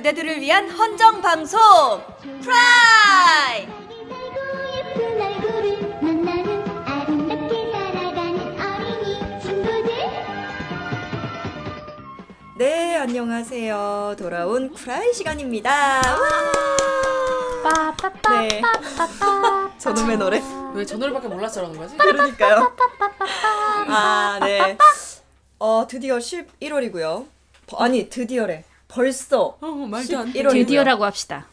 그대들을 위한 헌정 방송 프라이. 네, 안녕하세요. 돌아온 쿠라이 시간입니다. 네. 저놈의 노래. 왜 저 노래밖에 저러는 거지? 그러니까요. 아, 네. 어, 드디어 11월이고요. 아니, 드디어래. 벌써 어, 말도 안 돼. 11월이고요. 드디어라고 합시다.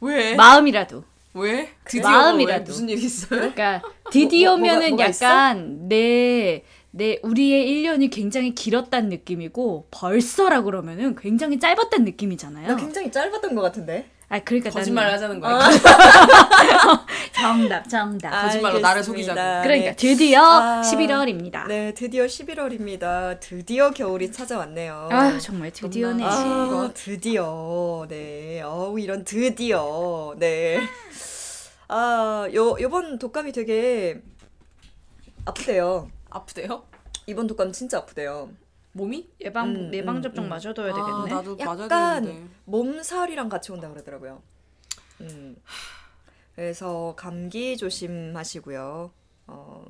왜? 마음이라도. 왜? 드디어 마음이라도. 왜? 무슨 일 있어요? 그러니까 드디어면은 뭐, 뭐가- 뭐가 약간 내, 내 우리의 1년이 굉장히 길었다는 느낌이고 벌써라 그러면은 굉장히 짧았다는 느낌이잖아요. 나 굉장히 짧았던 것 같은데. 아 그러니까 거짓말 나는 하자는 거야. 정답 정답. 거짓말로 나를 알겠습니다. 속이자고. 그러니까 네. 드디어 아, 11월입니다. 네, 드디어 11월입니다. 드디어 겨울이 찾아왔네요. 아 정말 드디어네. 아, 드디어. 네. 어우, 이런 드디어. 네. 아, 요, 요번 독감이 되게 아프대요. 아프대요? 이번 독감 진짜 아프대요. 몸이? 예방 음, 예방 음, 접종 음. 맞아둬야 아, 되겠네. 나도 맞아야 약간 되는데. 몸살이랑 같이 온다 그러더라고요. 음. 그래서 감기 조심하시고요. 어,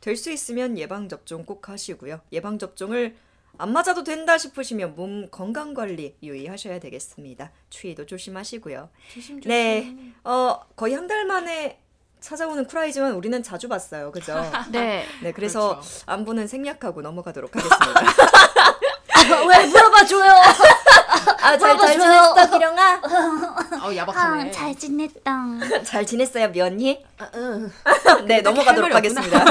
될 수 있으면 예방 접종 꼭 하시고요. 예방 접종을 안 맞아도 된다 싶으시면 몸 건강 관리 유의하셔야 되겠습니다. 추위도 조심하시고요. 조심 조심. 네, 어 거의 한 달 만에 찾아오는 쿠라이지만 우리는 자주 봤어요, 그죠? 네. 네, 그래서 그렇죠. 안부는 생략하고 넘어가도록 하겠습니다. 왜 물어봐줘요? 아, 잘, 잘. 지냈어, 기령아? 아우 야박하네. 아, 잘 지냈다 잘 지냈어요, 미언니? 아, 응. 네, 넘어가도록 하겠습니다.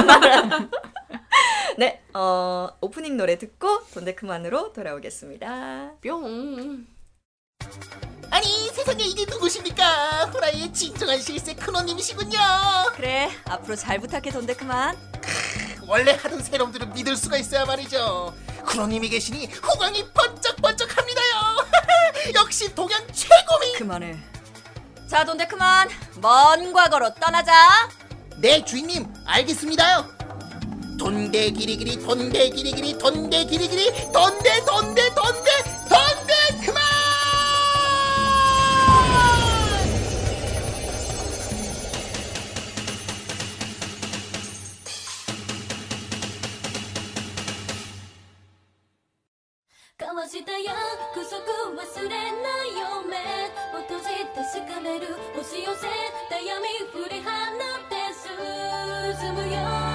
네, 어, 오프닝 노래 듣고 돈데크만으로 돌아오겠습니다. 뿅. 아니 세상에 이게 누구십니까? 후라이의 진정한 실세 큰호님이시군요. 그래, 앞으로 잘 부탁해 돈데크만. 원래 하던 새놈들은 믿을 수가 있어야 말이죠. 큰호님이 계시니 호강이 번쩍번쩍합니다요. 역시 동양 최고미. 그만해. 자, 돈데크만, 먼 과거로 떠나자. 네 주인님 알겠습니다요. 돈대 기리기리 돈대 기리기리 돈대 기리기리 돈대 돈대 돈대 돈 とした約束忘れないよ目を閉じ確かめる押し寄せ悩み振り放って進むよ。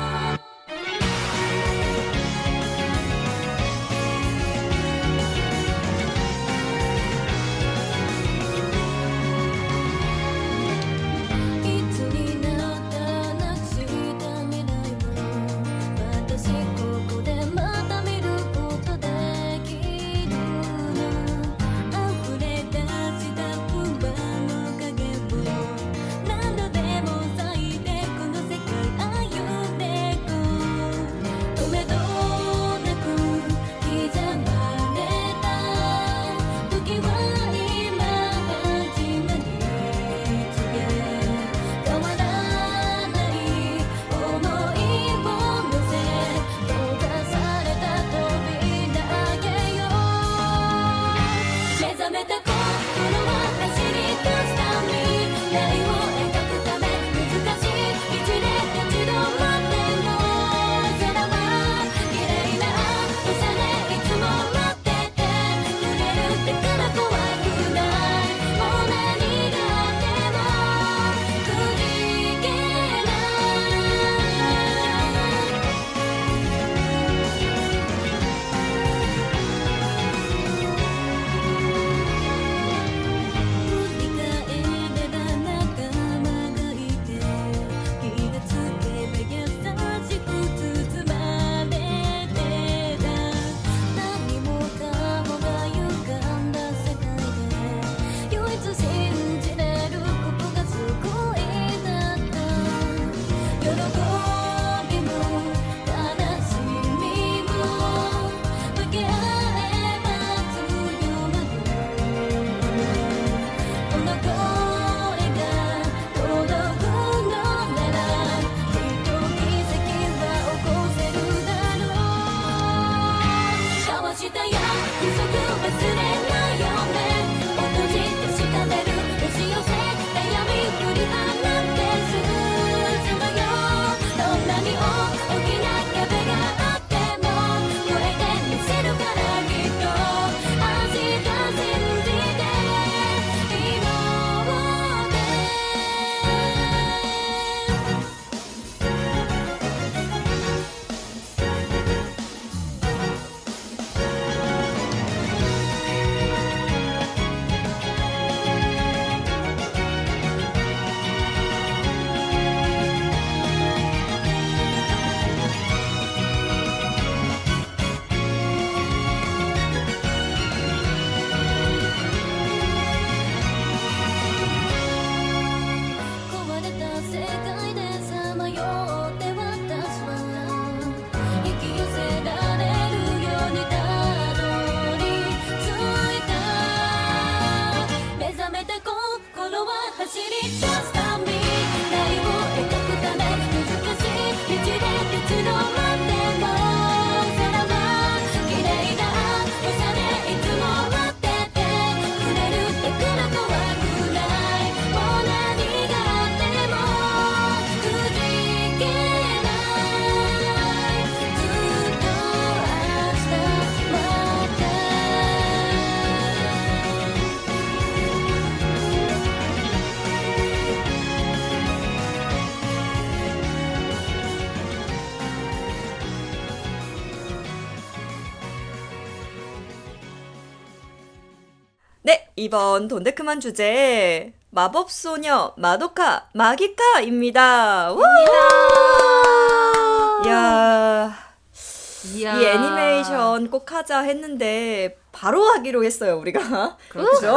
이번 돈데크만 주제 마법소녀 마도카 마기카입니다. 우! 야, 이야. 이 애니메이션 꼭 하자 했는데 바로 하기로 했어요 우리가. 그렇죠.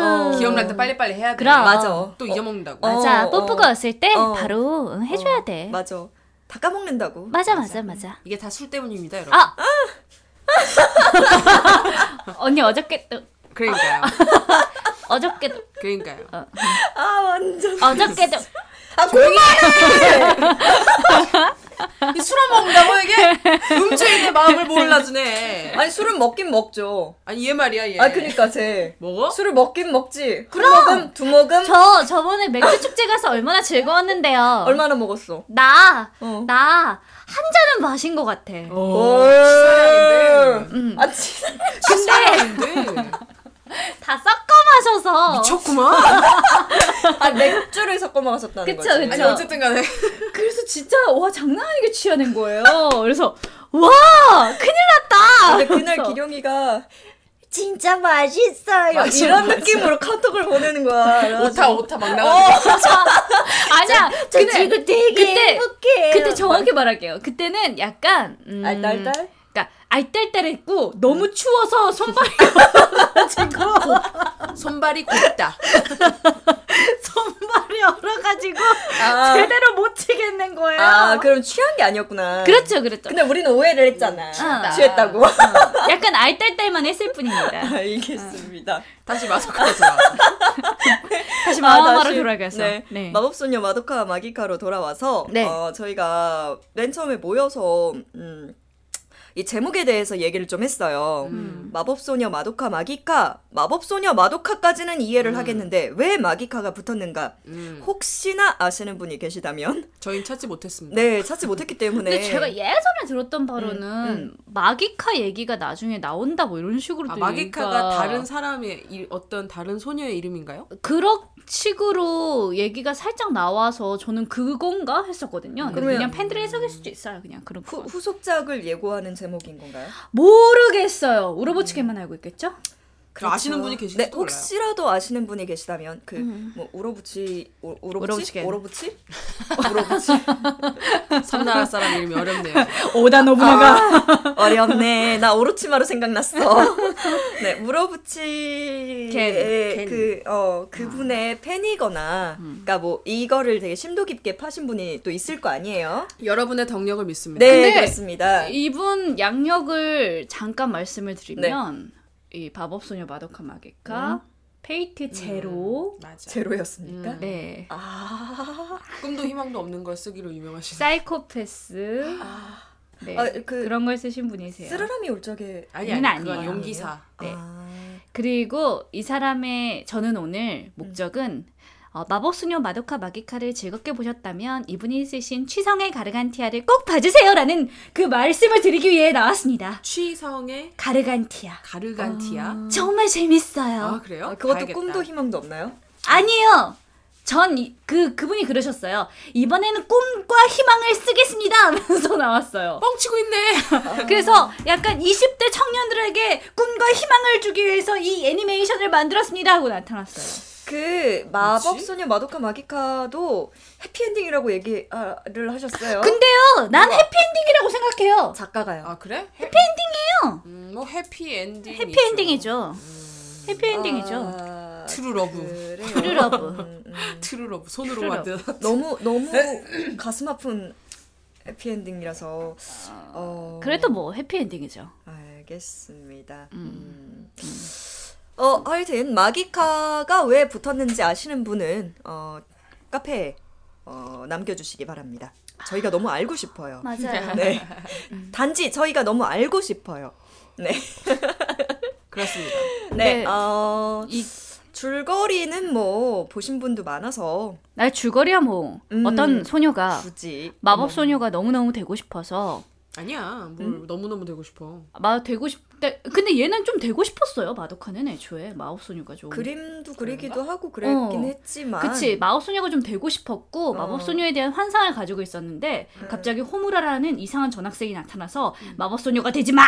어. 기억날 때 빨리빨리 해야 돼. 그럼. 맞아. 또 잊어먹는다고. 어. 맞아. 뽀뽀가 왔을 때 어. 바로 응, 해줘야 어, 돼. 맞아. 다 까먹는다고. 맞아, 맞아, 맞아. 이게 다 술 때문입니다, 여러분. 아! 언니 어저께도 그러니까요. 어저께도 그러니까요. 아 완전. 어저께도 아 조용히. 술안 먹는다고 이게? 음주인의 마음을 몰라주네. 아니 술은 먹긴 먹죠. 아니 얘 말이야 얘. 아 그니까 쟤 먹어? 술을 먹긴 먹지. 한 모금 두 모금 저 저번에 맥주 축제 가서 얼마나 즐거웠는데요. 얼마나 먹었어? 나, 어. 나한 잔은 마신 것 같아. 오. 치사량인데. 음. 아 진짜. 근데 다 섞어 마셔서. 미쳤구만. 아 맥주를 섞어 먹었었다는 그쵸, 거지. 그쵸. 아니 어쨌든 간에 그래서 진짜 와 장난 아니게 취하는 거예요. 그래서 와 큰일 났다. 근데 그날 그래서 기룡이가 진짜 맛있어요. 맞아, 이런 맞아. 느낌으로 카톡을 보내는 거야. 오타 오타 막 나가지고. 아니야. 저 근데 지금 되게 그때 행복해. 그때 정확히 말할게요. 그때는 약간 음, 알딸딸? 알딸딸했고 너무 추워서 손발이 얼어가지고 손발이 곱다. 손발이 얼어가지고 아, 제대로 못 치겠는 거예요. 아 그럼 취한 게 아니었구나. 그렇죠, 그렇죠. 근데 우리는 오해를 했잖아. 어. 취했다고. 약간 알딸딸만 했을 뿐입니다. 알겠습니다. 다시 마소카로 돌아와서. 다시 아, 마마마로 다시, 돌아가서. 네. 네. 마법소녀 마도카 마기카로 돌아와서 네. 어, 저희가 맨 처음에 모여서 음, 이 제목에 대해서 얘기를 좀 했어요. 음. 마법소녀 마도카 마기카 마법소녀 마도카까지는 이해를 하겠는데 왜 마기카가 붙었는가 음. 혹시나 아시는 분이 계시다면 저희는 찾지 못했습니다. 네 찾지 못했기 때문에 근데 제가 예전에 들었던 바로는 음, 마기카 얘기가 나중에 나온다 뭐 이런 식으로 아, 마기카가 다른 사람의 일- 어떤 다른 소녀의 이름인가요? 그런 식으로 얘기가 살짝 나와서 저는 그건가 했었거든요. 그러면- 그냥 팬들의 해석일 수도 있어요. 그냥 그런 후, 거. 후속작을 예고하는 제목인 건가요? 모르겠어요. 우로보치게만 알고 있겠죠? 그 아시는 분이 계실지도 네, 몰라요. 혹시라도 아시는 분이 계시다면 그 음. 뭐 우로부치 우- 우로부치. 우로부치 우로부치 섬나라 사람 이름이 어렵네요. 오다 노부나가 어렵네. 나 오로치마루 생각났어. 네, 우로부치 겐. 그어 그분의 팬이거나, 그러니까 뭐 이거를 되게 심도 깊게 파신 분이 또 있을 거 아니에요? 여러분의 덕력을 믿습니다. 네, 그렇습니다. 이분 약력을 잠깐 말씀을 드리면 이 마법소녀 마도카 마기카 Fate Zero 맞아. 제로였습니까? 음. 네 아, 꿈도 희망도 없는 걸 쓰기로 유명하신. 사이코패스 네 아, 그- 그런 걸 쓰신 분이세요. 쓰르람이 올 적에 아니 아니 아니에요. 용기사. 네. 아, 그리고 이 사람의 저는 오늘 목적은 어, 마법소녀 마도카 마기카를 즐겁게 보셨다면 이분이 쓰신 취성의 가르간티아를 꼭 봐주세요라는 그 말씀을 드리기 위해 나왔습니다. 취성의 가르간티아 가르간티아. 정말 재밌어요. 아 그래요? 아, 그것도 봐야겠다. 꿈도 희망도 없나요? 아니요. 전 그 그분이 그러셨어요. 이번에는 꿈과 희망을 쓰겠습니다 하면서 나왔어요. 뻥치고 있네. 그래서 약간 20대 청년들에게 꿈과 희망을 주기 위해서 이 애니메이션을 만들었습니다 하고 나타났어요. 그 마법 소녀 마도카 마기카도 해피엔딩이라고 얘기를 하셨어요. 근데요, 난 해피엔딩이라고 생각해요. 작가가요. 아 그래? 해피엔딩이에요. 음, 뭐 해피 엔딩. 해피엔딩이죠. 해피엔딩이죠. 아, true love. 그래요. True love. 음, 음. True love 손으로 true love. 만든. 너무 너무 가슴 아픈 해피엔딩이라서 어 그래도 뭐 해피엔딩이죠. 알겠습니다. 음. 어 하여튼 마기카가 왜 붙었는지 아시는 분은 어 카페에 어, 남겨주시기 바랍니다. 저희가 너무 알고 싶어요. 맞아요. 네. 단지 저희가 너무 알고 싶어요. 네. 그렇습니다. 네. 네. 어, 이 줄거리는 뭐 보신 분도 많아서 날 줄거리야 뭐 음. 어떤 소녀가 굳이 마법 소녀가 너무 너무 되고 싶어서 아니야. 뭘 음? 너무 너무 되고 싶어. 마 되고 싶. 근데 얘는 좀 되고 싶었어요. 마도카는 애초에 마법 소녀가 좀. 그림도 그리기도 하고 그랬긴 어. 했지만 그치 마법 소녀가 좀 되고 싶었고 어. 마법 소녀에 대한 환상을 가지고 있었는데 갑자기 호무라라는 이상한 전학생이 나타나서 마법 소녀가 되지 마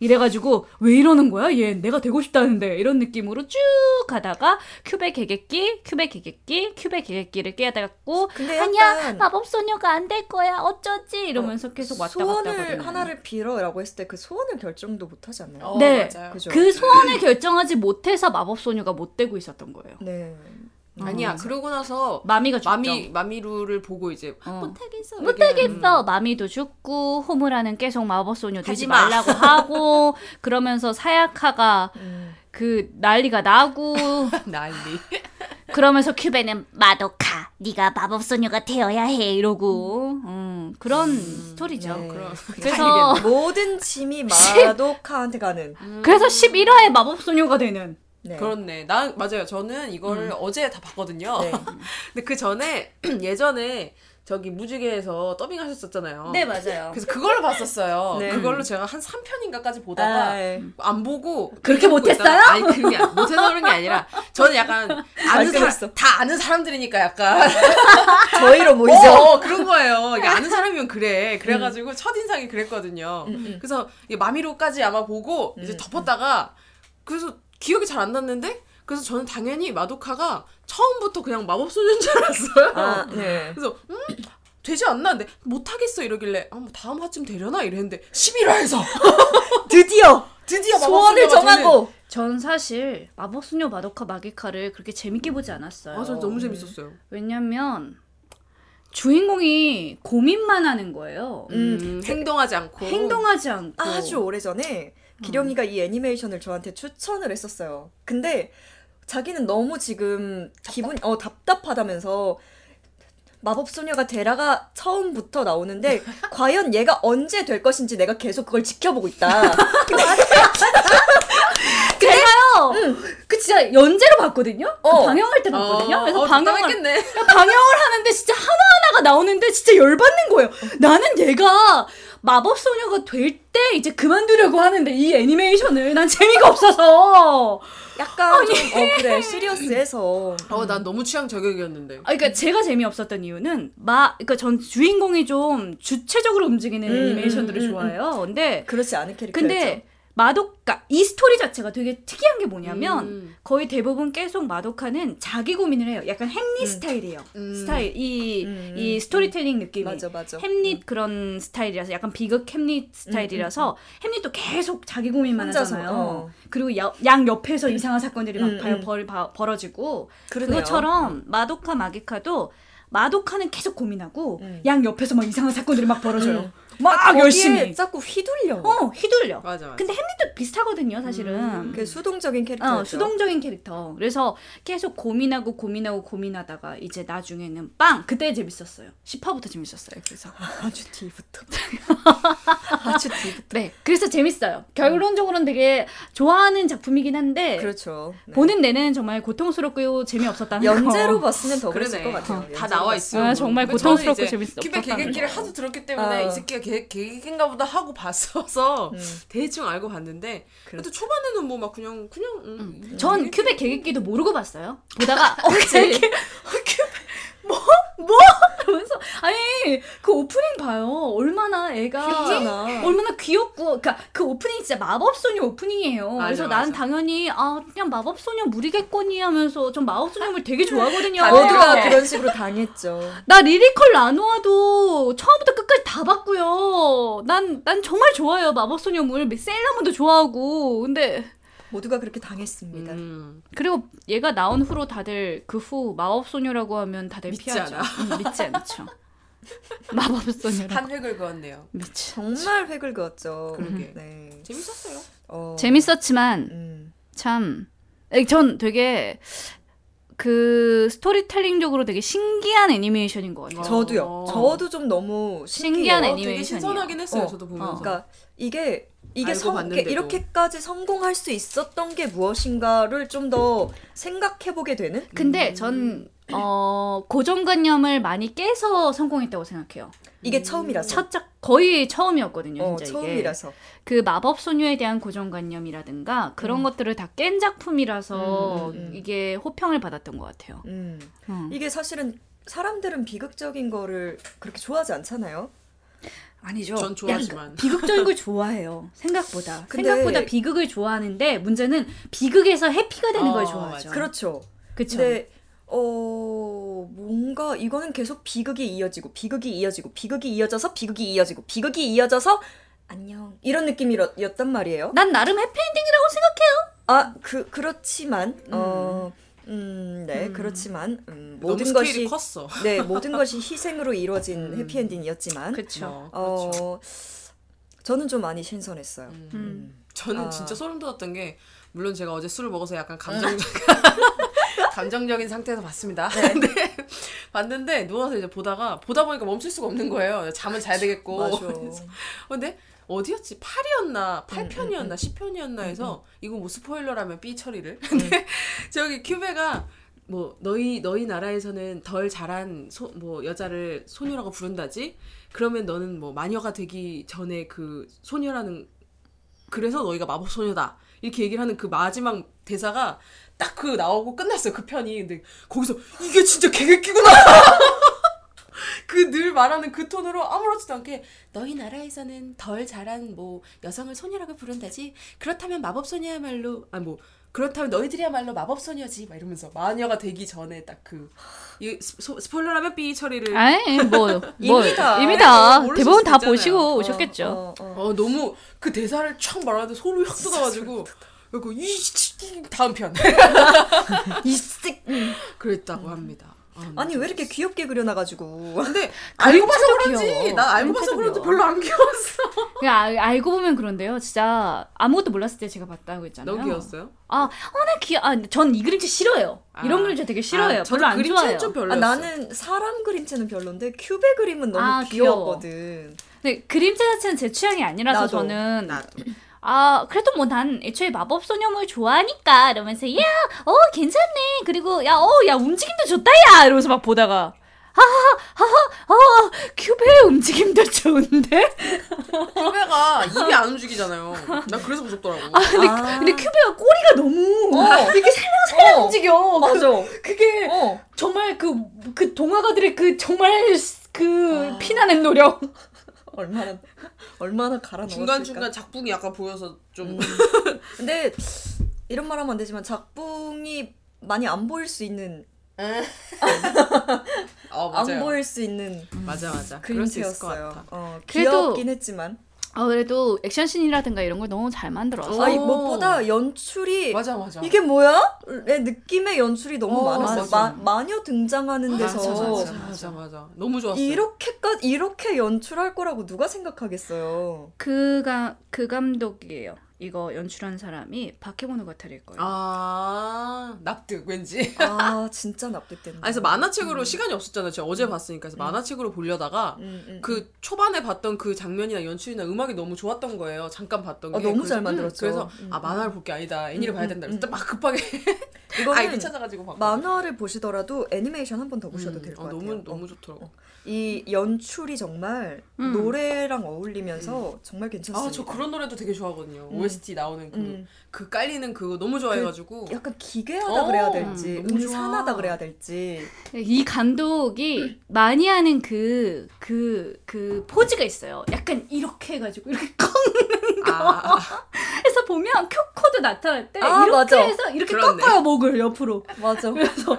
이래가지고 왜 이러는 거야? 얘 내가 되고 싶다는데 이런 느낌으로 쭉 가다가 큐베 개객기, 큐베 개객기, 큐베 개객기를 깨닫고 아니야 마법 소녀가 안 될 거야 어쩌지 이러면서 계속 왔다 갔다 소원을 하거든요. 하나를 빌어라고 했을 때 그 소원을 결정도 못 하지 않나요? 어, 네. 맞아요. 그죠? 그 소원을 결정하지 못해서 마법 소녀가 못 되고 있었던 거예요. 네. 아니야. 그러고 나서 마미가 죽죠. 마미 마미를 보고 이제 어. 못하겠어. 못하겠어. 마미도 죽고 호무라는 계속 마법 소녀 되지 마. 말라고 하고 그러면서 사야카가 음. 그 난리가 나고 난리. 그러면서 큐베는 마도카 네가 마법 소녀가 되어야 해 이러고 음, 그런 스토리죠. 네. 그래서 모든 짐이 마도카한테 가는. 그래서 11화에 마법 소녀가 되는 네. 그렇네. 나 맞아요. 저는 이걸 어제 다 봤거든요. 네. 근데 그 전에 예전에 저기 무지개에서 더빙 하셨었잖아요. 맞아요. 그래서 그걸로 봤었어요. 네. 그걸로 제가 한 3편인가까지 보다가 아, 네. 안 보고 그렇게 못 했어요? 있다가- 아니 그게 아니- 못해서 그런 게 아니라 저는 약간 아는 끊었어. 사람 다 아는 사람들이니까 약간 저희로 모이죠. 어, 그런 거예요. 이게 아는 사람이면 그래. 그래 가지고 첫 인상이 그랬거든요. 그래서 이게 마미로까지 아마 보고 이제 덮었다가 그래서 기억이 잘 안 났는데 그래서 저는 당연히 마도카가 처음부터 그냥 마법 소녀인 줄 알았어요. 아, 네. 그래서 음 되지 않나 근데 못하겠어 이러길래 아, 뭐 다음 화쯤 되려나 이랬는데 11화에서 드디어 드디어 소원을 정하고 전 사실 마법 소녀 마도카 마기카를 그렇게 재밌게 보지 않았어요. 아, 저 너무 재밌었어요. 왜냐면 주인공이 고민만 하는 거예요. 음, 행동하지 않고 행동하지 않고 아주 오래 전에 기령이가 이 애니메이션을 저한테 추천을 했었어요. 근데 자기는 너무 지금 기분 어 답답하다면서 마법 소녀가 데라가 처음부터 나오는데 과연 얘가 언제 될 것인지 내가 계속 그걸 지켜보고 있다. 제가요. 그 진짜 연재로 봤거든요. 그 어. 방영할 때 봤거든요. 그래서 어, 방영을 답답했겠네. 방영을 하는데 진짜 하나 하나가 나오는데 진짜 열받는 거예요. 나는 얘가 마법 소녀가 될 때 이제 그만두려고 하는데 이 애니메이션을 난 재미가 없어서. 약간 좀어 그래 시리어스해서 어, 난 너무 취향 저격이었는데. 아, 그러니까 제가 재미없었던 이유는 마, 그러니까 전 주인공이 좀 주체적으로 움직이는 음, 애니메이션들을 음, 음, 좋아해요. 근데 그렇지 않은 캐릭터였죠. 근데 마도카 이 스토리 자체가 되게 특이한 게 뭐냐면 음. 거의 대부분 계속 마도카는 자기 고민을 해요. 약간 햄릿 스타일이에요. 음. 스타일 이, 음, 이 음, 스토리텔링 느낌이 맞아 맞아. 햄릿 그런 스타일이라서 약간 비극 햄릿 스타일이라서 햄릿도 계속 자기 고민만 하잖아요. 어. 그리고 야- 양 옆에서 이상한 사건들이 막 음, 벌, 음. 벌, 바- 벌어지고 그러네요. 그것처럼 마도카 마기카도 마도카는 계속 고민하고 음. 양 옆에서 막 이상한 사건들이 막 벌어져요. 음. 막 거기에 열심히. 자꾸 휘둘려. 어 휘둘려. 맞아, 맞아. 근데 햄릿도 비슷하거든요, 사실은. 음. 그 수동적인 캐릭터였죠. 어, 수동적인 캐릭터. 그래서 계속 고민하고 고민하고 고민하다가 이제 나중에는 빵! 그때 재밌었어요. 10화부터 재밌었어요. 그래서. 아주 뒤부터. 아주 뒤부터. 네. 그래서 재밌어요. 결론적으로는 되게 좋아하는 작품이긴 한데 그렇죠. 네. 보는 내내 정말 고통스럽고 재미없었다는 연재로 거. 봤으면 더 그랬을. 것 같아요. 어, 다 나와. 있어요. 아, 정말 고통스럽고 저는 이제 재밌- 큐베 없었다는 개개기를 거. 하도 들었기 때문에 어. 이 새끼가 개, 개개인가 보다 하고 봤어서 음. 대충 알고 봤는데 근데 초반에는 뭐 막 그냥 그냥 음, 전 큐베 개객기도 모르고 봤어요. 보다가 어, 그치. 뭐? 뭐? 그러면서 아니 그 오프닝 봐요. 얼마나 애가 귀엽잖아. 얼마나 귀엽고 그러니까 그 오프닝 진짜 마법소녀 오프닝이에요. 맞아, 그래서 맞아. 난 당연히 아 그냥 마법소녀 무리겠거니 하면서 전 마법소녀물 되게 좋아하거든요. 모두가 그런 식으로 당했죠. 나 리리컬 라노아도 처음부터 끝까지 다 봤고요. 난, 난 정말 좋아요. 마법소녀물. 세일러문도 좋아하고. 근데, 모두가 그렇게 당했습니다. 음. 그리고 얘가 나온 후로 다들 그 후 마법소녀라고 하면 다들 믿지 피하죠. 않아. 응, 믿지 않죠. 마법소녀라고. 한 획을 그었네요. 믿지. 정말 획을 그었죠. 그러게. 네. 재밌었어요. 어. 재밌었지만, 음. 참, 에, 전 되게, 그, 스토리텔링적으로 되게 신기한 애니메이션인 것 같아요. 저도요. 어. 저도 좀 너무 신기한. 어, 되게 애니메이션이에요. 신선하긴 했어요. 어, 저도 보면서. 그러니까 이게 이게 알고 성, 봤는데도. 이렇게까지 성공할 수 있었던 게 무엇인가를 좀 더 생각해 보게 되는. 근데 전, 어, 고정관념을 많이 깨서 성공했다고 생각해요. 이게 처음이라서. 첫 작, 거의 처음이었거든요, 어, 진짜. 처음이라서. 그 마법 소녀에 대한 고정관념이라든가 그런 음. 것들을 다 깬 작품이라서 음, 음, 음. 이게 호평을 받았던 것 같아요. 음. 음. 이게 사실은 사람들은 비극적인 거를 그렇게 좋아하지 않잖아요. 아니죠. 전 좋아하지만. 비극적인 걸 좋아해요. 생각보다. 근데- 생각보다 비극을 좋아하는데 문제는 비극에서 해피가 되는 어, 걸 좋아하죠. 맞아. 그렇죠. 그쵸. 근데 어 뭔가 이거는 계속 비극이 이어지고 비극이 이어지고 비극이 이어져서 비극이 이어지고 비극이 이어져서 안녕 이런 느낌이었단 말이에요. 난 나름 해피엔딩이라고 생각해요. 아그 그렇지만 어. 음, 네, 그렇지만 음, 모든 것이 컸어. 네 모든 것이 희생으로 이루어진 음. 해피엔딩이었지만 그쵸. 어, 그렇죠. 어 저는 좀 많이 신선했어요. 음. 저는 아. 진짜 소름 돋았던 게 물론 제가 어제 술을 먹어서 약간 감정적 감정적인 상태에서 봤습니다. 네. 근데 봤는데 누워서 이제 보다가 보다 보니까 멈출 수가 없는 거예요. 잠은 자야 되겠고. 맞아. 근데 어디였지? 8이었나? 음, 8편이었나? 10편이었나 해서 이거 뭐 스포일러라면 삐 처리를. 음. 근데 저기 큐베가 뭐 너희 너희 나라에서는 덜 잘한 소, 뭐 여자를 소녀라고 부른다지. 그러면 너는 뭐 마녀가 되기 전에 그 소녀라는 그래서 너희가 마법 소녀다. 이렇게 얘기를 하는 그 마지막 대사가 딱 그 나오고 끝났어요. 그 편이. 근데 거기서 이게 진짜 개개끼구나. 그 늘 말하는 그 톤으로 아무렇지도 않게 너희 나라에서는 덜 잘한 뭐 여성을 소녀라고 부른다지 그렇다면 마법 소녀야말로 아 뭐 그렇다면 너희들이야말로 마법 소녀지 막 이러면서 마녀가 되기 전에 딱그이 스포일러라면 삐 처리를 아이 뭐, 뭐 이미 다. 이미 다 모를 대부분 수다 있잖아요. 보시고 어, 오셨겠죠. 어, 어. 어 너무 그 대사를 촥 말하는데 소름이 확 돋아가지고 그리고 이 다음 편 이쓱 음. 그랬다고 합니다. 아, 아니 왜 이렇게 귀엽게 그려놔가지고 근데 알고 봐서 그런지 귀여워. 난 알고 봐서 그런지. 별로 안 귀여웠어. 그냥 알- 알고 보면 그런데요. 진짜 아무것도 몰랐을 때 제가 봤다고 했잖아요. 너무 귀여웠어요? 아, 어, 나 귀여. 아, 전 이 그림체 싫어요. 이런 아. 그림체 되게 싫어요. 아, 별로 안 그림체는 좋아해요. 좀 아, 별로였어. 나는 사람 그림체는 별론데 큐베 그림은 너무 아, 귀여웠거든. 근데 그림체 자체는 제 취향이 아니라서 나도. 저는 나도. 아 그래도 뭐 난 애초에 마법 소녀물 좋아하니까 이러면서 야 어 괜찮네 그리고 야 어 야 움직임도 좋다 야 이러면서 막 보다가 하하하하 어 큐베의 움직임도 좋은데 큐베가 입이 안 움직이잖아요. 난 그래서 무섭더라고. 근데 아. 근데 큐베가 꼬리가 너무 이렇게 살랑살랑 어. 움직여 맞아. 그, 그게 어. 정말 그 그 동화가들의 그 정말 그 아. 피나는 노력 얼마나 얼마나 갈아 넣었을까. 중간 중간 작품이 약간 보여서 좀 근데 이런 말 하면 안 되지만 작품이 많이 안 보일 수 있는 어안 맞아요. 보일 수 있는 맞아 맞아. 그림체였어요. 같아. 어, 그래도- 귀엽긴 했지만 아 그래도 액션씬이라든가 이런 걸 너무 잘 만들어서 아니 오. 무엇보다 연출이 맞아 맞아. 이게 뭐야? 의 느낌의 연출이 너무 어, 많았어요. 맞아. 마, 마녀 등장하는 데서 맞아 맞아 맞아 맞아. 너무 좋았어. 이렇게까지 이렇게 연출할 거라고 누가 생각하겠어요. 그가 그 감독이에요. 이거 연출한 사람이 바케모노 가타리일 거예요. 아 납득 왠지. 아 진짜 납득된다. 아, 그래서 만화책으로 시간이 없었잖아요. 제가 어제 봤으니까 그래서 만화책으로 보려다가 음, 음, 그 초반에 봤던 그 장면이나 연출이나 음악이 너무 좋았던 거예요. 잠깐 봤던 게. 아, 너무 그래서- 잘 만들었죠. 그래서 음, 아 만화를 볼 게 아니다. 애니를 음, 봐야 음, 된다. 음. 그래서 막 급하게 아이디 찾아가지고 봤고. 만화를 보시더라도 애니메이션 한 번 더 보셔도 될것 어, 같아요. 너무 어. 너무 좋더라고. 이 연출이 정말 음. 노래랑 어울리면서 정말 괜찮습니다. 아저 그런 노래도 되게 좋아하거든요. 음. OST 나오는 그, 음. 그 깔리는 그거 너무 좋아해가지고. 약간 기괴하다 어, 그래야 될지 음산하다. 그래야 될지 이 감독이 많이 하는 그 그 그 포즈가 있어요. 약간 이렇게 해가지고 이렇게 꺾 아, 해서 보면 큐코도 나타날 때 아, 이렇게 맞아. 해서 이렇게 그렇네. 꺾어요 목을 옆으로. 맞아. 그래서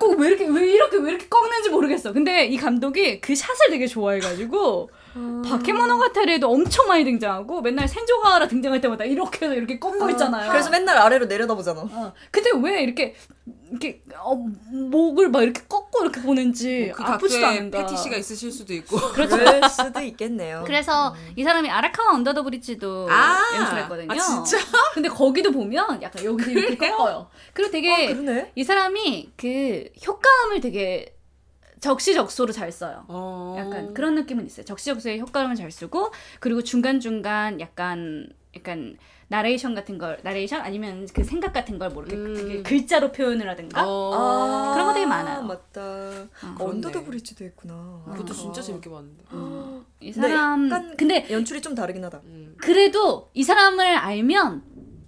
꼭 왜 이렇게 왜 이렇게 왜 이렇게 꺾는지 모르겠어. 근데 이 감독이 그 샷을 되게 좋아해가지고 바케모노 가타리에도 엄청 많이 등장하고 맨날 센조가하라 등장할 때마다 이렇게 해서 이렇게 꺾고 있잖아요. 그래서 맨날 아래로 내려다보잖아. 어. 근데 왜 이렇게 이렇게 어, 목을 막 이렇게 꺾고 이렇게 보는지 그 아프지도 않은가. 패티시가 있으실 수도 있고. 그럴 수도 있겠네요. 그래서 이 사람이 아라카와 언더 더 브릿지도 아, 연출했거든요. 아, 진짜? 근데 거기도 보면 약간 여기서 이렇게 꺾어요. 그리고 되게 어. 이 사람이 그 효과음을 되게 적시적소로 잘 써요. 어. 약간 그런 느낌은 있어요. 적시적소의 효과음을 잘 쓰고 그리고 중간 중간 약간 약간 나레이션 같은 걸 나레이션 아니면 그 생각 같은 걸뭐 이렇게 음. 글자로 표현을 하든가 어. 아, 그런 거 되게 많아요. 맞다. 그렇네. 언더더 브릿지도 했구나. 그것도 아. 진짜 재밌게 봤는데. 이 근데 사람 약간 근데 연출이 좀 다르긴 하다. 음. 그래도 이 사람을 알면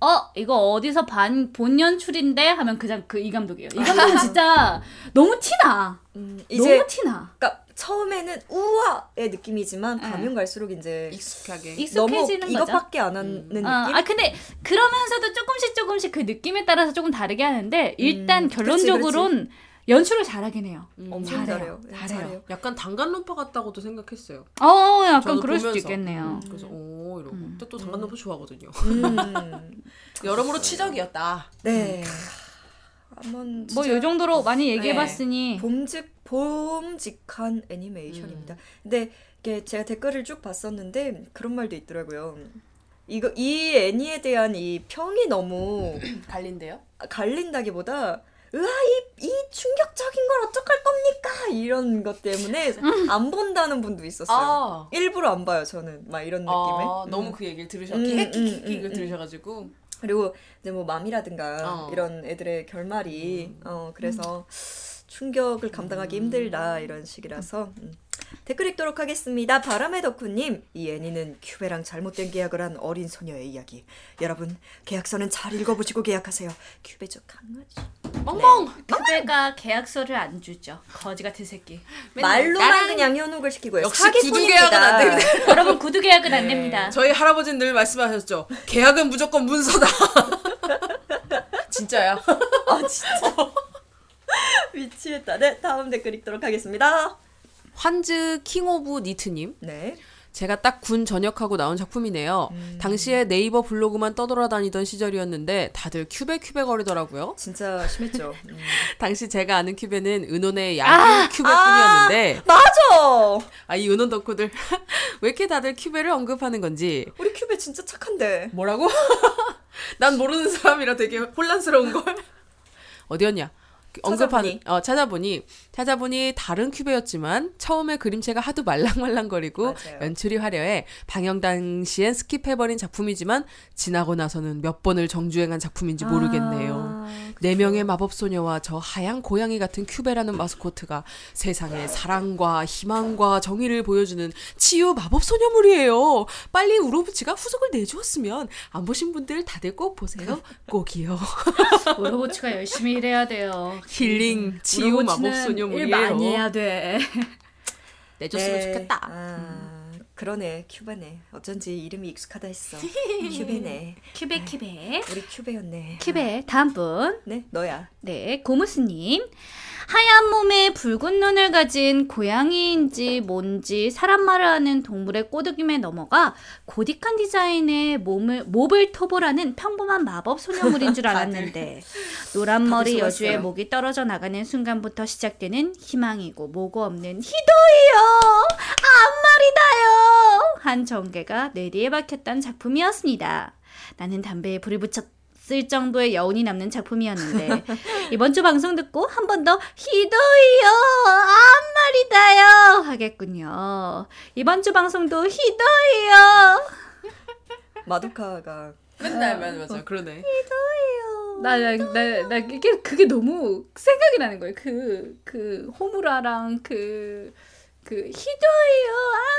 어 이거 어디서 반 본 연출인데 하면 그냥 그 이 감독이에요. 이 감독은 진짜 너무 티나. 음, 이제 너무 티나. 그러니까 처음에는 우와의 느낌이지만 가면 갈수록 이제 익숙하게. 너무 익숙해지는 거죠. 이것밖에 안 하는 느낌. 어, 아 근데 그러면서도 조금씩 조금씩 그 느낌에 따라서 조금 다르게 하는데 일단 음, 결론적으로는 연출을 잘하긴 해요. 엄청 잘해요. 잘해요. 잘해요. 약간 단간론파 같다고도 생각했어요. 어, 약간 저도 그럴 수도 보면서. 있겠네요. 음, 그래서 오 이러고. 근데 또 단간론파 좋아하거든요. 음, 여러모로 치적이었다. 네. 한번 뭐 진짜 이 정도로 많이 네. 얘기해봤으니 봄직 봄직한 애니메이션입니다. 근데 이게 제가 댓글을 쭉 봤었는데 그런 말도 있더라고요. 이거 이 애니에 대한 이 평이 너무 갈린데요? 갈린다기보다 으아 이, 이 충격적인 걸 어떡할 겁니까 이런 것 때문에 안 본다는 분도 있었어요. 아. 일부러 안 봐요 저는 막 이런 느낌에. 아, 음. 너무 그 얘기를 들으셔. 음, 음, 이걸 음, 들으셔가지고. 그리고 이제 뭐 맘이라든가 어. 이런 애들의 결말이 어 그래서 충격을 감당하기 힘들다 이런 식이라서 음. 댓글 읽도록 하겠습니다. 바람의 덕후님 이 애니는 큐베랑 잘못된 계약을 한 어린 소녀의 이야기. 여러분 계약서는 잘 읽어보시고 계약하세요. 큐베 저 강아지. 멍멍. 그배가 계약서를 안 주죠. 거지 같은 새끼. 말로만 나랑- 그냥 현혹을 시키고요. 역시. 구두 계약은 안 됩니다. 여러분 구두 계약은 안 됩니다. 저희 할아버지는 늘 말씀하셨죠. 계약은 무조건 문서다. 진짜야. 아 진짜 미치겠다. 네 다음 댓글 읽도록 하겠습니다. 환즈 King of NEET님. 네. 제가 딱 군 전역하고 나온 작품이네요. 당시에 네이버 블로그만 떠돌아다니던 시절이었는데 다들 큐베 큐베 거리더라고요. 진짜 심했죠. 음. 당시 제가 아는 큐베는 은혼의 야규 큐베뿐이었는데 맞아. 아이 은혼 덕후들 왜 이렇게 다들 큐베를 언급하는 건지 우리 큐베 진짜 착한데. 뭐라고? 난 모르는 사람이라 되게 혼란스러운 걸. 어디였냐? 언급하는 찾아보니. 어 찾아보니 찾아보니 다른 큐베였지만 처음에 그림체가 하도 말랑말랑거리고 맞아요. 연출이 화려해 방영 당시엔 skip해버린 작품이지만 지나고 나서는 몇 번을 정주행한 작품인지 모르겠네요. 아, 네 명의 마법 소녀와 저 하얀 고양이 같은 큐베라는 마스코트가 세상에 사랑과 희망과 정의를 보여주는 치유 마법 소녀물이에요. 빨리 우로부치가 후속을 내주었으면 안 보신 분들 다들 꼭 보세요. 꼭이요. 우로부치가 열심히 일해야 돼요. 힐링 치유 마법 우로부치는 일 소녀물이에요. 많이 해야 돼. 내줬으면 네. 좋겠다. 아, 그러네 큐베네. 어쩐지 이름이 익숙하다 했어. 큐베네. 큐베 큐베 우리 큐베였네. 큐베 다음 분. 네 너야. 네, 고무스님. 하얀 몸에 붉은 눈을 가진 고양이인지 뭔지 사람 말을 하는 동물의 꼬드김에 넘어가 고딕한 디자인의 몸을 몹을 토벌하는 평범한 마법 소녀물인 줄 알았는데 노란 머리 여주의. 목이 떨어져 나가는 순간부터 시작되는 희망이고 뭐고 없는 희도이요 앞말이다요 한 전개가 뇌리에 박혔던 작품이었습니다. 나는 담배에 불을 붙였 을 정도의 여운이 남는 작품이었는데 이번 주 방송 듣고 한 번더 희도이요 앞말이다요 하겠군요. 이번 주 방송도 희도이요. 마도카가 맨날 맞아 맞아 그러네. 나나나 이게 그게 너무 생각이 나는 거예요. 그그 호무라랑 그. 그 희도예요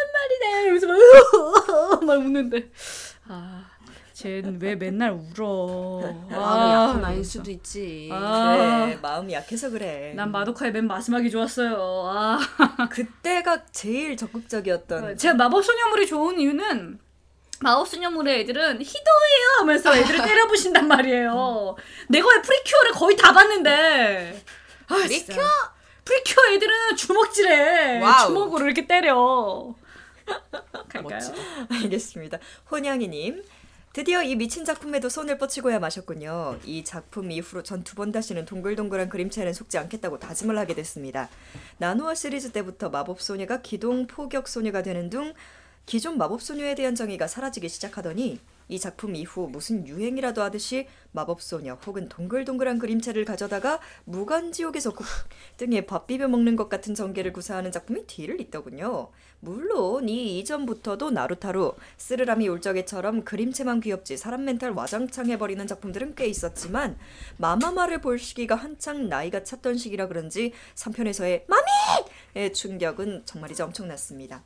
앞말이다 이러면서 막, 막 웃는데 아 쟤 왜 맨날 울어 마음이 아, 약한 아이일 수도 있지. 아. 그래 마음이 약해서 그래. 난 마도카의 맨 마지막이 좋았어요 아 그때가 제일 적극적이었던. 제가 마법 소녀물이 좋은 이유는 마법 소녀물의 애들은 희도예요 하면서 애들을 때려부신단 말이에요. 내가 왜 프리큐어를 거의 다 봤는데. 아, 프리큐어? 프리큐어 애들은 주먹질해. Wow. 주먹으로 이렇게 때려. 갈까요? 멋지다. 알겠습니다. 혼양이님. 드디어 이 미친 작품에도 손을 뻗치고야 마셨군요. 이 작품 이후로 전 두 번 다시는 동글동글한 그림체는 속지 않겠다고 다짐을 하게 됐습니다. 나노아 시리즈 때부터 마법 소녀가 기동 포격 소녀가 되는 등 기존 마법 소녀에 대한 정의가 사라지기 시작하더니 이 작품 이후 무슨 유행이라도 하듯이 마법소녀 혹은 동글동글한 그림체를 가져다가 무간지옥에서 국 등에 밥 비벼 먹는 것 같은 전개를 구사하는 작품이 뒤를 잇더군요. 물론 이 이전부터도 나루타루, 쓰르라미 울 적에처럼 그림체만 귀엽지 사람 멘탈 와장창 해버리는 작품들은 꽤 있었지만 마마마를 볼 시기가 한창 나이가 찼던 시기라 그런지 3편에서의 마미의 충격은 정말이죠 엄청났습니다.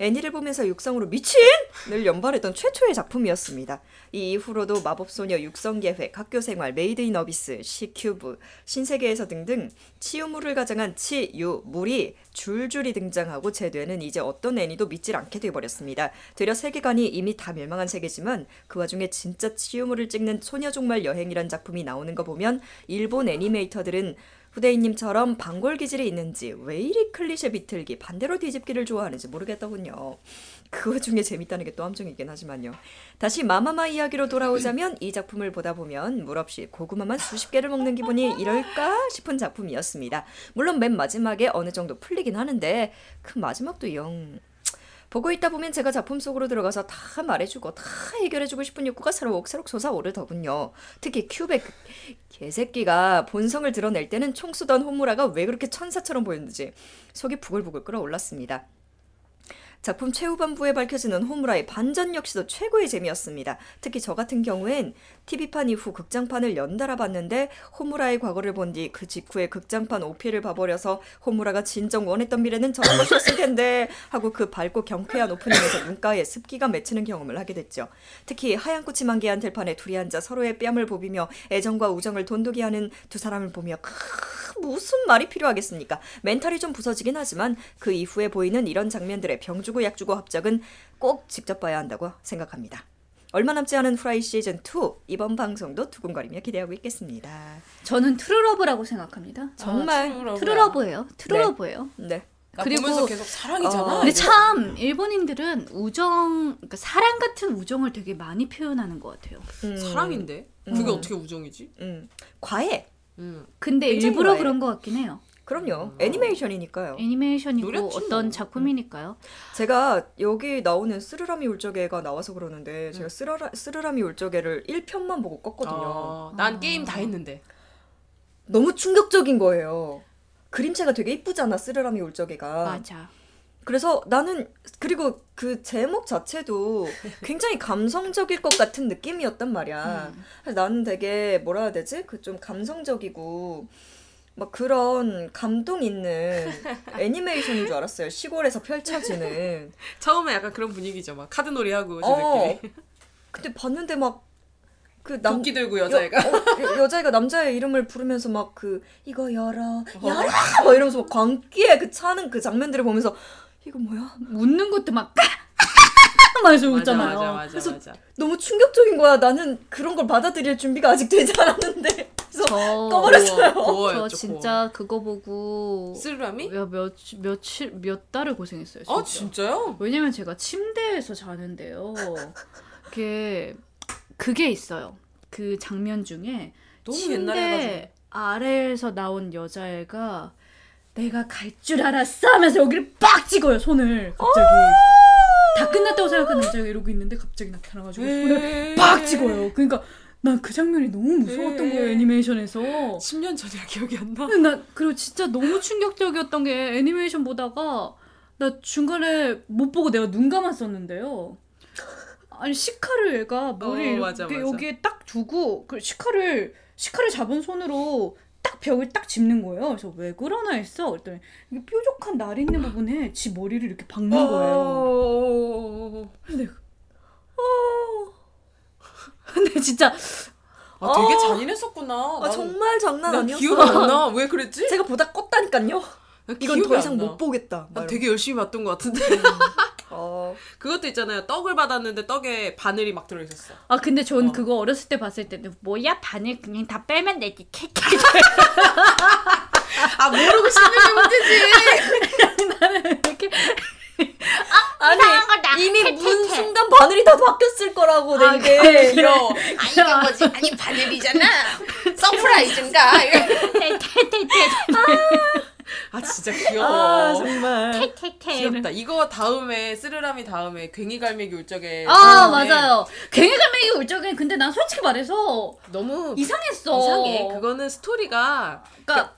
애니를 보면서 육성으로 미친을 연발했던 최초의 작품이었습니다. 이 이후로도 마법소녀 육성계획, 학교생활, 메이드 인 어비스, 시큐브, 신세계에서 등등 치유물을 가장한 치, 유, 물이 줄줄이 등장하고 제 뇌는 이제 어떤 애니도 믿질 않게 돼버렸습니다. 되려 세계관이 이미 다 멸망한 세계지만 그 와중에 진짜 치유물을 찍는 소녀 종말 여행이란 작품이 나오는 거 보면 일본 애니메이터들은 후대인님처럼 방골 기질이 있는지 왜 이리 클리셰 비틀기 반대로 뒤집기를 좋아하는지 모르겠더군요. 그 와중에 재밌다는 게 또 함정이긴 하지만요. 다시 마마마 이야기로 돌아오자면 이 작품을 보다 보면 물 없이 고구마만 수십 개를 먹는 기분이 이럴까 싶은 작품이었습니다. 물론 맨 마지막에 어느 정도 풀리긴 하는데 그 마지막도 영 보고 있다 보면 제가 작품 속으로 들어가서 다 말해주고 다 해결해주고 싶은 욕구가 새록새록 솟아오르더군요. 특히 큐백 개새끼가 본성을 드러낼 때는 총 쏘던 호무라가 왜 그렇게 천사처럼 보였는지 속이 부글부글 끓어올랐습니다. 작품 최후반부에 밝혀지는 호무라의 반전 역시도 최고의 재미였습니다. 특히 저 같은 경우엔 TV판 이후 극장판을 연달아 봤는데 호무라의 과거를 본 뒤 그 직후에 극장판 OP를 봐버려서 호무라가 진정 원했던 미래는 저런 것이었을 텐데 하고 그 밝고 경쾌한 오프닝에서 눈가에 습기가 맺히는 경험을 하게 됐죠. 특히 하얀 꽃이 만개한 들판에 둘이 앉아 서로의 뺨을 부비며 애정과 우정을 돈독이 하는 두 사람을 보며 크, 무슨 말이 필요하겠습니까? 멘탈이 좀 부서지긴 하지만 그 이후에 보이는 이런 장면들의 병 주고 약 주고 합작은 꼭 직접 봐야 한다고 생각합니다. 얼마 남지 않은 후라이 시즌 2 이번 방송도 두근거리며 기대하고 있겠습니다. 저는 true love라고 생각합니다. 정말 아, true love예요. true love예요. 네. 나 그리고- 계속 사랑이잖아. 어, 근데 이거. 참 일본인들은 우정, 그러니까 사랑 같은 우정을 되게 많이 표현하는 것 같아요. 음, 사랑인데 음. 그게 어떻게 우정이지? 음, 과해. 음. 근데 일부러 좋아해. 그런 것 같긴 해요. 그럼요. 애니메이션이니까요. 애니메이션이고 노렸지 어떤 뭐. 작품이니까요. 제가 여기 나오는 스르라미 울적애가 나와서 그러는데 제가 스르라, 스르라미 울적애를 1편만 보고 껐거든요. 어, 난 게임 다 했는데. 너무 충격적인 거예요. 그림체가 되게 이쁘잖아, 스르라미 울적애가. 맞아. 그래서 나는 그리고 그 제목 자체도 굉장히 감성적일 것 같은 느낌이었단 말이야. 그래서 나는 되게 뭐라 해야 되지? 그 좀 감성적이고 막 그런 감동 있는 애니메이션인 줄 알았어요. 시골에서 펼쳐지는. 처음에 약간 그런 분위기죠. 막 카드놀이 하고 어. 근데 봤는데 막 그 남, 도끼 들고 여자애가. 여, 어, 여- 여자애가 남자의 이름을 부르면서 막 그 이거 열어 열어 막 이러면서 막 광기에 그 차는 그 장면들을 보면서 이거 뭐야 웃는 것도 막 맞아 웃잖아요. 맞아 맞아 그래서 맞아. 너무 충격적인 거야 나는 그런 걸 받아들일 준비가 아직 되지 않았는데 그래서 저, 꺼버렸어요. 저 고어였죠, 진짜 그거 보고 몇, 며칠, 몇 달을 고생했어요. 진짜. 아 진짜요? 왜냐면 제가 침대에서 자는데요. 그게, 그게 있어요. 그 장면 중에 너무 침대 옛날에 아래에서 나온 여자애가 내가 갈 줄 알았어 하면서 여기를 빡 찍어요 손을 갑자기 다 끝났다고 생각하는 여자가 이러고 있는데 갑자기 나타나가지고 손을 빡 찍어요 그러니까 난 그 장면이 너무 무서웠던 에. 거예요 애니메이션에서 10년 전이라 기억이 안 나. 근데 나 그리고 진짜 너무 충격적이었던 게 애니메이션 보다가 나 중간에 못 보고 내가 눈 감았었는데요. 아니 시카를 얘가 머리 어, 이렇게 맞아, 맞아. 여기에 딱 두고 그 시카를 시카를 잡은 손으로 딱 벽을 딱 짚는 거예요. 그래서 왜 그러나 했어. 그랬더니 뾰족한 날 있는 부분에 지 머리를 이렇게 박는 어. 거예요. 근데 어. 근데 진짜 아 되게 잔인했었구나. 아, 난- 정말 장난 난 아니었어 기억이 안 나. 왜 그랬지? 제가 보다 껐다니까요 난 이건 더안 이상 나. 못 보겠다 난막 되게 열심히 봤던 것 같은데. 어, 그것도 있잖아요. 떡을 받았는데 떡에 바늘이 막 들어있었어. 아 근데 전 어. 그거 어렸을 때 봤을 때는 뭐야 바늘 그냥 다 빼면 되지 아 모르고 씹는 문제지. 나는 이렇게 아니 이미 문 순간 바늘이 다 바뀌었을 거라고 아, 되게 귀여워. 아 이게 뭐지? 아니 바늘이잖아. surprise인가? 아 진짜 귀여워. 아 정말 귀엽다. 이거 다음에 쓰르라미 다음에 괭이갈매기 울 적에 아 다음에 맞아요 괭이갈매기 울 적엔 근데 난 솔직히 말해서 너무 이상했어 이상해. 그거는 스토리가 그러니까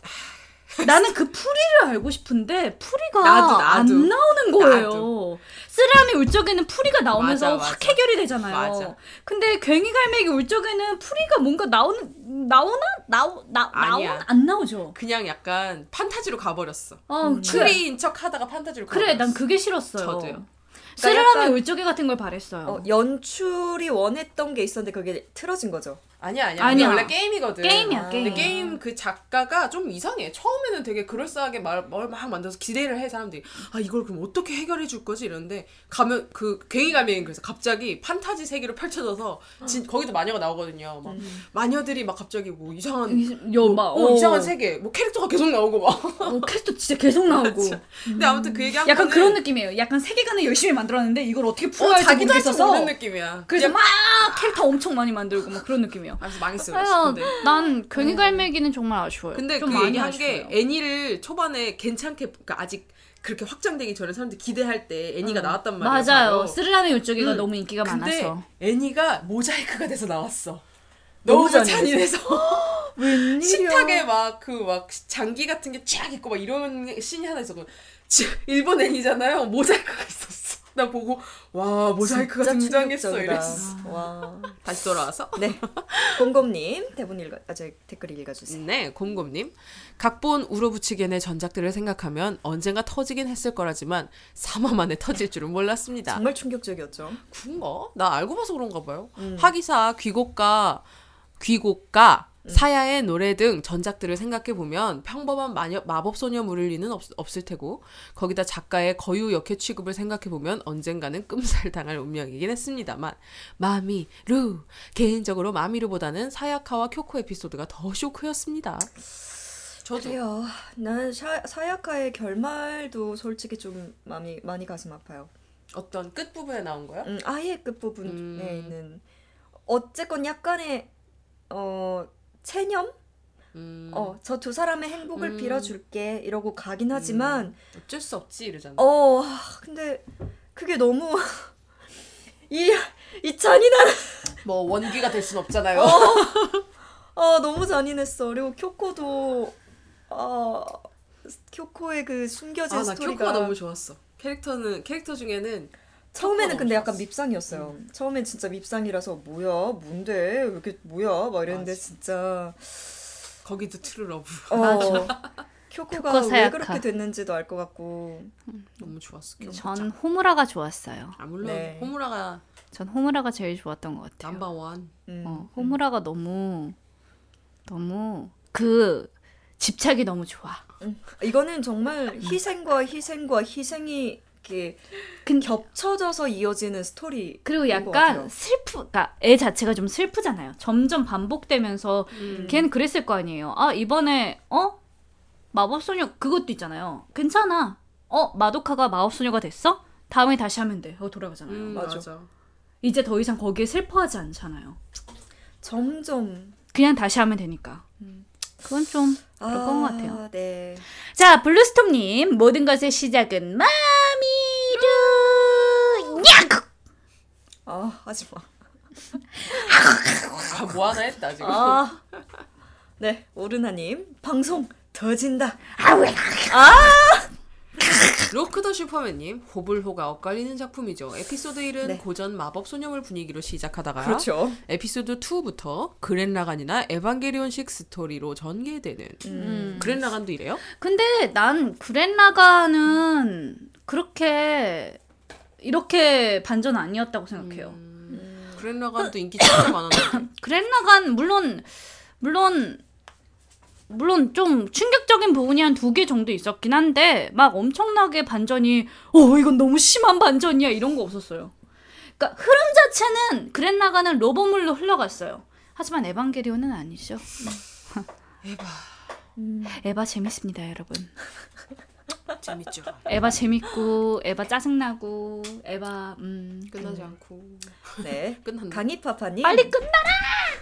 나는 그 풀이를 알고 싶은데 풀이가 나도, 나도. 안 나오는 거예요. 나도. 쓰르라미 울 적에는 풀이가 나오면서 맞아, 확 맞아. 해결이 되잖아요. 맞아. 근데 괭이갈매기 울 적에는 풀이가 뭔가 나오는 나오나 나오 나 아니야. 나오 안 나오죠. 그냥 약간 판타지로 가버렸어. 어, 그래. 추리인 척 하다가 판타지로 가버렸어. 그래, 난 그게 싫었어요. 저도요. 쓰르라미 약간- 울 적에 같은 걸 바랬어요. 어, 연출이 원했던 게 있었는데 그게 틀어진 거죠. 아니야 아니야. 아니야. 원래 게임이거든. 게임이야, 게임. 근데 게임 그 작가가 좀 이상해. 처음에는 되게 그럴싸하게 말, 말막 만들어서 기대를 해 사람들이. 아 이걸 그럼 어떻게 해결해 줄 거지 이러는데 가면 그 괭이 가면 그래서 갑자기 판타지 세계로 펼쳐져서 진, 거기도 마녀가 나오거든요. 막 마녀들이 막 갑자기 뭐 이상한 여, 뭐, 막, 어, 어. 이상한 세계 뭐 캐릭터가 계속 나오고 막. 어, 캐스터 진짜 계속 나오고. 근데 아무튼 그 얘기 한 약간 거는 그런 느낌이에요. 약간 세계관을 열심히 만들었는데 이걸 어떻게 어, 풀어야 할지 모르겠어서. 느낌이야. 그래서 막 캐릭터 엄청 많이 만들고 막 그런 느낌이 에요. 아, 그래서 망했어. 그래서 그래서. 근데 난 괜히 갈매기는 정말 아쉬워요. 근데 좀그 많이 얘기한 아쉬워요. 게 애니를 초반에 괜찮게 그러니까 아직 그렇게 확장되기 전에 사람들이 기대할 때 애니가 나왔단 말이에요. 맞아요. 스르라미 울적이가 음. 너무 인기가 근데 많아서. 애니가 모자이크가 돼서 나왔어. 너무 너무 잔인해서. 웬일이야. 식탁에 막 그 막 장기 같은 게 쫙 있고 막 이런 씬이 하나 있었고 지- 일본 애니잖아요. 모자이크가 있었어. 나 보고 와 모자이크가 등장했어. 이랬어. 와. 다시 돌아와서 네. 곰곰님 대본 읽어, 아, 저 댓글 읽어주세요. 네, 곰곰님. 각본 우로부치겐의 전작들을 생각하면 언젠가 터지긴 했을 거라지만 3화 만에 터질 줄은 몰랐습니다. 정말 충격적이었죠. 그런가? 나 알고 봐서 그런가 봐요. 음. 화기사, 귀곡가, 귀곡가, 사야의 노래 등 전작들을 생각해 보면 평범한 마녀, 마법 소녀물일 리는 없, 없을 테고 거기다 작가의 거유 역해 취급을 생각해 보면 언젠가는 끔살 당할 운명이긴 했습니다만 마미 루 개인적으로 마미루보다는 사야카와 쿄코 에피소드가 더 쇼크였습니다. 저도 그래요. 난 샤, 사야카의 결말도 솔직히 좀 마음이 많이 가슴 아파요. 어떤 끝 부분에 나온 거야? 음, 아예 끝 부분에 음. 있는 어쨌건 약간의 어 체념? 음, 어, 저 두 사람의 행복을 음. 빌어줄게 이러고 가긴 하지만 어쩔 수 없지 이러잖아. 어 하, 근데 그게 너무 이, 이 잔인한 뭐 원귀가 될 순 없잖아요. 아 너무 잔인했어 그리고 쿄코도 아 쿄코의 그 숨겨진 아, 나 스토리가 쿄코가 너무 좋았어. 캐릭터는 캐릭터 중에는 처음에는 근데 약간. 밉상이었어요. 처음엔 진짜 밉상이라서 뭐야 뭔데 왜 이렇게 뭐야 막 이랬는데 맞아. 진짜 거기도 true love 어 쿄코 쿄코가 왜. 그렇게 됐는지도 알 것 같고 너무 좋았어. 쿄코. 전 호무라가 좋았어요. 아 물론 네. 호무라가 전 호무라가 제일 좋았던 것 같아요. number one. 음. 어, 호무라가 너무 너무 그 집착이 너무 좋아. 이거는 정말 희생과 희생과 희생이 이렇게 근- 겹쳐져서 이어지는 스토리 그리고 것 약간 같아요. 슬프, 그러니까 애 자체가 좀 슬프잖아요. 점점 반복되면서 음. 걔는 그랬을 거 아니에요. 아 이번에 어 마법소녀 그것도 있잖아요. 괜찮아. 어 마도카가 마법소녀가 됐어? 다음에 다시 하면 돼. 어 돌아가잖아요. 음, 맞아. 맞아. 이제 더 이상 거기에 슬퍼하지 않잖아요. 점점 그냥 다시 하면 되니까. 그건 좀 그런 것 같아요. 네. 자, 블루스톰님, 모든 것의 시작은 마미루! 야! 아 하지 마. 아, 뭐 하나 했다 지금. 아. 네 오르나님 방송 더진다. 로크 더 슈퍼맨님 호불호가 엇갈리는 작품이죠. 에피소드 1은 네. 고전 마법 소녀물 분위기로 시작하다가 그렇죠. 에피소드 2부터 그렌라간이나 에반게리온식 스토리로 전개되는 음. 그렌라간도 이래요? 근데 난 그렌라간은 그렇게 이렇게 반전 아니었다고 생각해요. 음, 그랜 라간도 인기 진짜 많았는데. 그랜라간 물론 물론 물론 좀 충격적인 부분이 한 두 개 정도 있었긴 한데 막 엄청나게 반전이 어 이건 너무 심한 반전이야 이런 거 없었어요. 그러니까 흐름 자체는 그랜라간은 로버물로 흘러갔어요. 하지만 에반게리온은 아니죠. 에바 에바 재밌습니다, 여러분. 재밌죠. 에바 재밌고 에바 짜증나고 에바 음 끝나지 않고 네. 끝났나? 강희파파님 빨리 끝나.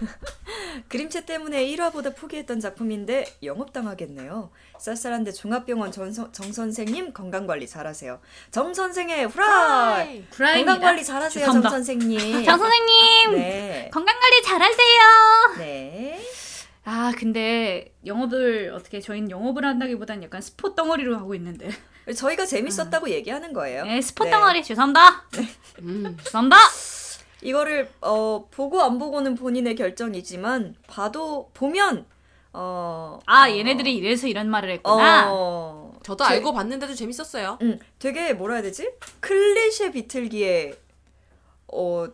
그림체 때문에 1화보다 포기했던 작품인데 영업당하겠네요. 쌀쌀한데 종합병원 전서, 정 선생님 건강관리 잘하세요. 정 선생의 후라이! 건강관리 잘하세요, 죄송합니다. 정 선생님. 장 선생님 네. 건강 관리 잘하세요. 네. 아 근데 영업을 어떻게 저희는 영업을 한다기보단 약간 스포 덩어리로 하고 있는데. 저희가 재밌었다고 얘기하는 거예요. 네 스포 네. 덩어리 죄송합니다. 음. 죄송합니다. 이거를 어, 보고 안 보고는 본인의 결정이지만 봐도 보면 어, 아 어, 얘네들이 이래서 이런 말을 했구나. 어, 저도 제- 알고 봤는데도 재밌었어요. 음, 되게 뭐라 해야 되지? 클리셰 비틀기에 어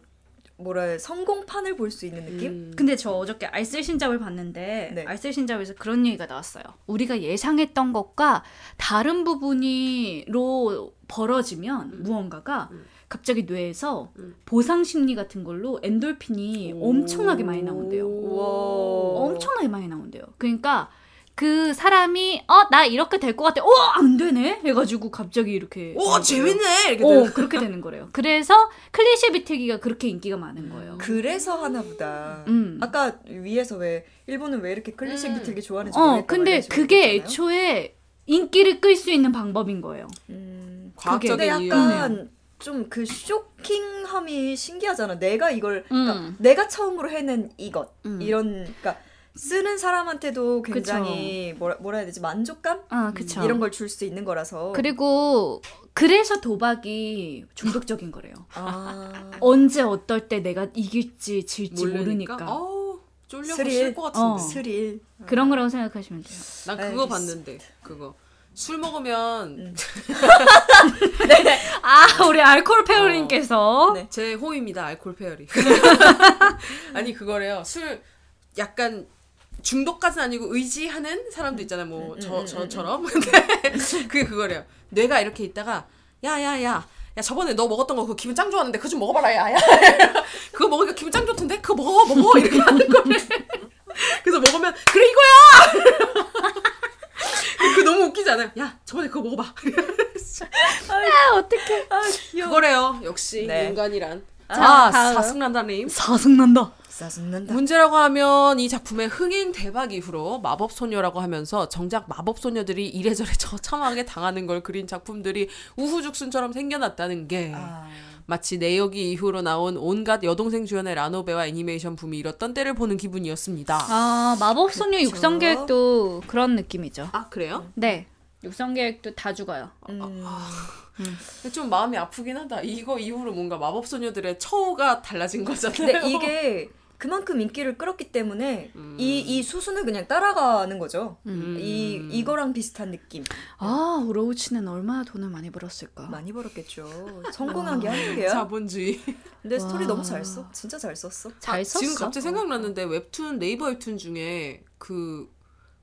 뭐라 해야 성공판을 볼 수 있는 느낌? 음. 근데 저 어저께 알쓸 신잡을 봤는데 네. 알쓸 신잡에서 그런 얘기가 나왔어요. 우리가 예상했던 것과 다른 부분이로 벌어지면 무언가가 갑자기 뇌에서 보상 심리 같은 걸로 엔돌핀이 엄청나게 많이 나온대요. 우와. 엄청나게 많이 나온대요. 그러니까 그 사람이 어 나 이렇게 될 것 같아. 어안 되네. 해가지고 갑자기 이렇게 오 재밌네 이렇게 어. 그렇게 되는 거래요. 그래서 클리셰 비틀기가 그렇게 인기가 많은 거예요. 그래서 하나 보다. 음. 아까 위에서 왜 일본은 왜 이렇게 클리셰 비틀기 좋아하는지 어 근데 그게 애초에 인기를 끌 수 있는 방법인 거예요. 음, 과학적인 근데 이유. 약간 좀 그 쇼킹함이 신기하잖아. 내가 이걸 그러니까 음. 내가 처음으로 해낸 이것 음. 이런 그러니까 쓰는 사람한테도 굉장히 뭐라, 뭐라 해야 되지 만족감 아 그쵸. 이런 걸 줄 수 있는 거라서 그리고 그래서 도박이 중독적인 거래요. 아 언제 어떨 때 내가 이길지 질지 모르니까. 모르니까 어우 쫄려서. 쉴것 같은데. 어. 스릴 그런 거라고 생각하시면 돼요. 난 그거 알겠습니다. 봤는데 그거 술 먹으면 음. 아 우리 알콜 페어링께서 네. 제 호입니다 알콜 페어리. 아니 그거래요. 술 약간 중독까지는 아니고 의지하는 사람도 있잖아요. 뭐 음, 저 음, 저처럼. 근데 그게 그거래요. 뇌가 이렇게 있다가 야야야. 야 저번에 너 먹었던 거 그거 기분 짱 좋았는데 그거 좀 먹어봐라 야야 그거 먹으니까 기분 짱 좋던데 그거 먹어 먹어 이렇게 하는 거래 그래서 먹으면 그래 이거야 그 너무 웃기지 않아요 야 저번에 그거 먹어봐 아 어떡해. 그거래요 역시 네. 인간이란 자, 자 다음. 사승난다님 사승난다. 짜증난다. 문제라고 하면 이 작품의 흥행 대박 이후로 마법 소녀라고 하면서 정작 마법 소녀들이 이래저래 처참하게 당하는 걸 그린 작품들이 우후죽순처럼 생겨났다는 게 아, 마치 내역이 이후로 나온 온갖 여동생 주연의 라노베와 애니메이션 붐이 일었던 때를 보는 기분이었습니다. 아 마법 소녀 그쵸. 육성 계획도 그런 느낌이죠. 아 그래요? 네. 육성 계획도 다 죽어요. 음, 좀 마음이 아프긴 하다. 이거 이후로 뭔가 마법 소녀들의 처우가 달라진 거잖아요. 근데 이게 그만큼 인기를 끌었기 때문에 이이 수순을 그냥 따라가는 거죠. 음. 이 이거랑 비슷한 느낌. 아 우로우치는 얼마나 돈을 많이 벌었을까. 많이 벌었겠죠. 성공한 게 한두 개야. 자본주의. 근데 스토리 와. 너무 잘 써. 진짜 잘 썼어. 잘 아, 썼어. 지금 갑자기 생각났는데 웹툰 네이버 웹툰 중에 그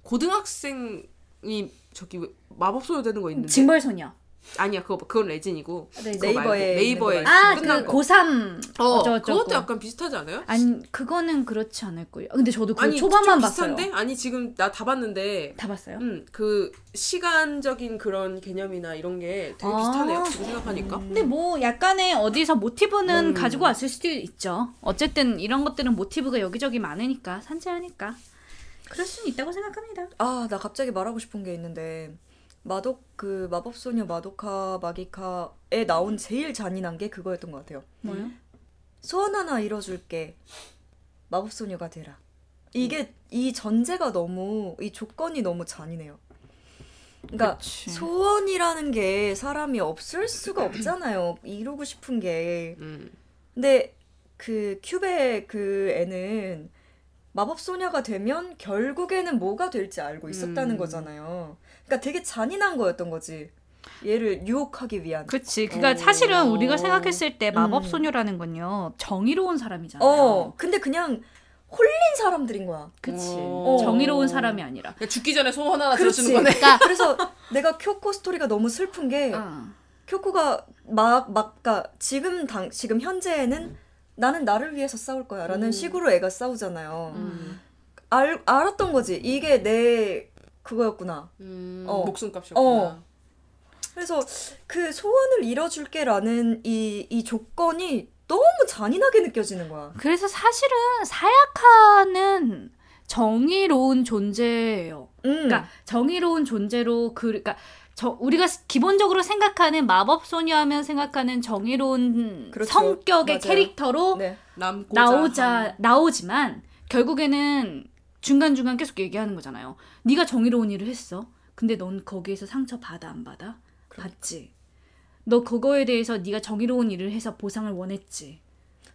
고등학생이 저기 왜- 마법소녀 되는 거 있는데 징벌소녀. 아니야 그거 그건 레진이고 네, 그거 네이버에 네이버에 거 아, 그 거. 고3 어 어쩌고저쩌고. 그것도 약간 비슷하지 않아요? 아니 그거는 그렇지 않을 거예요. 근데 저도 그 아니 초반만 좀 봤어요. 비슷한데 아니 지금 나 다 봤는데 다 봤어요? 음, 그 시간적인 그런 개념이나 이런 게 되게 아. 비슷하네요. 지금 생각하니까. 근데 뭐 약간의 어디서 모티브는 음. 가지고 왔을 수도 있죠. 어쨌든 이런 것들은 모티브가 여기저기 많으니까 산재하니까 그럴 수는 있다고 생각합니다. 아, 나 갑자기 말하고 싶은 게 있는데 마독 그 마법소녀 마도카 마기카에 나온 제일 잔인한 게 그거였던 것 같아요. 뭐요? 소원 하나 이뤄줄게. 마법소녀가 되라. 이게 이 전제가 너무 이 조건이 너무 잔인해요. 그러니까 그치. 소원이라는 게 사람이 없을 수가 없잖아요. 이루고 싶은 게. 음. 근데 그 큐베 그 애는 마법 소녀가 되면 결국에는 뭐가 될지 알고 있었다는 음. 거잖아요. 그러니까 되게 잔인한 거였던 거지. 얘를 유혹하기 위한. 그치. 그러니까 어. 사실은 우리가 생각했을 때 마법 음. 소녀라는 건요 정의로운 사람이잖아요. 어, 근데 그냥 홀린 사람들인 거야. 그치. 어. 정의로운 사람이 아니라. 그냥 죽기 전에 소원 하나. 들어주는 거네. 그러니까 그래서 내가 쿄코 스토리가 너무 슬픈 게 어. 쿄코가 막, 막, 그러니까 지금 당, 지금 현재에는 나는 나를 위해서 싸울 거야. 라는 음. 식으로 애가 싸우잖아요. 음. 알, 알았던 거지. 이게 내 그거였구나. 음, 어. 목숨값이었구나. 어. 그래서 그 소원을 이뤄줄게라는 이, 이 조건이 너무 잔인하게 느껴지는 거야. 그래서 사실은 사야카는 정의로운 존재예요. 음. 그러니까 정의로운 존재로 그 그러니까 저 우리가 기본적으로 생각하는 마법 소녀 하면 생각하는 정의로운 그렇죠. 성격의 맞아요. 캐릭터로 네. 나오자 한- 나오지만 결국에는 중간 중간 계속 얘기하는 거잖아요. 네가 정의로운 일을 했어. 근데 넌 거기에서 상처 받아 안 받아? 받지. 너 그거에 대해서 네가 정의로운 일을 해서 보상을 원했지.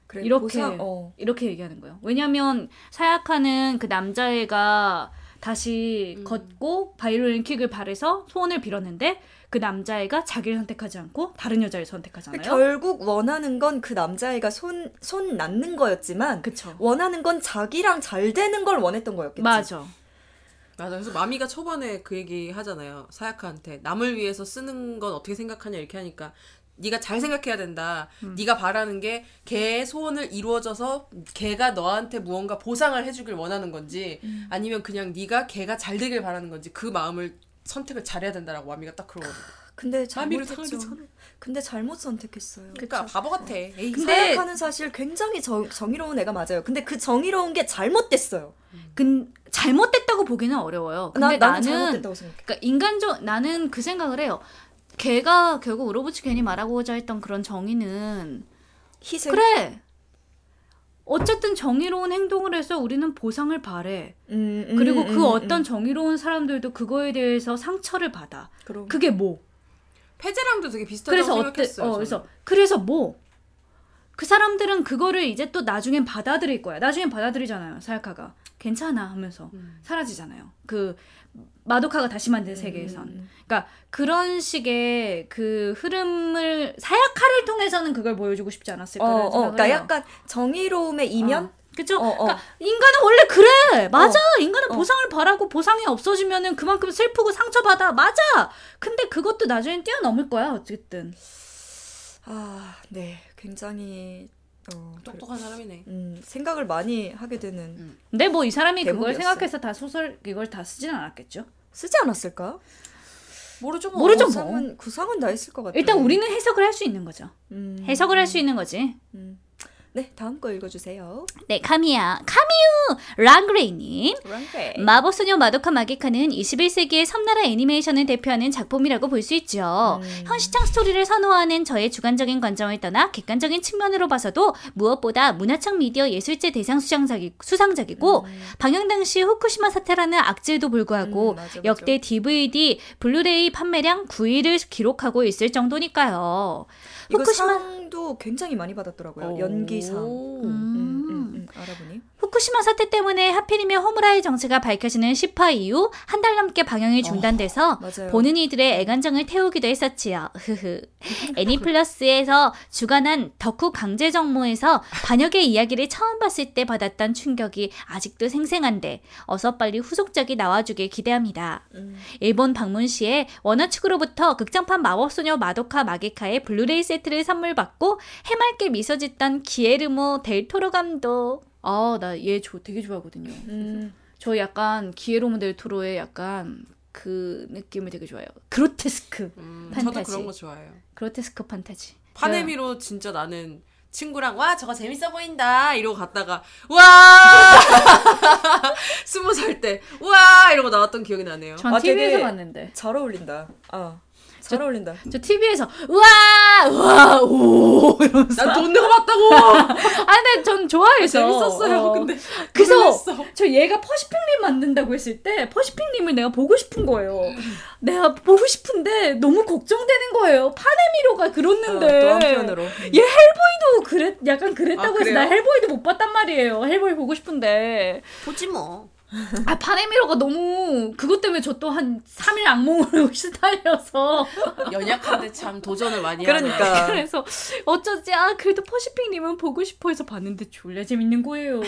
그래, 이렇게 보상, 어. 이렇게 얘기하는 거예요. 왜냐면 사야카는 그 남자애가 다시 음. 걷고 바이올린 킥을 발해서 소원을 빌었는데 그 남자애가 자기를 선택하지 않고 다른 여자를 선택하잖아요. 결국 원하는 건 그 남자애가 손, 손 낳는 거였지만 그쵸. 원하는 건 자기랑 잘 되는 걸 원했던 거였겠지. 맞아. 맞아. 그래서 마미가 초반에 그 얘기 하잖아요. 사야카한테 남을 위해서 쓰는 건 어떻게 생각하냐 이렇게 하니까 네가 잘 생각해야 된다. 네가 바라는 게 걔의 소원을 이루어져서 걔가 너한테 무언가 보상을 해주길 원하는 건지 아니면 그냥 네가 걔가 잘 되길 바라는 건지 그 마음을 선택을 잘해야 된다라고 마미가 딱 그러거든. 근데 잘못했죠. 근데 잘못 선택했어요. 그러니까 바보 같아. 에이, 근데- 사약하는 사실 굉장히 정, 정의로운 애가 맞아요. 근데 그 정의로운 게 잘못됐어요. 근 잘못됐다고 보기는 어려워요. 근데 나, 나는 나는 잘못됐다고 생각해. 그러니까 인간적 나는 그 생각을 해요. 걔가 결국 우로부치 괜히 말하고자 했던 그런 정의는 희생. 그래. 어쨌든 정의로운 행동을 해서 우리는 보상을 바래. 음, 음, 그리고 음, 그 음, 어떤 음. 정의로운 사람들도 그거에 대해서 상처를 받아. 그럼. 그게 뭐? 패제랑도 되게 비슷하다고 그래서? 생각했어요. 어. 그래서 그래서 뭐? 그 사람들은 그거를 이제 또 나중엔 받아들일 거야. 나중엔 받아들이잖아요. 사야카가 괜찮아 하면서 음. 사라지잖아요. 그 마도카가 다시 만든 세계에선. 음. 그러니까 그런 식의 그 흐름을 사야카를 통해서는 그걸 보여주고 싶지 않았을 어, 어, 생각을 그러니까 해요. 약간 정의로움의 이면? 어. 그죠? 어, 어. 그러니까 인간은 원래 그래. 맞아. 인간은 어. 보상을 바라고 보상이 없어지면은 그만큼 슬프고 상처받아. 맞아. 근데 그것도 나중엔 뛰어넘을 거야. 어쨌든. 아, 네. 굉장히 어, 똑똑한 사람이네. 음, 생각을 많이 하게 되는 근데 뭐 이 사람이 그걸 대목이었어요. 생각해서 다 소설 이걸 다 쓰진 않았겠죠. 쓰지 않았을까? 모르죠 뭐. 모르죠 뭐. 구상은 구상은 다 했을 것 같아요. 일단 우리는 해석을 할 수 있는 거죠. 음, 해석을 할 수 있는 거지. 네, 다음 거 읽어주세요. 네, 카미야. 카미유 랑그레이님. 마법소녀 마도카 마기카는 21세기의 섬나라 애니메이션을 대표하는 작품이라고 볼 수 있죠. 음. 현시장 스토리를 선호하는 저의 주관적인 관점을 떠나 객관적인 측면으로 봐서도 무엇보다 문화청 미디어 예술제 대상 수상작이, 수상작이고 방영 당시 후쿠시마 사태라는 악재에도 불구하고 음, 맞아, 맞아. 역대 DVD, 블루레이 판매량 9위를 기록하고 있을 정도니까요. 후쿠시마- 상도 굉장히 많이 받았더라고요. 연기상. 오. 음, 음, 음, 알아보니. 후쿠시마 사태 때문에 하필이면 호무라의 정체가 밝혀지는 10화 이후 한 달 넘게 방영이 중단돼서 맞아요. 보는 이들의 애간장을 태우기도 했었지요. 흐흐. 애니플러스에서 주관한 덕후 강제 정모에서 반역의 이야기를 처음 봤을 때 받았던 충격이 아직도 생생한데 어서 빨리 후속작이 나와주길 기대합니다. 음. 일본 방문 시에 원화 측으로부터 극장판 마법소녀 마도카 마기카의 블루레이 세트를 선물 받고 해맑게 미소 짓던 기에르모 델토로 감독. 아, 나 얘 되게 좋아하거든요. 음, 저 약간 기에르모 델토로의 약간 그 느낌을 되게 좋아해요. 그로테스크. 음, 판타지. 저도 그런 거 좋아해요. 그로테스크 판타지. 파네미로 진짜 나는 친구랑 와 저거 재밌어 보인다 이러고 갔다가 와 스무 살 때 와 이러고 나왔던 기억이 나네요. 전 아, TV에서 되게- 봤는데. 잘 어울린다. 아, 잘 어울린다. 저 TV에서 우와 우와 오 이러면서. 난 돈 내고 봤다고. 아 근데 전 좋아해서. 재밌었어요. 어. 근데 그래서 놀랐어. 저 얘가 퍼시픽 림 만든다고 했을 때 퍼시픽 림을 내가 보고 싶은 거예요. 내가 보고 싶은데 너무 걱정되는 거예요. 판의 미로가 그렇는데. 어, 또 한편으로. 얘 헬보이도 그랬 약간 그랬다고 아, 해서 나? 헬보이도 못 봤단 말이에요. 헬보이 보고 싶은데. 보지 뭐. 아 판의 미로가 너무 그것 때문에 저 또 한 3일 악몽으로 시달려서 연약한데 참 도전을 많이 하네. 그러니까 그래서 어쩌지 아 그래도 퍼시픽 님은 보고 싶어 해서 봤는데 졸라 재밌는 거예요.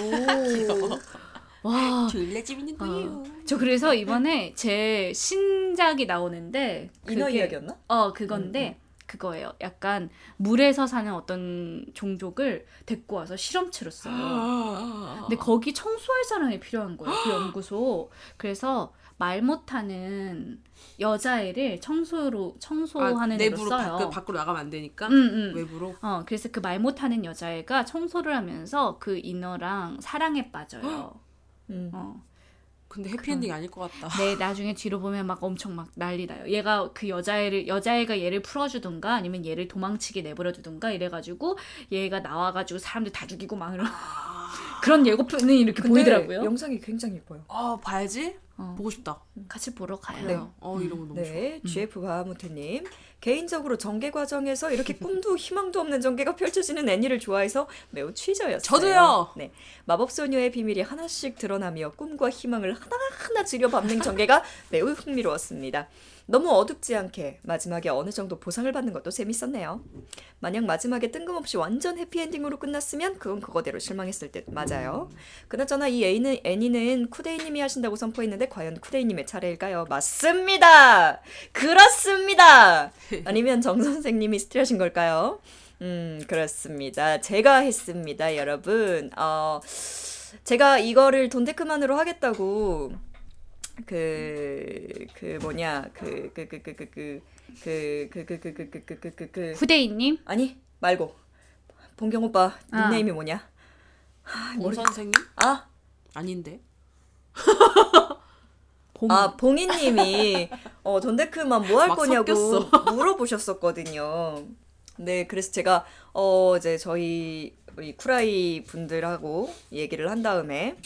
와. 졸라 재밌는 거예요. 저 그래서 이번에 제 신작이 나오는데 인어 그게- 이야기였나? 어 그건데 그거예요. 약간 물에서 사는 어떤 종족을 데리고 와서 실험체로 써요. 아. 근데 거기 청소할 사람이 필요한 거예요. 그 연구소. 그래서 말 못하는 여자애를 청소로 청소하는 데로 내부로 써요. 밖, 밖으로 나가면 안 되니까 음, 음. 외부로. 어, 그래서 그 말 못하는 여자애가 청소를 하면서 그 인어랑 사랑에 빠져요. 음. 어. 근데 해피엔딩 아닐 것 같다. 네, 나중에 뒤로 보면 막 엄청 막 난리 나요. 얘가 그 여자애를 여자애가 얘를 풀어주든가 아니면 얘를 도망치게 내버려두든가 이래가지고 얘가 나와가지고 사람들 다 죽이고 막 이러. 그런 예고편이 이렇게 근데 보이더라고요. 영상이 굉장히 예뻐요. 아 봐야지. 어. 보고 싶다. 같이 보러 가요. 네. 어 이런 거 너무 좋아. 네, GF 바하무트님 개인적으로 전개 과정에서 이렇게 꿈도 희망도 없는 전개가 펼쳐지는 애니를 좋아해서 매우 취저였어요. 저도요. 네, 마법 소녀의 비밀이 하나씩 드러나며 꿈과 희망을 하나하나 들여밟는 전개가 매우 흥미로웠습니다. 너무 어둡지 않게 마지막에 어느 정도 보상을 받는 것도 재밌었네요. 만약 마지막에 뜬금없이 완전 해피엔딩으로 끝났으면 그건 그거대로 실망했을 듯 맞아요. 그나저나 이 애니는, 애니는 쿠데이님이 하신다고 선포했는데 과연 쿠데이님의 차례일까요? 맞습니다. 그렇습니다. 아니면 정 선생님이 스틸하신 걸까요? 음 그렇습니다. 제가 했습니다, 여러분. 어 제가 이거를 돈데크만으로 하겠다고 그 그 뭐냐 그그그 그 그 그 그 그 그 그 그 그 그 그 그 그 후대인님 아니 말고 봉경 오빠 아. 닉네임이 뭐냐? 봉 선생님? 아 아닌데. 아, 봉이님이 어, 돈데크만 뭐할막 거냐고. 물어보셨었거든요. 네, 그래서 제가 어 이제 저희 우리 쿠라이 분들하고 얘기를 한 다음에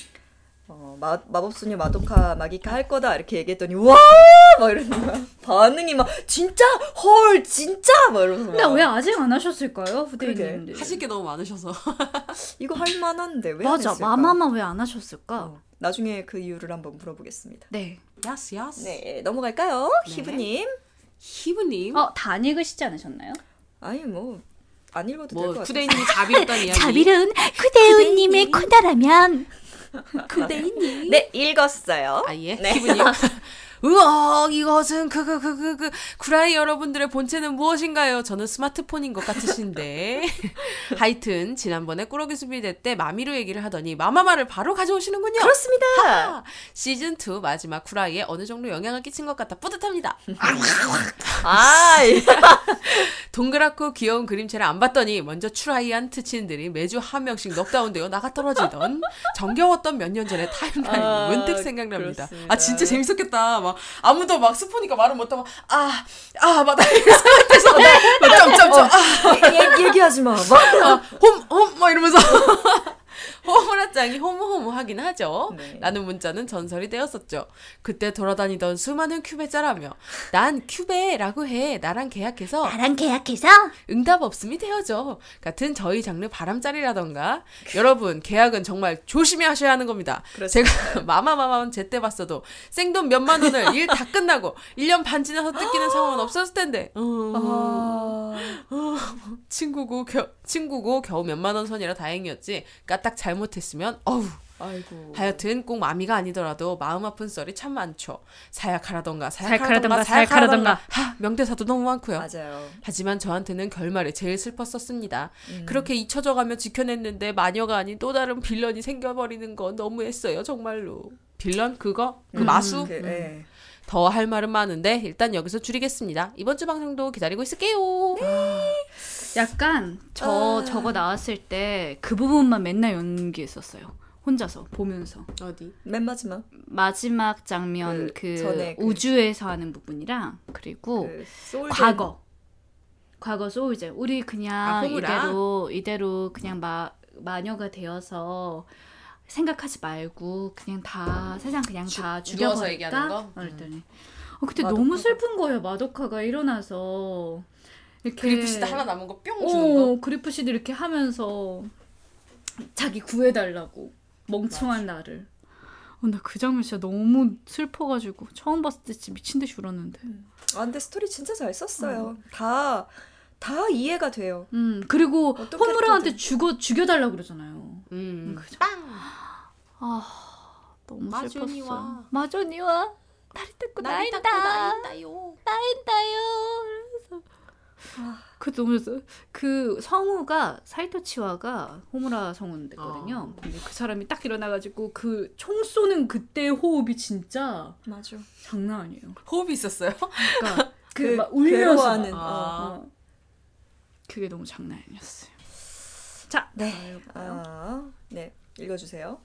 어, 마, 마법소녀 마도카 마기카 할 거다 이렇게 얘기했더니 와! 막 이러는 거야. 반응이 막 진짜 헐 진짜 막 이러면서 근데 막 왜 아직 안 하셨을까요, 그러게. 후대인님들? 하실 게 너무 많으셔서. 이거 할 만한데 왜 안 맞아, 했을까? 마마마 왜 안 하셨을까? 어, 나중에 그 이유를 한번 물어보겠습니다. 네. 야스 야스. 네, 넘어갈까요? 네. 히브님. 히브님. 어, 다안 읽으시지 않으셨나요? 아니 뭐 안 읽어도 될뭐것 같아요. 쿠데이님이 자비였다는 이야기. 자비로운 쿠데우님의 코나라면 그대인님. 네, 읽었어요. 아, 예? 네. 기분이요? 으억 이것은 그그그그그 구라이 여러분들의 본체는 무엇인가요? 저는 스마트폰인 것 같으신데 하여튼 지난번에 꾸러기 수비대 때 마미루 얘기를 하더니 마마마를 바로 가져오시는군요. 그렇습니다. 하! 시즌 2 마지막 쿠라이에 어느 정도 영향을 끼친 것 같아 뿌듯합니다. 아, 동그랗고 귀여운 그림체를 안 봤더니 먼저 추라이한 트친들이 매주 한 명씩 넉다운되어 나가 떨어지던 정겨웠던 몇 년 전의 타임라인이 아, 문득 생각납니다. 그렇습니다. 아 진짜 재밌었겠다. 막 아무도 막 스포니까 말을 못하고 아아 맞다 이렇게 생각해서 막 점점점 얘, 얘기하지 마. 막. 아 홈 홈 막 이러면서 호무라짱이 호무호무하긴 하죠. 네. 라는 문자는 전설이 되었었죠. 그때 돌아다니던 수많은 큐베자라며 난 큐베라고 해 나랑 계약해서 나랑 계약해서 응답 없음이 되어져. 같은 저희 장르 바람짜리라던가. 여러분, 계약은 정말 조심히 하셔야 하는 겁니다. 제가 마마마마만 제때 봤어도 생돈 몇만 원을 일 다 끝나고 1년 반 지나서 뜯기는 상황은 없었을 텐데. 어, 아, 친구고, 겨, 친구고 겨우 몇만 원 선이라 다행이었지. 까딱 잘못했으면, 어우. 아이고. 하여튼 꼭 마미가 아니더라도 마음 아픈 썰이 참 많죠. 사약하라던가, 사약하라던가, 사약하라던가, 사약하라던가. 하, 명대사도 너무 많고요. 맞아요. 하지만 저한테는 결말이 제일 슬펐었습니다. 그렇게 잊혀져가며 지켜냈는데 마녀가 아닌 또 다른 빌런이 생겨버리는 건 너무했어요, 정말로. 빌런 그거 그 마수 그, 예. 더할 말은 많은데 일단 여기서 줄이겠습니다. 이번 주 방송도 기다리고 있을게요. 약간 저 저거 나왔을 때 그 부분만 맨날 연기했었어요. 혼자서 보면서 어디? 맨 마지막 마지막 장면 그 그, 전에 그- 우주에서 하는 부분이랑 그리고 그 소울 과거 과거 소울제 우리 그냥 아, 호불아? 이대로 이대로 그냥 마 마녀가 되어서 생각하지 말고 그냥 다 세상 그냥 다 누워서 얘기하는 죽여버릴까? 거? 그랬더니 어 그때 마도카가- 너무 슬픈 거예요 마도카가 일어나서 이렇게 그리프시드 하나 남은 거 뿅 주는 거. 어, 그리프시드 이렇게 하면서 자기 구해달라고 멍청한 나를. 어, 나그 장면 진짜 너무 슬퍼가지고 처음 봤을 때 진짜 미친 듯이 울었는데. 아 근데 스토리 진짜 잘 썼어요. 다다 이해가 돼요. 음 그리고 캐릭터든. 죽어 죽여달라 그러잖아요. 음. 그 장- 아 너무 마존이와. 슬펐어. 마존이와 다리 뜯고 나인다. 나인다요. 나인다요. 그래서 그 너무 좋았어. 그 성우가 사이토치와가 호무라 성우인데거든요. 근데 그 사람이 딱 일어나가지고 그 총 쏘는 그때 호흡이 진짜 맞아. 장난 아니에요. 호흡이 있었어요? 그러니까 그 그막 울면서 괴로워하는, 막, 아. 어. 그게 너무 장난 아니었어요. 자, 네. 아, 네. 읽어주세요.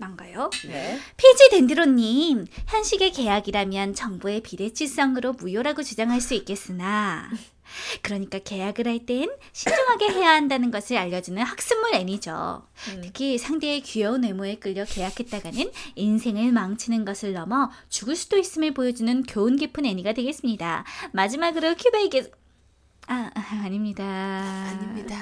망가요? 네. 피지 덴드로님, 현식의 계약이라면 정부의 비대치성으로 무효라고 주장할 수 있겠으나, 그러니까 계약을 할 땐 신중하게 해야 한다는 것을 알려주는 학습물 애니죠. 특히 상대의 귀여운 외모에 끌려 계약했다가는 인생을 망치는 것을 넘어 죽을 수도 있음을 보여주는 교훈 깊은 애니가 되겠습니다. 마지막으로 큐베에게 아, 아 아닙니다. 아닙니다.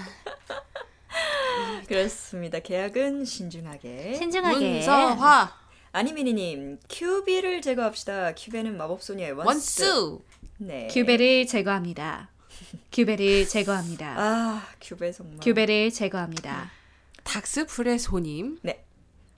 그렇습니다. 계약은 신중하게. 신중하게. 문서화 아니미니님, 큐비를 제거합시다. 큐베는 마법소녀의 원스. 원수 네. 규베를 제거합니다. 규베를 제거합니다. 아, 큐베 정말. 규베를 제거합니다. 닥스 프레 소님 네.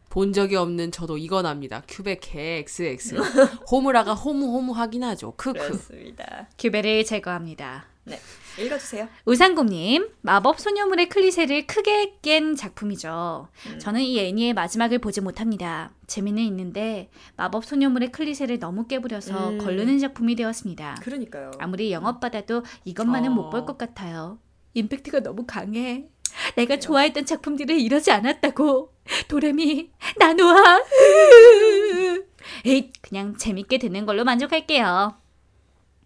본 적이 없는 저도 이건 압니다. 큐백 XX 호무라가 호무 호무 하긴 하죠. 크크. 그렇습니다. 규베를 제거합니다. 네. 읽어주세요. 우상곰님, 마법 소녀물의 클리셰를 크게 깬 작품이죠. 음. 저는 이 애니의 마지막을 보지 못합니다. 재미는 있는데 마법 소녀물의 클리셰를 너무 깨부려서 음. 걸르는 작품이 되었습니다. 그러니까요. 아무리 영업받아도 이것만은 어. 못볼 것 같아요. 임팩트가 너무 강해. 내가 좋아했던 작품들을 이러지 않았다고. 도레미, 나노아. 에잇, 그냥 재밌게 듣는 걸로 만족할게요.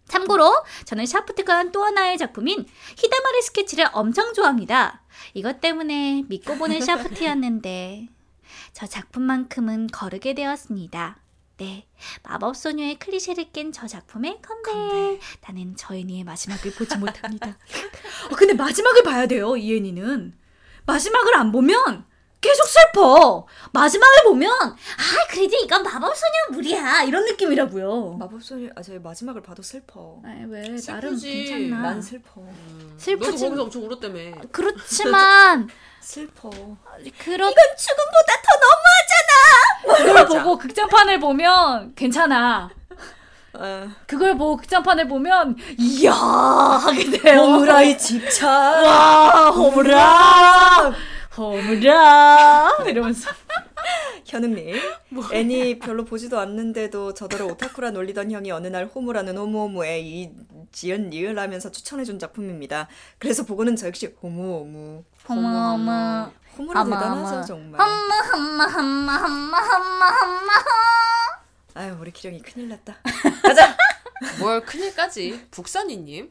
참고로 저는 샤프트의 또 하나의 작품인 히다마리 스케치를 엄청 좋아합니다. 이것 때문에 믿고 보는 샤프트였는데 저 작품만큼은 거르게 되었습니다. 네, 마법소녀의 클리셰를 깬 저 작품의 컴백. 나는 저 애니의 마지막을 보지 못합니다. 어, 근데 마지막을 봐야 돼요, 이 애니는. 마지막을 안 보면 계속 슬퍼. 마지막을 보면 아 그래도 이건 마법소녀물이야 이런 느낌이라고요. 마법소녀, 아, 저 마지막을 봐도 슬퍼. 아, 왜 나름 슬프지. 괜찮나? 난 슬퍼. 너도 슬프지. 거기서 엄청 울었다며. 그렇지만 슬퍼. 그런 이건 죽음보다 더 너무하잖아. 그걸 보고 극장판을 보면 괜찮아. 아, 그걸 보고 극장판을 보면 이야 하게 돼요. 호무라의 집착. 와 호무라 호무라 이러면서 현웅님, 애니 별로 보지도 않는데도 저더러 오타쿠라 놀리던 형이 어느 날 호무라는 호무호무에 이 지연 리을 하면서 추천해준 작품입니다. 그래서 보고는 저 역시 호무호무. 호무호무 호무라 대단하죠. 정말. 엄마 아유 우리 기령이 큰일 났다. 뭘 큰일까지. 북선이님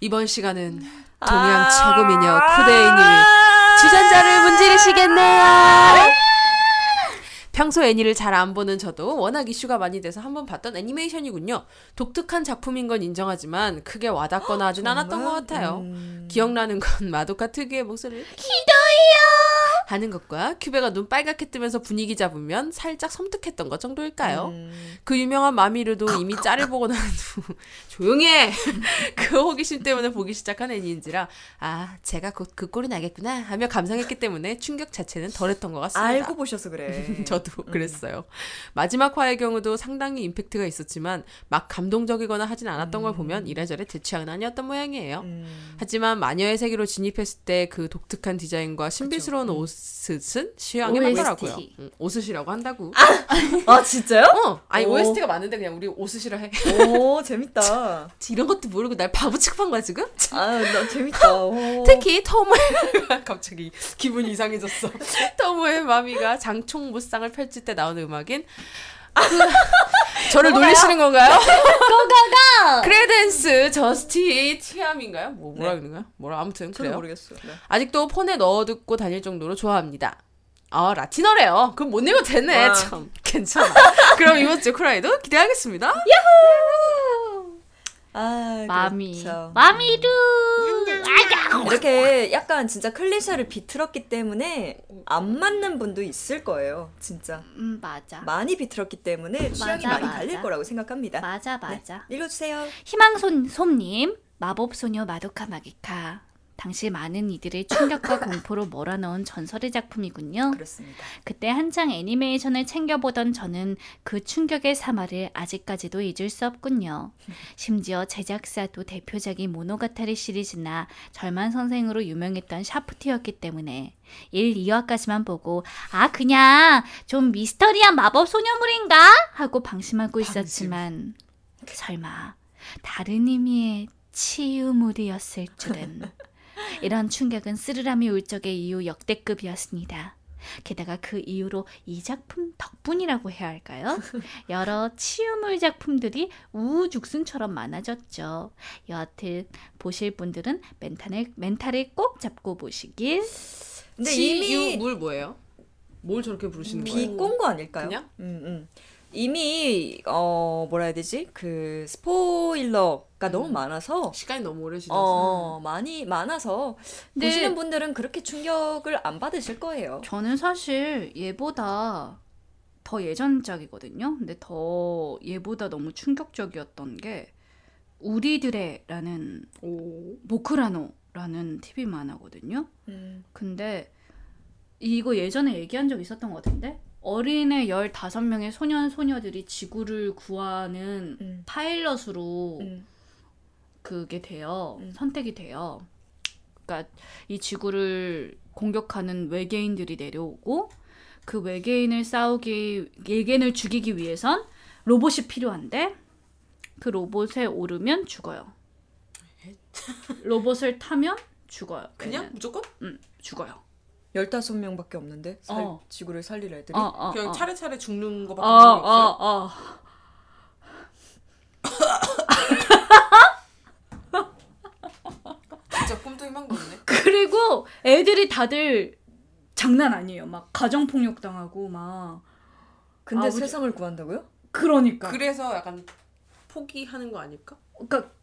이번 시간은 동양 최고 미녀 쿠데이님이 주전자를 문지르시겠네요. 평소 애니를 잘 안 보는 저도 워낙 이슈가 많이 돼서 한번 봤던 애니메이션이군요. 독특한 작품인 건 인정하지만 크게 와닿거나 하진 않았던 것 같아요. 음, 기억나는 건 마도카 특유의 목소리를 하는 것과 큐베가 눈 빨갛게 뜨면서 분위기 잡으면 살짝 섬뜩했던 것 정도일까요? 음, 그 유명한 마미르도 이미 짤을 보고 난 후 조용히 해! 그 호기심 때문에 보기 시작한 애니인지라 아 제가 곧 그 꼴이 나겠구나 하며 감상했기 때문에 충격 자체는 덜했던 것 같습니다. 알고 보셔서 그래. 저도 그랬어요. 마지막 화의 경우도 상당히 임팩트가 있었지만 막 감동적이거나 하진 않았던 걸 보면 이래저래 제 취향은 아니었던 모양이에요. 음, 하지만 마녀의 세계로 진입했을 때 그 독특한 디자인과 신비스러운 옷은 취향에. 맞더라고요. 응, 옷이라고 한다고. 아 진짜요? 어, 아니 오. OST가 맞는데 그냥 우리 옷이라 해. 오 재밌다. 이런 것도 모르고 날 바보 취급한 거야 지금? 아나 재밌다. 오. 특히 터모의 갑자기 기분이 이상해졌어. 터모의 마미가 장총 무쌍을 펼칠 때 나오는 음악인 그, 저를 놀리시는 건가요? 고고고! 크레덴스 저스티 티암인가요? 뭐 뭐라 네. 그러는 거야? 뭐라 아무튼 그래요. 모르겠어요. 네. 아직도 폰에 넣어 듣고 다닐 정도로 좋아합니다. 아 라틴어래요. 그럼 못 읽어도 되네. 와. 참 괜찮아. 그럼 이번 주 크라이도 기대하겠습니다. 아 마미 그렇죠. 마미루 이렇게 약간 진짜 클리셰를 비틀었기 때문에 안 맞는 분도 있을 거예요. 진짜 음 맞아 많이 비틀었기 때문에 취향이 맞아, 많이 갈릴 맞아. 거라고 생각합니다. 맞아 맞아 읽어주세요. 희망손 솜님 마법소녀 마도카 마기카 당시 많은 이들의 충격과 공포로 몰아넣은 전설의 작품이군요. 그렇습니다. 그때 한창 애니메이션을 챙겨보던 저는 그 충격의 사마를 아직까지도 잊을 수 없군요. 심지어 제작사도 대표작이 모노가타리 시리즈나 절만 선생으로 유명했던 샤프트였기 때문에 1, 2화까지만 보고 아 그냥 좀 미스터리한 마법 소녀물인가 하고 방심하고 있었지만 설마 다른 의미의 치유물이었을 줄은 이런 충격은 쓰르라미 울적의 이후 역대급이었습니다. 게다가 그 이후로 이 작품 덕분이라고 해야 할까요? 여러 치유물 작품들이 우죽순처럼 많아졌죠. 여하튼 보실 분들은 멘탈을 멘탈을 꼭 잡고 보시길. 근데 이미 뭐예요? 뭘 저렇게 부르시는 거예요? 비꼰 거 아닐까요? 그냥? 음, 음. 이미 어 뭐라 해야 되지 그 스포일러가 음. 너무 많아서 시간이 너무 오래 지나서 어, 많이 많아서 보시는 분들은 그렇게 충격을 안 받으실 거예요. 저는 사실 얘보다 더 예전작이거든요. 근데 더 얘보다 너무 충격적이었던 게 우리들의라는 오. 모크라노라는 TV 만화거든요. 음. 근데 이거 예전에 얘기한 적 있었던 것 같은데 어린애 15명의 소년 소녀들이 지구를 구하는 음. 파일럿으로 음. 그게 돼요. 음. 선택이 돼요. 그러니까 이 지구를 공격하는 외계인들이 내려오고 그 외계인을 싸우기, 외계인을 죽이기 위해선 로봇이 필요한데 그 로봇에 오르면 죽어요. 로봇을 타면 죽어요. 그냥? 네. 무조건? 응, 죽어요. 열다섯 명밖에 없는데 살, 어. 지구를 살릴 애들이 어, 어, 그냥 어. 차례차례 죽는 거밖에 없어요. 어, 어. 진짜 꿈뚱이만 거네. 그리고 애들이 다들 장난 아니에요. 막 가정 폭력 당하고 막. 근데 아, 세상을 구한다고요? 그러니까. 그래서 약간 포기하는 거 아닐까? 그러니까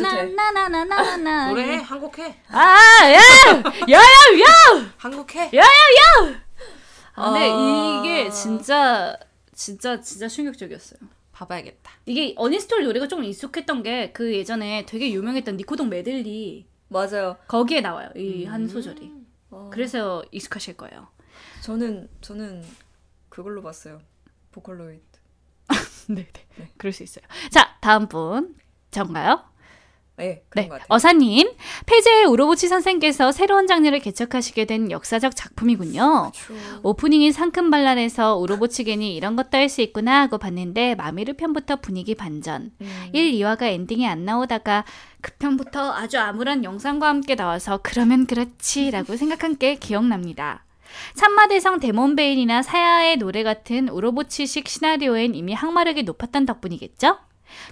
나나나나나나나 노래 한국해 아야야 야 한국해 야야야 아, 근데 아. 이게 진짜 진짜 진짜 충격적이었어요. 봐봐야겠다. 이게 어니스토리 노래가 조금 익숙했던 게 그 예전에 되게 유명했던 니코동 메들리 맞아요. 거기에 나와요 이한 음... 소절이. 와... 그래서 익숙하실 거예요. 저는 저는 그걸로 봤어요. 보컬로이드. 네네. 네. 네. 그럴 수 있어요. 자 다음 분 전가요? 네, 네. 어사님. 폐제의 우로보치 선생께서 새로운 장르를 개척하시게 된 역사적 작품이군요. 오프닝인 상큼 발랄해서 우로보치겐이 이런 것도 할 수 있구나 하고 봤는데 마미르 편부터 분위기 반전. 음. 1, 2화가 엔딩이 안 나오다가 그 편부터 아주 암울한 영상과 함께 나와서 그러면 그렇지라고 생각한 게 기억납니다. 참마대성 데몬베인이나 사야의 노래 같은 우로보치식 시나리오엔 이미 항마력이 높았던 덕분이겠죠?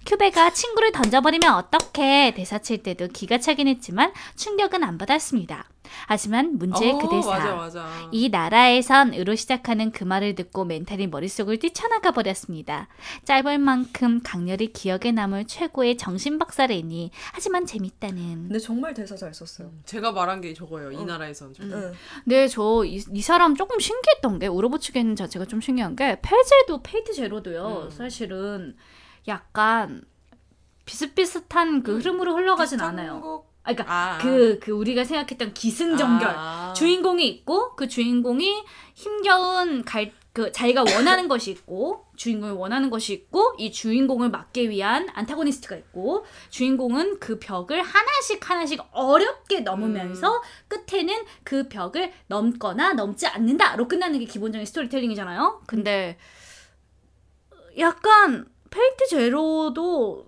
큐베가 친구를 던져버리면 어떡해 대사 칠 때도 기가 차긴 했지만 충격은 안 받았습니다. 하지만 문제의 그 어, 대사 맞아 맞아. 이 나라에선 으로 시작하는 그 말을 듣고 멘탈이 머릿속을 뛰쳐나가 버렸습니다. 짧을 만큼 강렬히 기억에 남을 최고의 정신박사래니 하지만 재밌다는. 근데 정말 대사 잘 썼어요. 제가 말한 게 저거예요. 이 나라에선 좀. 응. 네, 저 이 사람 조금 신기했던 게 우로부치 겐 자체가 좀 신기한 게 페제도 페이트 제로도요. 음. 사실은 약간 비슷비슷한 그 흐름으로 흘러가진 않아요. 거- 아, 그러니까 아, 그, 그 우리가 생각했던 기승전결 아. 주인공이 있고 그 주인공이 힘겨운 갈 그 자기가 원하는 것이 있고 주인공이 원하는 것이 있고 이 주인공을 막기 위한 antagonist가 있고 주인공은 그 벽을 하나씩 하나씩 어렵게 넘으면서 끝에는 그 벽을 넘거나 넘지 않는다로 끝나는 게 기본적인 스토리텔링이잖아요. 근데 약간 페이트 제로도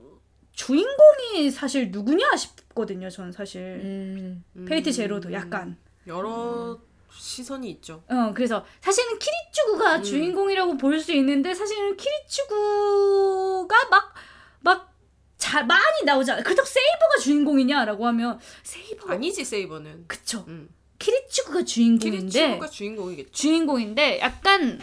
주인공이 사실 누구냐 싶거든요. 전 사실 음. 음. 페이트 제로도 약간 여러 시선이 있죠. 어, 그래서 사실은 키리츠구가 음. 주인공이라고 볼 수 있는데 사실은 키리츠구가 막 막 잘 많이 나오지 않아요. 그렇다고 세이버가 주인공이냐라고 하면 세이버가 아니지 세이버는. 그쵸. 음. 키리추구가 주인공인데 키리치오가 주인공이겠죠. 주인공인데 약간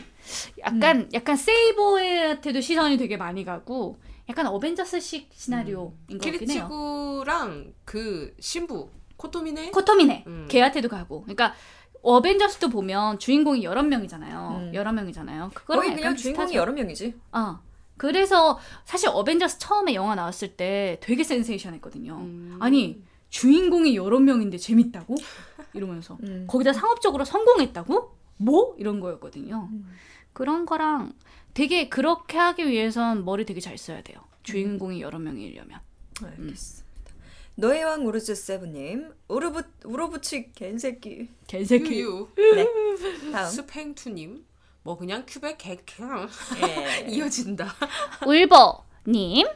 약간 약간 세이버한테도 시선이 되게 많이 가고 약간 어벤져스식 시나리오인 것 같긴 해요. 키리치구랑 그 신부 코토미네. 코토미네 음. 걔한테도 가고 그러니까 어벤져스도 보면 주인공이 여러 명이잖아요. 음. 여러 명이잖아요. 그거랑 거의 그냥 주인공이 비슷하죠. 여러 명이지. 아 그래서 사실 어벤져스 처음에 영화 나왔을 때 되게 센세이션했거든요. 음. 아니 주인공이 여러 명인데 재밌다고 이러면서 음. 거기다 상업적으로 성공했다고 뭐 이런 거였거든요. 음. 그런 거랑 되게 그렇게 하기 위해선 머리 되게 잘 써야 돼요. 주인공이 여러 명이려면. 알겠습니다. 너의 왕 우르즈 세븐님 우르부 우로부치 갠새끼. 개새끼. 유유 네. 다음. 스팽투님 뭐 그냥 큐백 개 그냥 예. 이어진다. 울버님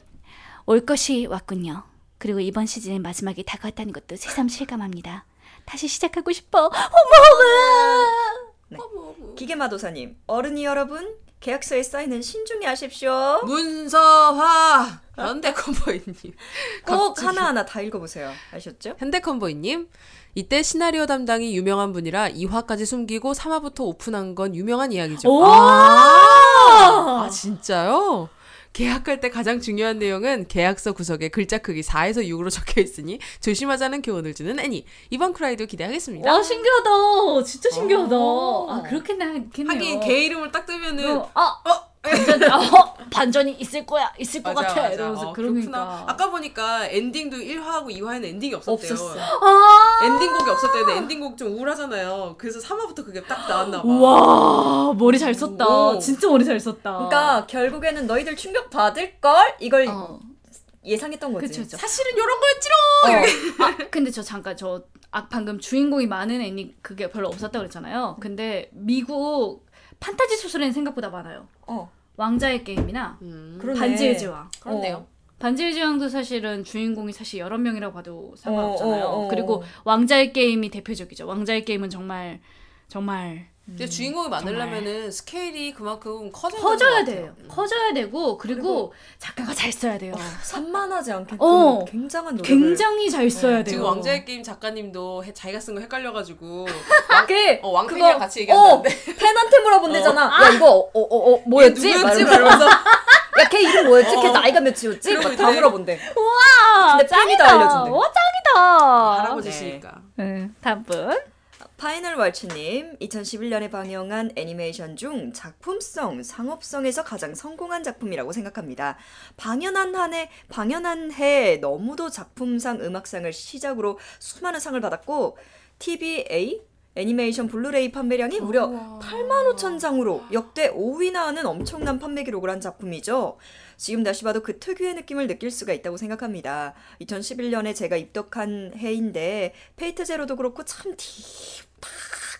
올 것이 왔군요. 그리고 이번 시즌의 마지막이 다가왔다는 것도 새삼 실감합니다. 다시 시작하고 싶어. 기계마도사님 어른이 여러분 계약서에 사인은 신중히 하십시오. 문서화 현대컨보이님 꼭. 하나하나 다 읽어보세요. 아셨죠? 현대컨보이님 이때 시나리오 담당이 유명한 분이라 2화까지 숨기고 3화부터 오픈한 건 유명한 이야기죠. 오! 아, 아, 진짜요? 계약할 때 가장 중요한 내용은 계약서 구석에 글자 크기 4에서 6으로 적혀 있으니 조심하자는 교훈을 주는 애니. 이번 후라이도 기대하겠습니다. 와 신기하다. 진짜 신기하다. 오. 아 그렇겠네 하겠네요. 하긴 겐 이름을 딱 뜨면은 어, 아, 반전, 어, 반전이 있을 거야, 있을 것 맞아, 같아. 맞아. 이러면서 어, 그러니까. 그렇구나. 아까 보니까 엔딩도 1화하고 2화에는 엔딩이 없었대요. 없었어. 아, 엔딩곡이 없었대요. 근데 엔딩곡 좀 우울하잖아요. 그래서 3화부터 그게 딱 나왔나 봐. 와 머리 잘 썼다. 오. 진짜 머리 잘 썼다. 그러니까 결국에는 너희들 충격 받을 걸 이걸 어, 예상했던 거지. 그쵸, 그쵸. 사실은 요런 거였지롱! 어. 아, 근데 저 잠깐 저 아, 방금 주인공이 많은 애니 그게 별로 없었다고 그랬잖아요. 근데 미국 판타지 소설에는 생각보다 많아요. 어. 왕자의 게임이나 음. 반지의 제왕. 그렇네요. 반지의 제왕도 사실은 주인공이 사실 여러 명이라고 봐도 상관없잖아요. 어, 어, 어. 그리고 왕자의 게임이 대표적이죠. 왕자의 게임은 정말 정말 근데 주인공이 많으려면은 스케일이 그만큼 커져야, 커져야 돼요. 커져야 되고 그리고 작가가 잘 써야 돼요. 산만하지 않게끔 어. 굉장한 노력을. 굉장히 잘 써야 돼요. 지금 왕자의 게임 작가님도 해- 자기가 쓴 거 헷갈려가지고 그 어, 왕팬이랑 그거- 같이 얘기하는데 어, 팬한테 물어본대잖아. 야 이거 어어어 뭐였지? 얘 누구였지? 막 이러면서 야 걔 이름 뭐였지? 걔 어. 나이가 몇이었지? 그러고 막다 이제- 물어본대. 와, 근데 팬이 다 알려준대. 와 짱이다. 할아버지시니까. 네, 다음 분. 파이널 월츠님, 2011년에 방영한 애니메이션 중 작품성, 상업성에서 가장 성공한 작품이라고 생각합니다. 방영한 한 해, 방영한 해 너무도 작품상, 음악상을 시작으로 수많은 상을 받았고 TVA 애니메이션 블루레이 판매량이 무려 8만 5천 장으로 역대 5위나 하는 엄청난 판매 기록을 한 작품이죠. 지금 다시 봐도 그 특유의 느낌을 느낄 수가 있다고 생각합니다. 2011년에 제가 입덕한 해인데 페이트 제로도 그렇고 참 deep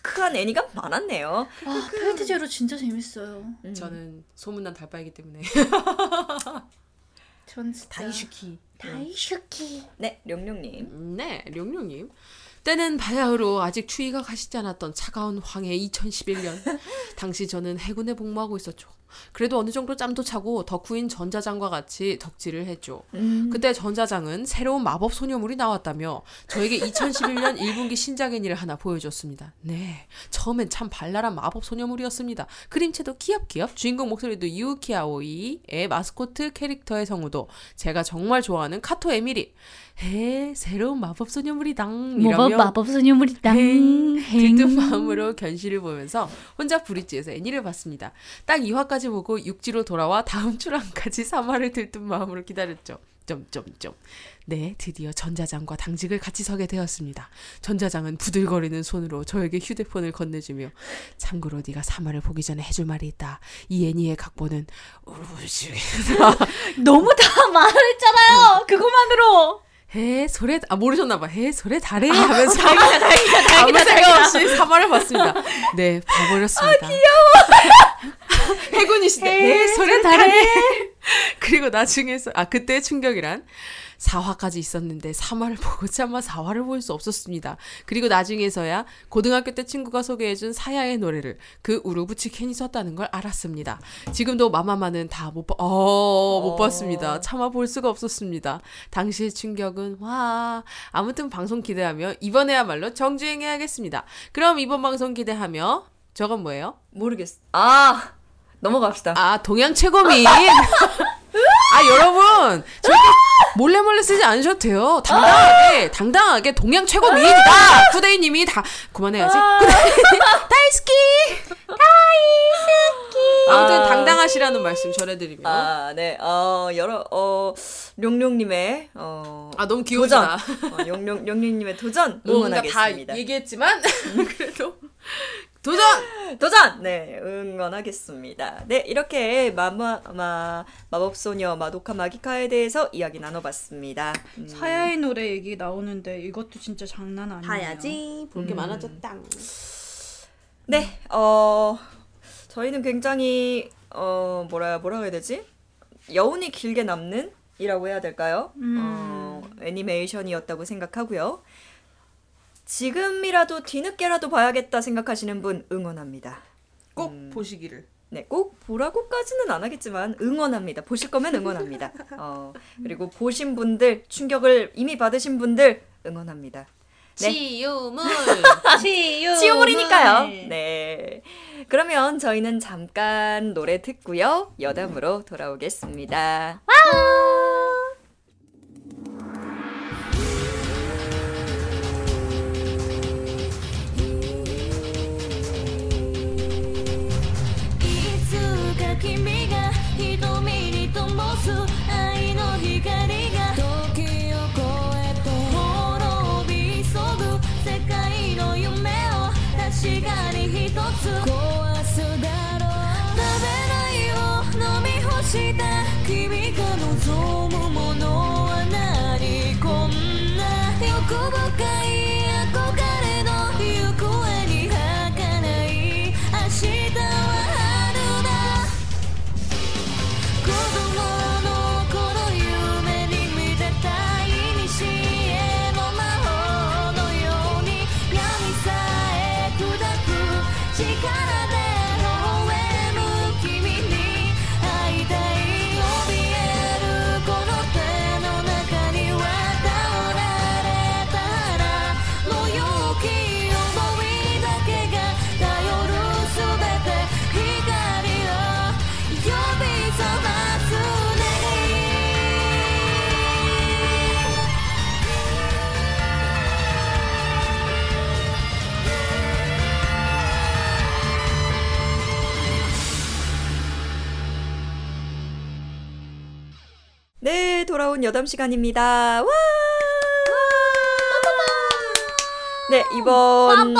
dark한 애니가 많았네요. 아, 페이트 제로 진짜 재밌어요. 저는 소문난 달빠이기 때문에 전 진짜 大好き. 大好き. 네, 룡룡님. 음, 네, 룡룡님. 때는 바야흐로 아직 추위가 가시지 않았던 차가운 황해 2011년. 당시 저는 해군에 복무하고 있었죠. 그래도 어느 정도 짬도 차고 덕후인 전자장과 같이 덕질을 했죠. 그때 전자장은 새로운 마법 소녀물이 나왔다며 저에게 2011년 1분기 신작 애니를 하나 보여줬습니다. 네, 처음엔 참 발랄한 마법 소녀물이었습니다. 그림체도 귀엽귀엽, 주인공 목소리도 유키 아오이의 마스코트 캐릭터의 성우도 제가 정말 좋아하는 카토 에미리. 해 새로운 마법 소녀물이당 뭐 이러며 마법 소녀물이다. 행, 들뜬 마음으로 견시를 보면서 혼자 브릿지에서 애니를 봤습니다. 딱 2화까지 보고 육지로 돌아와 다음 출항까지 3화를 들뜬 마음으로 기다렸죠. 점점점. 네, 드디어 전자장과 당직을 같이 서게 되었습니다. 전자장은 부들거리는 손으로 저에게 휴대폰을 건네주며 참고로 네가 3화를 보기 전에 해줄 말이 있다. 이 애니의 각본은 우르시 너무 다 말했잖아요. 그거만으로. 해 소래 아 모르셨나 봐. 해 소래 다래 하면서 다행이다 다행이다 아무 생각 없이 사과를 받습니다. 네 봐버렸습니다. 아 귀여워. 해군이시대. 해 소래 다래. 그리고 나중에서 아 그때 충격이란 4화까지 있었는데 3화를 보고 차마 4화를 볼 수 없었습니다. 그리고 나중에서야 고등학교 때 친구가 소개해준 사야의 노래를 그 우르부치 캔이 썼다는 걸 알았습니다. 지금도 마마마는 다 못 봐, 어, 못 봤습니다. 차마 볼 수가 없었습니다. 당시의 충격은 와 아무튼 방송 기대하며 이번에야말로 정주행해야겠습니다. 그럼 이번 방송 기대하며 저건 뭐예요? 모르겠어. 아, 넘어갑시다. 아 동양 최고민. 아 여러분 절대 몰래 몰래 쓰지 않으셔도 돼요. 당당하게 당당하게 동양 최고민이다. 쿠데이님이 다 그만해야지. 다이스키 다이스키. 아무튼 아. 당당하시라는 말씀 전해드리며. 아, 아, 네. 어, 여러 어 룡룡님의 어 아, 너무. 귀여우다. 어, 용룡 용룡님의 도전 다 응원하겠습니다. 얘기했지만 그래도 도전! 도전! 네, 응원하겠습니다. 네, 이렇게 마마, 마, 마법소녀 마도카 마기카에 대해서 이야기 나눠봤습니다. 음, 사야의 노래 얘기 나오는데 이것도 진짜 장난 아니에요. 봐야지. 볼게 음. 많아졌다. 네, 어, 저희는 굉장히, 어, 뭐라, 뭐라 해야 되지? 여운이 길게 남는? 이라고 해야 될까요? 어, 애니메이션이었다고 생각하고요. 지금이라도 뒤늦게라도 봐야겠다 생각하시는 분 응원합니다. 꼭 보시기를. 네, 꼭 보라고까지는 안 하겠지만 응원합니다. 보실 거면 응원합니다. 어, 그리고 보신 분들, 충격을 이미 받으신 분들 응원합니다. 네. 치유물! 치유. 치유물이니까요. 네. 그러면 저희는 잠깐 노래 듣고요. 여담으로 돌아오겠습니다.い 灯す愛の光が時を越えて滅び急ぐ世界の夢を確かに一つ壊すだろう食べないを飲み干した 돌아온 여담 시간입니다. 와! 네, 이번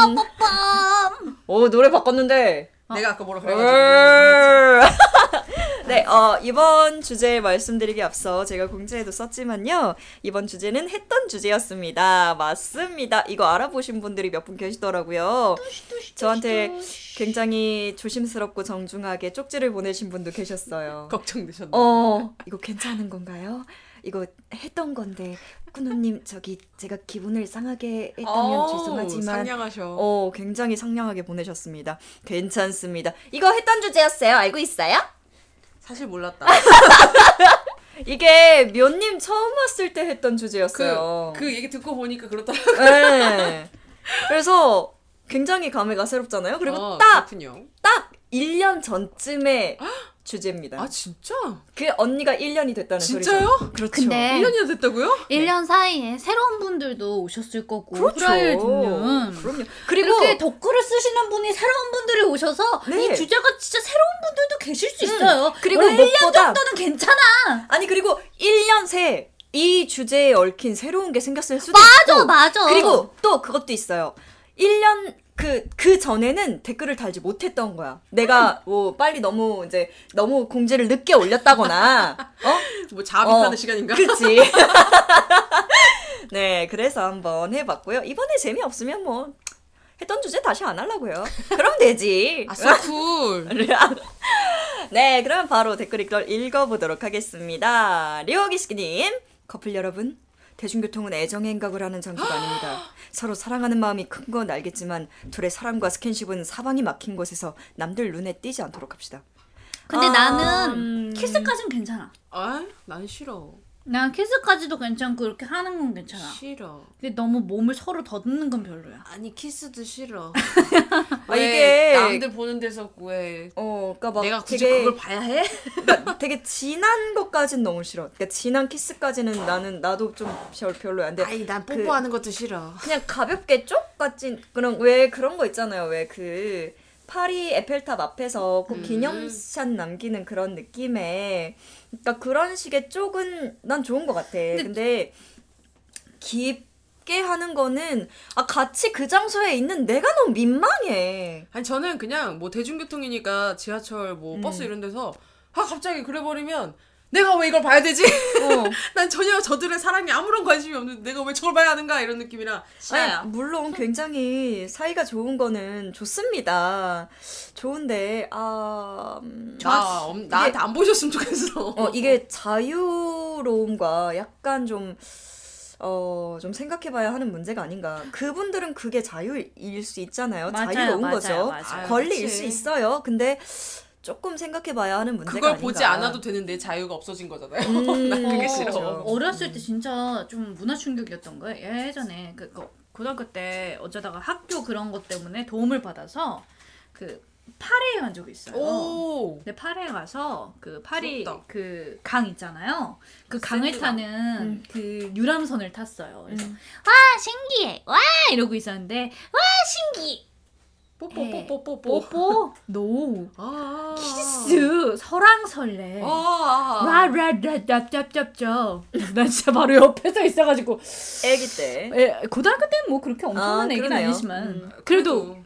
오, 노래 바꿨는데. 내가 아까 뭐라 그래가지고. 네, 어, 이번 주제 말씀드리기 앞서 제가 공지에도 썼지만요. 이번 주제는 했던 주제였습니다. 맞습니다. 이거 알아보신 분들이 몇 분 계시더라고요. 저한테 굉장히 조심스럽고 정중하게 쪽지를 보내신 분도 계셨어요. 걱정되셨네. 어, 이거 괜찮은 건가요? 이거 했던 건데 쿠노님 저기 제가 기분을 상하게 했다면 어우, 죄송하지만 상냥하셔. 어 굉장히 상냥하게 보내셨습니다. 괜찮습니다. 이거 했던 주제였어요. 알고 있어요? 사실 몰랐다. 이게 면님 처음 왔을 때 했던 그, 주제였어요. 그 얘기 듣고 보니까 그렇더라고. 네. 그래서 굉장히 감회가 새롭잖아요. 그리고 어, 딱 그렇군요. 딱 1년 전쯤의 주제입니다. 아, 진짜? 그 언니가 1년이 됐다는 진짜요? 소리죠. 그렇죠. 근데 1년이나 됐다고요? 1년 사이에 새로운 분들도 오셨을 거고 그렇죠. 후라이를 듣는 그럼요. 그리고 이렇게 덧글을 쓰시는 분이 새로운 분들이 오셔서 네. 이 주제가 진짜 새로운 분들도 계실 수 있어요. 그리고 원래 1년 무엇보다- 정도는 괜찮아. 아니 그리고 1년 새 이 주제에 얽힌 새로운 게 생겼을 수도 맞아, 있고 맞아. 그리고 또 그것도 있어요. 1년 그, 그 전에는 댓글을 달지 못했던 거야. 내가 뭐 빨리 너무 이제 너무 공지를 늦게 올렸다거나, 어? 뭐 자비하는 어, 시간인가? 그치. 네, 그래서 한번 해봤고요. 이번에 재미없으면 뭐, 했던 주제 다시 안 하려고요. 그럼 되지. 아싸 cool. 네, 그럼 바로 댓글 읽- 읽어보도록 하겠습니다. 리오기스키님, 커플 여러분, 대중교통은 애정의 행각을 하는 장소가 아닙니다. 서로 사랑하는 마음이 큰 건 알겠지만 둘의 사랑과 스킨십은 사방이 막힌 곳에서 남들 눈에 띄지 않도록 합시다. 근데 아, 나는 음. 키스까진 괜찮아. 아, 난 싫어. 난 키스까지도 괜찮고 그렇게 하는 건 괜찮아. 싫어. 근데 너무 몸을 서로 더듬는 건 별로야. 아니 키스도 싫어. 아, 왜 이게- 남들 보는 데서 왜 어, 그러니까 막 내가 굳이 되게 그걸 봐야 해? 그러니까 되게 진한 것까진 너무 싫어. 그러니까 진한 키스까지는 나는 나도 좀 별, 별로야. 근데 아니 난 그- 뽀뽀하는 것도 싫어. 그냥 가볍게 쪽까진 그런 왜 그런 거 있잖아요. 왜 그 파리 에펠탑 앞에서 꼭 음. 기념샷 남기는 그런 느낌의 그러니까 그런 식의 쪽은 난 좋은 것 같아. 근데, 깊고 맞게 하는 거는 아 같이 그 장소에 있는 내가 너무 민망해. 아니 저는 그냥 뭐 대중교통이니까 지하철 뭐 버스 이런 데서 아 갑자기 그래 버리면 내가 왜 이걸 봐야 되지? 어. 난 전혀 저들의 사랑에 아무런 관심이 없는데 내가 왜 저걸 봐야 하는가 이런 느낌이라 싫어요. 아니, 물론 굉장히 사이가 좋은 거는 좋습니다. 좋은데 아 음, 나, 엄- 나한테 안 보셨으면 좋겠어. 어, 이게 자유로움과 약간 좀, 어, 좀 생각해봐야 하는 문제가 아닌가. 그분들은 그게 자유일 수 있잖아요. 맞아요, 자유로운 맞아요, 거죠. 맞아요. 권리일. 수 있어요. 근데 조금 생각해봐야 하는 문제가 그걸 아닌가. 보지 않아도 되는데 자유가 없어진 거잖아요. 음, 난 그게 어, 싫어. 그렇죠. 어렸을 때 진짜 좀 문화 충격이었던 거예요. 예전에 그, 그 고등학교 때 어쩌다가 학교 그런 것 때문에 도움을 받아서 그 파리에 간 적이 있어요. 오. 근데 파리에 가서 그 파리. 그 강 있잖아요. 그 강을. 타는 그 유람선을 탔어요. 그래서 음. 와 신기해 와 이러고 있었는데 와 신기 뽀뽀뽀뽀뽀뽀. 뽀뽀 노 아. 키스 설왕설래 아. 라라라잡잡잡잡 난 진짜 바로 옆에 서 있어가지고 애기 때. 에, 고등학교 때는 뭐 그렇게 엄청난 아, 그러네요. 아니지만 음. 그래도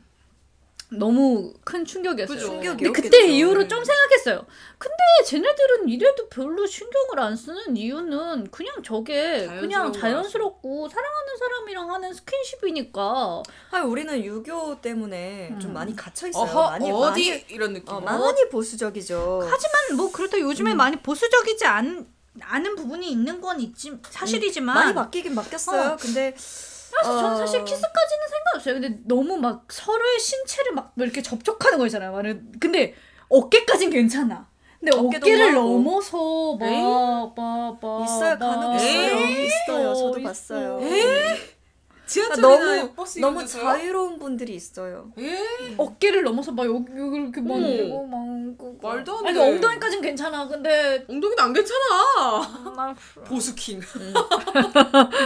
너무 큰 충격이었어요. 그죠. 근데 충격이었겠죠. 그때 이후로 네. 좀 생각했어요. 근데 쟤네들은 이래도 별로 신경을 안 쓰는 이유는 그냥 저게 그냥 자연스럽고 사랑하는 사람이랑 하는 스킨십이니까 아, 우리는 유교 때문에 좀 음. 많이 갇혀 있어요. 어허 많이 어디 많이, 이런 느낌. 어, 많이 보수적이죠. 하지만 뭐 그렇다 요즘에 많이 보수적이지 않, 않은 부분이 있는 건 있지 사실이지만 많이 바뀌긴 바뀌었어요. 어. 근데 저는 어. 사실 키스까지는 상관없어요. 근데 너무 막 서로의 신체를 막 이렇게 접촉하는 거 있잖아요. 말은 근데 어깨까진 괜찮아. 근데 어깨를 하고. 넘어서 막막막 있어요. 간혹 있어요. 있어요. 저도 봤어요. 지하철이나 너무 버스 너무? 자유로운 분들이 있어요. 예. 어깨를 넘어서 막 여기 여기 이렇게 막. 이러고 막 그거. 말도 안 아니, 돼. 그러니까 엉덩이까진 괜찮아. 근데 엉덩이는 안 괜찮아. 나 보수킹.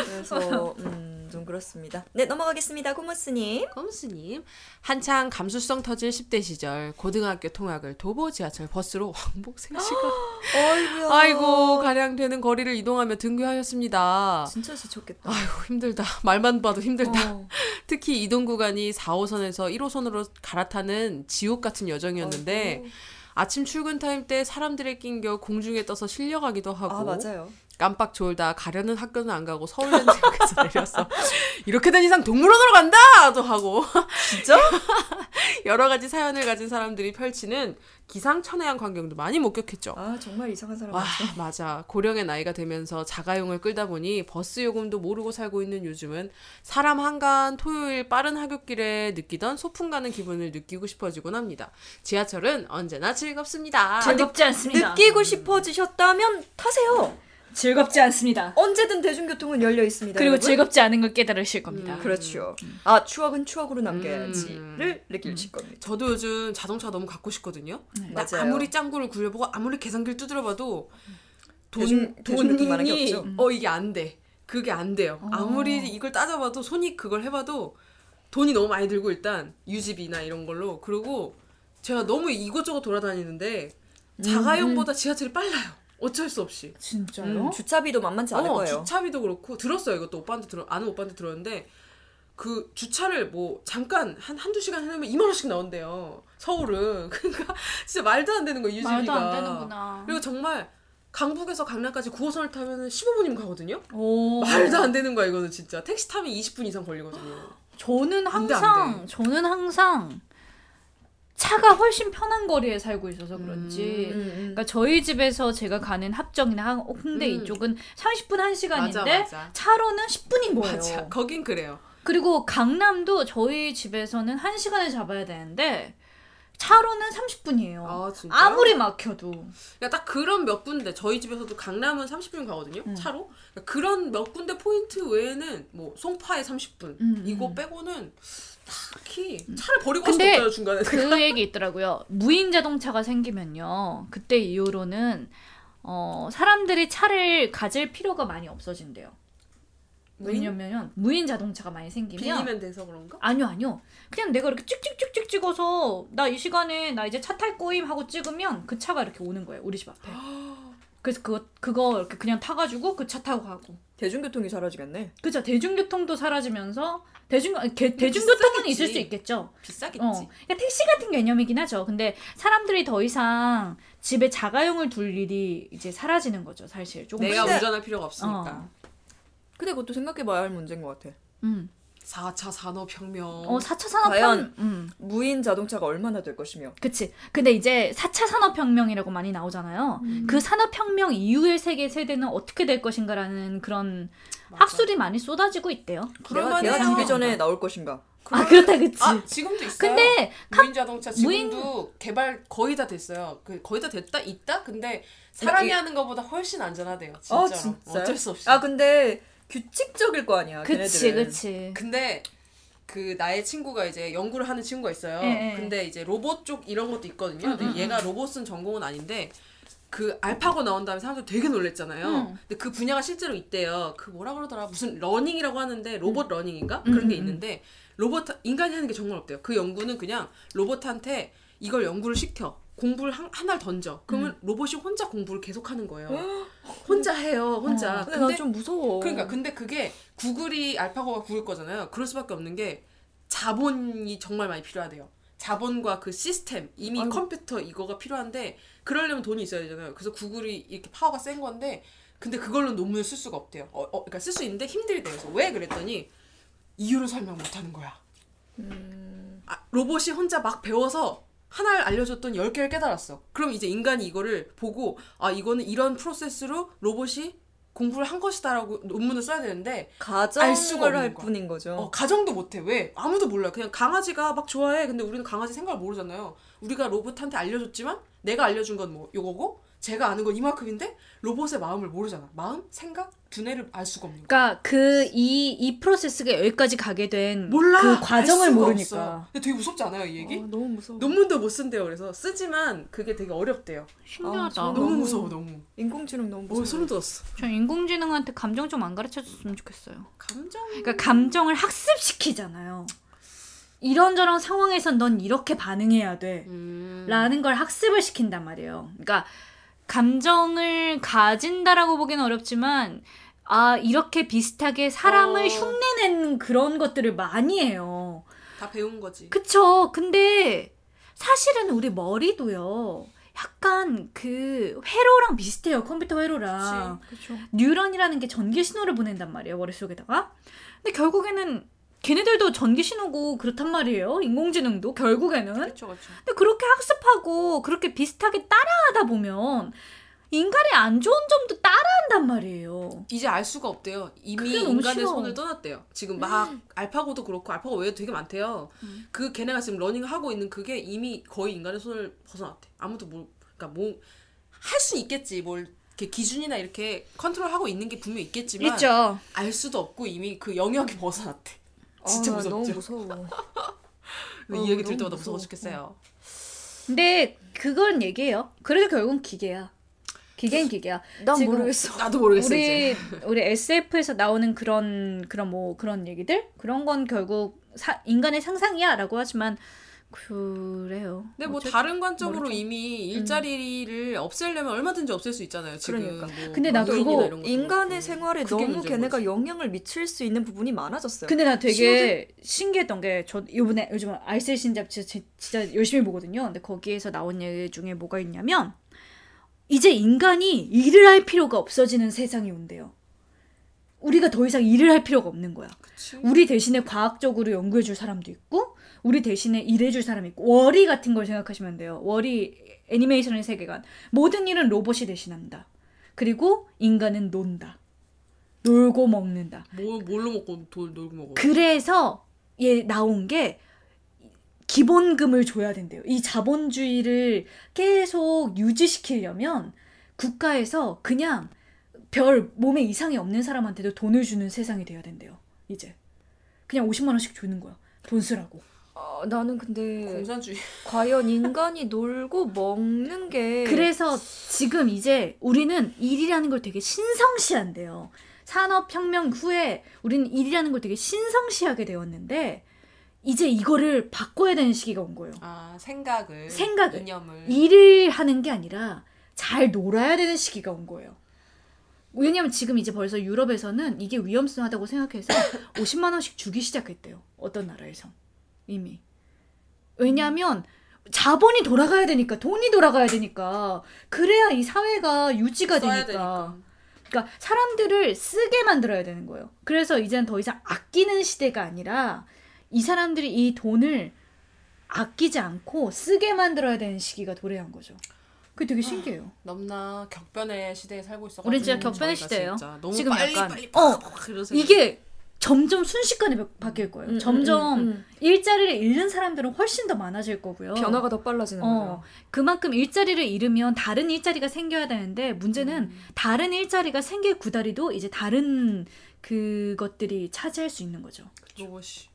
그래서 음, 좀 그렇습니다. 네 넘어가겠습니다. 고모스님. 검수님 한창 감수성 터질 10대 시절 고등학교 통학을 도보 지하철 버스로 왕복 3시간 어이구야. 아이고 가량 되는 거리를 이동하며 등교하였습니다 진짜 지쳤겠다. 아이고 힘들다 말만 봐도 힘들다 어. 특히 이동 구간이 4호선에서 1호선으로 갈아타는 지옥 같은 여정이었는데 아이고. 아침 출근 타임 때 사람들의 낀겨 공중에 떠서 실려가기도 하고 아 맞아요. 깜빡 졸다 가려는 학교는 안 가고 서울랜드역에서 내렸어. 이렇게 된 이상 동물원으로 간다! 도 하고 진짜? 여러 가지 사연을 가진 사람들이 펼치는 기상천외한 광경도 많이 목격했죠. 아 정말 이상한 사람 와, 많죠. 맞아. 고령의 나이가 되면서 자가용을 끌다 보니 버스 요금도 모르고 살고 있는 요즘은 사람 한가한 토요일 빠른 하굣길에 느끼던 소풍 가는 기분을 느끼고 싶어지곤 합니다. 지하철은 언제나 즐겁습니다. 즐겁지 않습니다. 느끼고 싶어지셨다면 타세요. 즐겁지 않습니다. 언제든 대중교통은 열려 있습니다. 그리고 여러분. 즐겁지 않은 걸 깨달으실 겁니다. 음. 그렇죠. 아 추억은 추억으로 남겨야지를 음. 느끼실 겁니다. 저도 요즘 자동차 너무 갖고 싶거든요. 나 맞아요. 아무리 짱구를 굴려보고 아무리 계산기를 두드려봐도 돈, 대중- 돈이 없죠. 어 이게 안 돼. 그게 안 돼요. 아무리 이걸 따져봐도 손이 그걸 해봐도 돈이 너무 많이 들고 일단 유지비나 이런 걸로 그리고 제가 너무 이것저것 돌아다니는데 자가용보다 지하철이 빨라요. 어쩔 수 없이. 진짜요? 주차비도 만만치 않을 어, 거예요. 주차비도 그렇고 들었어요. 이것도 오빠한테 들어 아는 오빠한테 들었는데 그 주차를 뭐 잠깐 한 한두 시간 해놓으면 2만 원씩 나온대요. 서울은. 그러니까 진짜 말도 안 되는 거예요. 유지비가. 말도 안 되는구나. 그리고 정말 강북에서 강남까지 9호선을 타면 15분이면 가거든요. 오. 말도 안 되는 거야 이거는 진짜. 택시 타면 20분 이상 걸리거든요. 저는 안 돼, 항상 안 저는 항상 차가 훨씬 편한 거리에 살고 있어서 그런지 음, 음. 그러니까 저희 집에서 제가 가는 합정이나 한- 홍대 음. 이쪽은 30분 1시간인데 맞아, 맞아. 차로는 10분인 거예요. 맞아. 거긴 그래요. 그리고 강남도 저희 집에서는 1시간을 잡아야 되는데 차로는 30분이에요. 아 진짜. 아무리 막혀도. 그러니까 딱 그런 몇 군데 저희 집에서도 강남은 30분 가거든요 음. 차로 그러니까 그런 몇 군데 포인트 외에는 뭐 송파에 30분 음, 이거 음. 빼고는 딱히 차를 버리고 근데 없어요 중간에 그 얘기 있더라고요. 무인 자동차가 생기면요. 그때 이후로는 어, 사람들이 차를 가질 필요가 많이 없어진대요. 왜냐면 무인 자동차가 많이 생기면 빌리면 돼서 그런가? 아니요 아니요 그냥 내가 이렇게 찍찍찍찍 찍어서 나 이 시간에 나 이제 차 탈 거임 하고 찍으면 그 차가 이렇게 오는 거예요 우리 집 앞에 그래서 그거 그거 이렇게 그냥 타가지고 그 차 타고 가고. 대중교통이 사라지겠네. 그죠 대중교통도 사라지면서 대중 개- 대중교통은 있을 수 있겠죠. 비싸겠지. 어, 그러니까 택시 같은 개념이긴 하죠. 근데 사람들이 더 이상 집에 자가용을 둘 일이 이제 사라지는 거죠, 사실. 조금 내가 근데- 운전할 필요가 없으니까. 어. 근데 그것도 생각해봐야 할 문제인 것 같아. 음. 4차 산업혁명. 어, 4차 산업혁명. 과연- 음. 무인 자동차가 얼마나 될 것이며. 그치. 근데 이제 4차 산업혁명이라고 많이 나오잖아요. 그 산업혁명 이후의 세계 세대는 어떻게 될 것인가라는 그런 학술이 많이 쏟아지고 있대요. 그럴만해요. 내가 죽기 전에 나올 것인가. 아, 그렇다, 그치. 아 지금도 있어요. 근데 무인 자동차 무인- 지금도 개발 거의 다 됐어요. 그 거의 다 됐다 있다. 근데 사람이 이- 하는 것보다 훨씬 안전하대요. 진짜로. 아 진짜. 어쩔 수 없이. 아 근데 규칙적일 거 아니야. 그치, 걔네들은. 그치. 근데 그 나의 친구가 이제 연구를 하는 친구가 있어요. 예, 예. 근데 이제 로봇 쪽 이런 것도 있거든요. 음, 근데 얘가 로봇은 전공은 아닌데 그 알파고 나온 다음에 사람들 되게 놀랬잖아요. 음. 근데 그 분야가 실제로 있대요. 그 뭐라 그러더라 무슨 learning이라고 하는데 로봇 learning인가 음, 그런 게 음, 있는데 로봇 인간이 하는 게 정말 없대요. 그 연구는 그냥 로봇한테 이걸 연구를 시켜. 공부를 한, 하나를 던져. 그러면 음. 로봇이 혼자 공부를 계속 하는 거예요. 혼자 해요, 혼자. 어. 근데 난좀 무서워. 그러니까 근데 그게 구글이 알파고가 구글 거잖아요. 그럴 수밖에 없는 게 자본이 정말 많이 필요하대요. 자본과 그 시스템 이미 아이고. 컴퓨터 이거가 필요한데 그러려면 돈이 있어야 되잖아요. 그래서 구글이 이렇게 파워가 센 건데 근데 그걸로 논문을 쓸 수가 없대요. 어, 어, 그러니까 쓸 수 있는데 힘들대요. 그래서 왜 그랬더니 이유를 설명 못 하는 거야. 아, 로봇이 혼자 막 배워서 하나를 알려줬더니 열 개를 깨달았어. 그럼 이제 인간이 이거를 보고 아 이거는 이런 프로세스로 로봇이 공부를 한 것이다라고 논문을 써야 되는데 알 수가 가정을 없는 할 거야. 뿐인 거죠. 어, 가정도 못해. 왜? 아무도 몰라요. 그냥 강아지가 막 좋아해. 근데 우리는 강아지 생각을 모르잖아요. 우리가 로봇한테 알려줬지만 내가 알려준 건 뭐 요거고 제가 아는 건 이만큼인데 로봇의 마음을 모르잖아. 마음, 생각, 두뇌를 알 수가 없는 거야. 그러니까 그 이 이 프로세스가 여기까지 가게 된. 그알 과정을 수가 모르니까. 없어. 근데 되게 무섭지 않아요, 이 얘기? 어, 너무 무서워. 논문도 못 쓴대요. 그래서 쓰지만 그게 되게 어렵대요. 신기하다. 아, 저 너무 너무 무서워, 너무. 인공지능 너무 무서워. 오, 소름 돋았어. 전 인공지능한테 감정 좀 안 가르쳐 줬으면 좋겠어요. 감정. 그러니까 감정을 학습시키잖아요. 이런저런 상황에선 넌 이렇게 반응해야 돼. 음. 라는 걸 학습을 시킨단 말이에요. 그러니까 감정을 가진다라고 보기는 어렵지만 아 이렇게 비슷하게 사람을 어. 흉내낸 그런 것들을 많이 해요. 다 배운 거지. 그쵸. 근데 사실은 우리 머리도요. 약간 그 회로랑 비슷해요. 컴퓨터 회로랑. 그렇죠. 뉴런이라는 게 전기 신호를 보낸단 말이에요. 머릿속에다가. 근데 결국에는 걔네들도 전기 신호고 그렇단 말이에요. 인공지능도 결국에는. 그렇죠, 그렇죠. 근데 그렇게 학습하고 그렇게 비슷하게 따라하다 보면 인간의 안 좋은 점도 따라한단 말이에요. 이제 알 수가 없대요. 이미 인간의 싫어. 손을 떠났대요. 지금 막 알파고도 그렇고 알파고 외에도 되게 많대요. 그 걔네가 지금 learning을 하고 있는 그게 이미 거의 인간의 손을 벗어났대. 아무도 뭐 그러니까 뭐 할 수 있겠지. 뭘 이렇게 기준이나 이렇게 컨트롤하고 있는 게 분명 있겠지만 있죠. 알 수도 없고 이미 그 영역이 벗어났대. 진짜 아, 무섭죠. 너무 무서워. 이 어, 얘기 들 때마다 무서워. 죽겠어요. 근데 그건 얘기예요. 그래서 결국은 기계야. 기계는 기계야. 난 모르겠어. 나도 모르겠어 이제. 우리 우리 SF에서 나오는 그런 그런 뭐 그런 얘기들 그런 건 결국 사, 인간의 상상이야라고 하지만 그래요. 근데 뭐 어쨌든 다른 관점으로 모르죠. 이미 일자리를 없애려면 얼마든지 없앨 수 있잖아요. 지금 그러니까. 뭐 근데 나 그거 인간의. 생활에 너무 걔네가 거지. 영향을 미칠 수 있는 부분이 많아졌어요. 근데 나 되게 신기했던 게 저 이번에 요즘 알쓸 신잡 진짜, 진짜 열심히 보거든요. 근데 거기에서 나온 얘기 중에 뭐가 있냐면 이제 인간이 일을 할 필요가 없어지는 세상이 온대요. 우리가 더 이상 일을 할 필요가 없는 거야. 그치? 우리 대신에 과학적으로 연구해줄 사람도 있고, 우리 대신에 일해줄 사람이 있고, 월이 같은 걸 생각하시면 돼요. 월이 애니메이션의 세계관. 모든 일은 로봇이 대신한다. 그리고 인간은 논다. 놀고 먹는다. 뭐 뭘로 먹고 돌 놀고 먹어. 그래서 얘 나온 게 기본금을 줘야 된대요. 이 자본주의를 계속 유지시키려면 국가에서 그냥 별 몸에 이상이 없는 사람한테도 돈을 주는 세상이 돼야 된대요. 이제 그냥 50만 원씩 주는 거야. 돈 쓰라고. 어, 나는 근데 공산주의. 과연 인간이 놀고 먹는 게 그래서 지금 이제 우리는 일이라는 걸 되게 신성시한대요. 산업혁명 후에 우리는 일이라는 걸 되게 신성시하게 되었는데 이제 이거를 바꿔야 되는 시기가 온 거예요. 아 생각을 생각을. 이념을 일을 하는 게 아니라 잘 놀아야 되는 시기가 온 거예요. 왜냐면 지금 이제 벌써 유럽에서는 이게 위험하다고 생각해서 50만 원씩 주기 시작했대요. 어떤 나라에서 이미. 왜냐면 자본이 돌아가야 되니까 돈이 돌아가야 되니까 그래야 이 사회가 유지가 되니까. 되니까. 그러니까 사람들을 쓰게 만들어야 되는 거예요. 그래서 이제는 더 이상 아끼는 시대가 아니라 이 사람들이 이 돈을 아끼지 않고 쓰게 만들어야 되는 시기가 도래한 거죠. 그게 되게 신기해요. 넘나 격변의 시대에 살고 있어가지고 우린 진짜 격변의 시대예요. 진짜 너무 지금 빨리 약간- 빨리 어, 이게 점점 순식간에 바- 바뀔 거예요. 음, 점점 음, 음. 일자리를 잃는 사람들은 훨씬 더 많아질 거고요. 변화가 더 빨라지는 어, 거죠. 그만큼 일자리를 잃으면 다른 일자리가 생겨야 되는데 문제는 음. 다른 일자리가 생길 구다리도 이제 다른 그것들이 차지할 수 있는 거죠. 로봇이.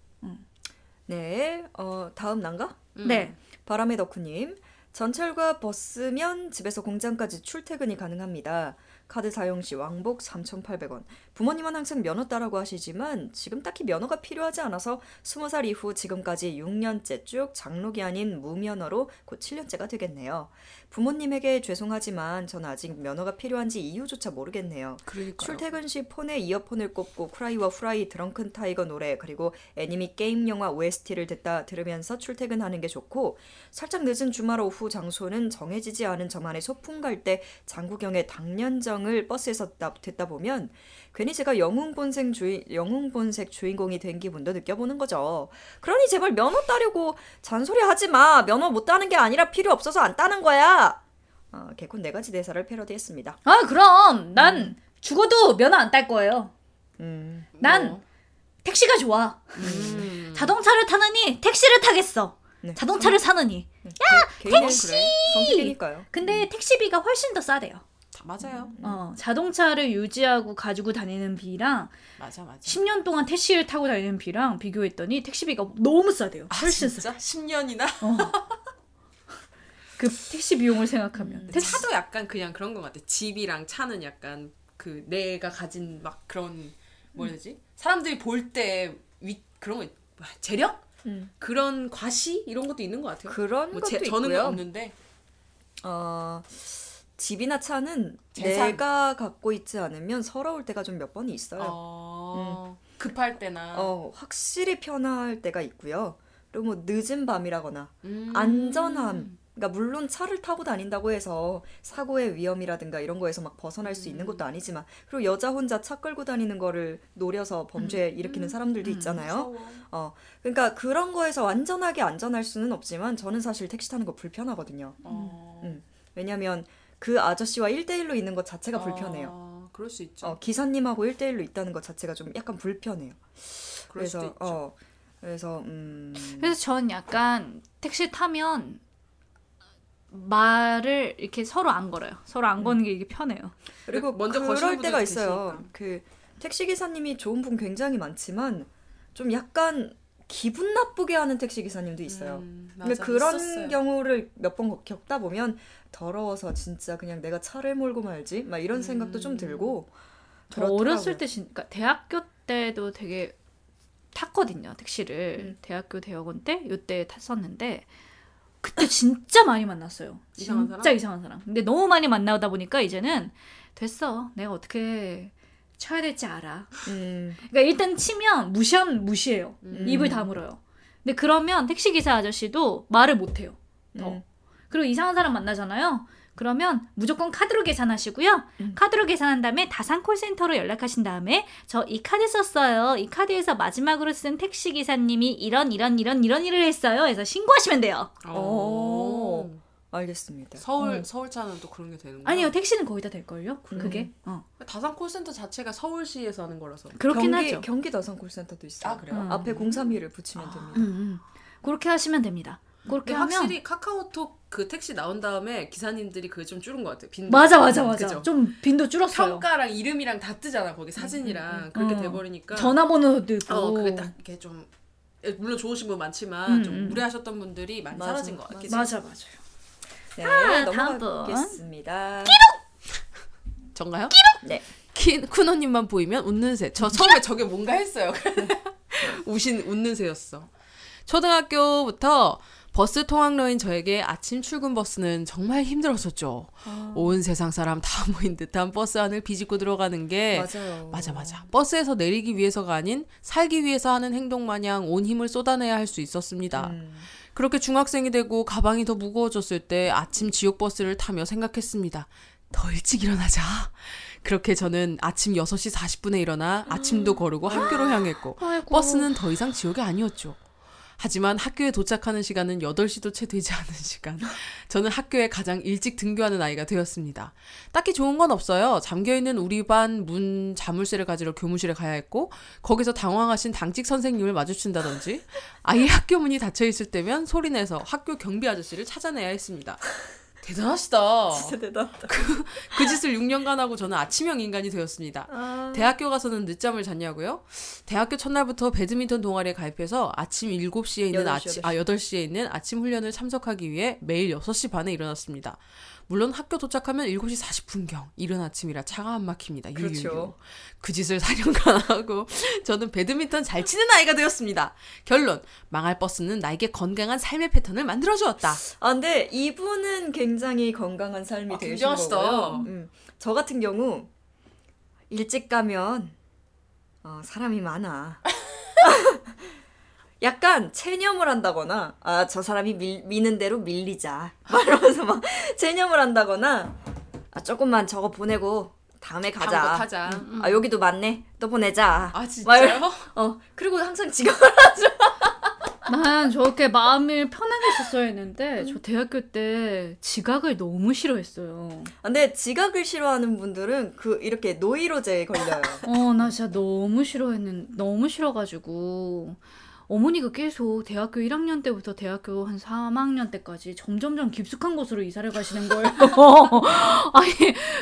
네, 어, 다음 난가? 음. 네. 바람의 덕후님. 전철과 버스면 집에서 공장까지 출퇴근이 가능합니다. 카드 사용 시 왕복 3,800원. 부모님은 항상 면허 따라고 하시지만 지금 딱히 면허가 필요하지 않아서 20살 이후 지금까지 6년째 쭉 장롱이 아닌 무면허로 곧 7년째가 되겠네요. 부모님에게 죄송하지만 전 아직 면허가 필요한지 이유조차 모르겠네요. 그러니까 출퇴근 시 폰에 이어폰을 꽂고 크라이와 프라이 드렁큰 타이거 노래 그리고 애니미 게임 영화 OST를 듣다 들으면서 출퇴근하는 게 좋고 살짝 늦은 주말 오후 장소는 정해지지 않은 저만의 소풍 갈 때 장국영의 당년정을 버스에서 듣다 보면 괜히 제가 영웅 본색 주인 영웅 본색 주인공이 된 기분도 느껴보는 거죠. 그러니 제발 면허 따려고 잔소리 하지 마. 면허 못 따는 게 아니라 필요 없어서 안 따는 거야. 어, 개콘 네 가지 대사를 패러디했습니다. 아 그럼 난 죽어도 면허 안 딸 거예요. 음. 난 뭐. 택시가 좋아. 음. 자동차를 타느니 택시를 타겠어. 네. 자동차를 사느니. 개, 개인은 그래. 선택이니까요. 근데 택시비가 훨씬 더 싸대요. 다 맞아요. 어, 자동차를 유지하고 가지고 다니는 비랑 맞아 맞아. 10년 동안 택시를 타고 다니는 비랑 비교했더니 택시비가 너무 싸대요. 아, 훨씬 싸. 진짜 10년이나 어. 그 택시 비용을 생각하면 택시 차도 약간 그냥 그런 것 같아. 집이랑 차는 약간 그 내가 가진 막 그런 뭐라 해야 되지? 사람들이 볼 때 위 그런 거 있- 뭐야, 재력? 음. 그런 과시 이런 것도 있는 것 같아요. 그런 뭐 것도 제, 저는 있고요. 없는데 어, 집이나 차는 재산. 내가 갖고 있지 않으면 서러울 때가 좀 몇 번이 있어요. 어, 급할 때나 어, 확실히 편할 때가 있고요. 그리고 뭐 늦은 밤이라거나 음. 안전함. 그러니까 물론 차를 타고 다닌다고 해서 사고의 위험이라든가 이런 거에서 막 벗어날 수 있는 것도 아니지만 그리고 여자 혼자 차 끌고 다니는 거를 노려서 범죄 일으키는 사람들도 있잖아요. 어, 그러니까 그런 거에서 완전하게 안전할 수는 없지만 저는 사실 택시 타는 거 불편하거든요. 어. 음. 왜냐면 그 아저씨와 1대1로 있는 것 자체가 불편해요. 어, 그럴 수 있죠. 어, 기사님하고 1대1로 있다는 것 자체가 좀 약간 불편해요. 그래서 있죠. 어 그래서 음 그래서 전 약간 택시 타면 말을 이렇게 서로 안 걸어요. 서로 안 거는 게 이게 편해요. 그리고 먼저 그럴 때가 있어요. 계시니까. 그 택시 기사님이 좋은 분 굉장히 많지만 좀 약간 기분 나쁘게 하는 택시 기사님도 있어요. 음, 근데 맞아, 그런 있었어요. 경우를 몇 번 겪다 보면 더러워서 진짜 그냥 내가 차를 몰고 말지 막 이런 생각도 좀 들고 저. 어렸을 때 진, 그러니까 대학교 때도 되게 탔거든요 택시를 음. 대학교 대학원 때 요때 탔었는데 그때 진짜 많이 만났어요. 이상한 진짜 사람? 이상한 사람. 근데 너무 많이 만나다 보니까 이제는 됐어. 내가 어떻게 쳐야 될지 알아. 음, 그러니까 일단 치면 무시하면 무시해요. 음. 입을 다물어요. 근데 그러면 택시 기사 아저씨도 말을 못 해요. 더. 음. 그리고 이상한 사람 만나잖아요. 그러면 무조건 카드로 계산하시고요. 음. 카드로 계산한 다음에 다산 콜센터로 연락하신 다음에 저 이 카드 썼어요. 이 카드에서 마지막으로 쓴 택시 기사님이 이런 이런 이런 이런 일을 했어요. 해서 신고하시면 돼요. 오. 알겠습니다. 서울 음. 서울 차는 또 그런 게 되는 거야. 아니요, 택시는 거의 다 될 걸요. 그게. 어. 다산 콜센터 자체가 서울시에서 하는 거라서. 그렇긴 경기, 하죠. 경기 다산 콜센터도 있어요. 아, 그래요? 음. 앞에 031을 붙이면 됩니다. 음, 음. 그렇게 하시면 됩니다. 그렇게 하면 확실히 카카오톡 그 택시 나온 다음에 기사님들이 그게 좀 줄은 것 같아요. 빈도. 맞아 맞아 맞아. 그죠? 좀 빈도 줄었어요. 평가랑 이름이랑 다 뜨잖아 거기 사진이랑 그렇게 음. 돼버리니까. 전화번호도 있고. 어 그게 딱 이렇게 좀 물론 좋으신 분 많지만 음, 좀 음. 무례하셨던 분들이 많이 맞아, 사라진 것 같긴 해. 맞아 맞아요. 네, 다음 넘어가 분. 보겠습니다. 전가요? 네. 키, 쿠노님만 보이면 웃는 새. 저 처음에 저게 뭔가 했어요. 우신 웃는 새였어. 초등학교부터 버스 통학로인 저에게 아침 출근 버스는 정말 힘들었었죠. 온 세상 사람 다 모인 듯한 버스 안을 비집고 들어가는 게 맞아요. 맞아 맞아. 버스에서 내리기 위해서가 아닌 살기 위해서 하는 행동 마냥 온 힘을 쏟아내야 할 수 있었습니다. 음. 그렇게 중학생이 되고 가방이 더 무거워졌을 때 아침 지옥 버스를 타며 생각했습니다. 더 일찍 일어나자. 그렇게 저는 아침 6시 40분에 일어나 아침도 거르고 학교로 향했고 버스는 더 이상 지옥이 아니었죠. 하지만 학교에 도착하는 시간은 8시도 채 되지 않은 시간. 저는 학교에 가장 일찍 등교하는 아이가 되었습니다. 딱히 좋은 건 없어요. 잠겨있는 우리 반 문 자물쇠를 가지러 교무실에 가야 했고, 거기서 당황하신 당직 선생님을 마주친다든지, 아이 학교 문이 닫혀있을 때면 소리내서 학교 경비 아저씨를 찾아내야 했습니다. 대단하시다. 진짜 대단하다. 그 짓을 6년간 하고 저는 아침형 인간이 되었습니다. 아. 대학교 가서는 늦잠을 잤냐고요? 대학교 첫날부터 배드민턴 동아리에 가입해서 아침 7시에 있는 8시, 아침 아 8시에 있는 아침 훈련을 참석하기 위해 매일 6시 반에 일어났습니다. 물론 학교 도착하면 7시 40분경 이른 아침이라 차가 안 막힙니다. 유유유. 그렇죠. 그 짓을 4년간 하고 저는 배드민턴 잘 치는 아이가 되었습니다. 결론 망할 버스는 나에게 건강한 삶의 패턴을 만들어 주었다. 아 근데 이분은 굉장히 건강한 삶이 아, 되신. 거고요. 음, 저 같은 경우 일찍 가면 어, 사람이 많아. 약간 체념을 한다거나 아 저 사람이 밀, 미는 대로 밀리자 막 이러면서 막 체념을 한다거나 아 조금만 저거 보내고 다음에 가자. 다음 거 타자. 음. 아 여기도 많네. 또 보내자. 아막 진짜요? 이러- 어 그리고 항상 지갑 난 저렇게 마음을 편하게 썼어야 했는데 저 대학교 때 지각을 너무 싫어했어요. 근데 지각을 싫어하는 분들은 그 이렇게 노이로제에 걸려요. 어, 나 진짜 너무 싫어했는 너무 싫어가지고 어머니가 계속 대학교 1학년 때부터 대학교 한 3학년 때까지 점점점 깊숙한 곳으로 이사를 가시는 거예요. 아니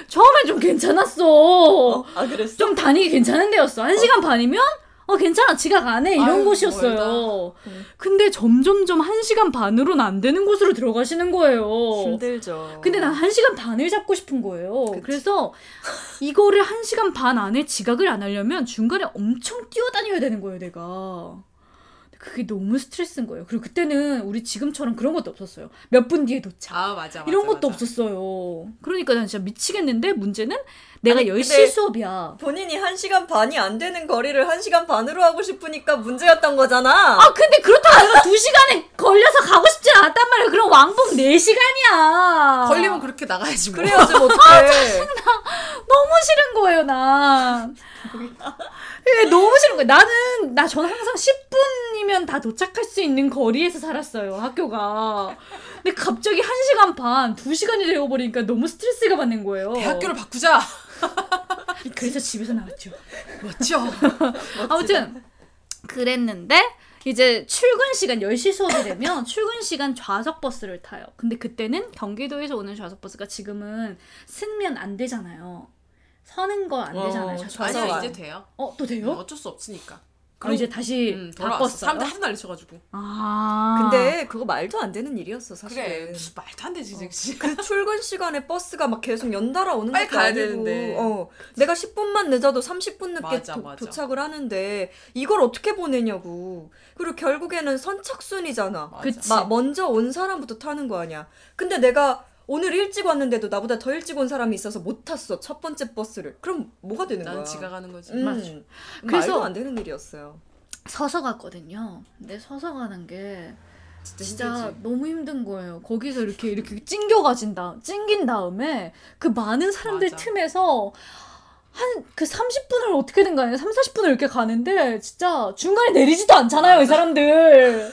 처음엔 좀 괜찮았어. 아 그랬어? 좀 다니기 괜찮은 데였어. 한 시간 반이면 어 괜찮아 지각 안 해 이런 아유, 곳이었어요. 음. 근데 점점점 한 시간 반으로는 안 되는 곳으로 들어가시는 거예요. 힘들죠. 근데 난 한 시간 반을 잡고 싶은 거예요. 그치. 그래서 이거를 한 시간 반 안에 지각을 안 하려면 중간에 엄청 뛰어다녀야 되는 거예요, 내가. 그게 너무 스트레스인 거예요. 그리고 그때는 우리 지금처럼 그런 것도 없었어요. 몇 분 뒤에 도착. 아 맞아. 맞아 이런 것도 맞아. 없었어요. 그러니까 난 진짜 미치겠는데 문제는 내가 아니, 10시 근데- 수업이야. 본인이 한 시간 반이 안 되는 거리를 한 시간 반으로 하고 싶으니까 문제였던 거잖아. 아 근데 그렇다고 내가 2시간에 걸려서 가고 싶진 않았단 말이야. 그럼 왕복 4 시간이야. 걸리면 그렇게 나가야지 뭐. 그래야지 뭐 어떡해. 너무 싫은 거예요, 난. 이게 너무 싫은 거예요. 나는, 나 저는 항상 10분이면 다 도착할 수 있는 거리에서 살았어요, 학교가. 근데 갑자기 1 시간 반, 2 시간이 되어버리니까 너무 스트레스가 받는 거예요. 대학교를 바꾸자. 그래서 집에서 나왔죠. 멋져. 아무튼, 그랬는데, 이제 출근 시간 10시 수업이 되면 출근 시간 좌석 버스를 타요. 근데 그때는 경기도에서 오는 좌석 버스가 지금은 쓰면 안 되잖아요. 서는 거 안 되잖아요. 어, 좌석 이제 돼요. 어, 또 돼요? 음, 어쩔 수 없으니까. 아, 이제 다시 음, 돌아왔어. 바꿨어요. 사람들 하도 난리쳐가지고. 아. 근데 그거 말도 안 되는 일이었어 사실은. 그래 무슨 말도 안 되지 지그 출근 시간에 버스가 막 계속 연달아 오는 빨리 것도 가야 아니고, 되는데. 어, 내가 10분만 늦어도 30분 늦게 맞아, 도, 맞아. 도착을 하는데 이걸 어떻게 보내냐고. 그리고 결국에는 선착순이잖아. 맞아. 그치. 막 먼저 온 사람부터 타는 거 아니야. 근데 내가 오늘 일찍 왔는데도 나보다 더 일찍 온 사람이 있어서 못 탔어. 첫 번째 버스를. 그럼 뭐가 되는 거야? 난 지각하는 거지. 음, 맞아. 말도 그래서- 안 되는 일이었어요. 서서 갔거든요. 근데 서서 가는 게 진짜, 진짜. 너무 힘든 거예요. 거기서 이렇게 이렇게 찡겨 가진 다 찡긴 다음에 그 많은 사람들 맞아. 틈에서 한 그 30분을 어떻게든 가요. 3, 40분을 이렇게 가는데 진짜 중간에 내리지도 않잖아요, 이 사람들.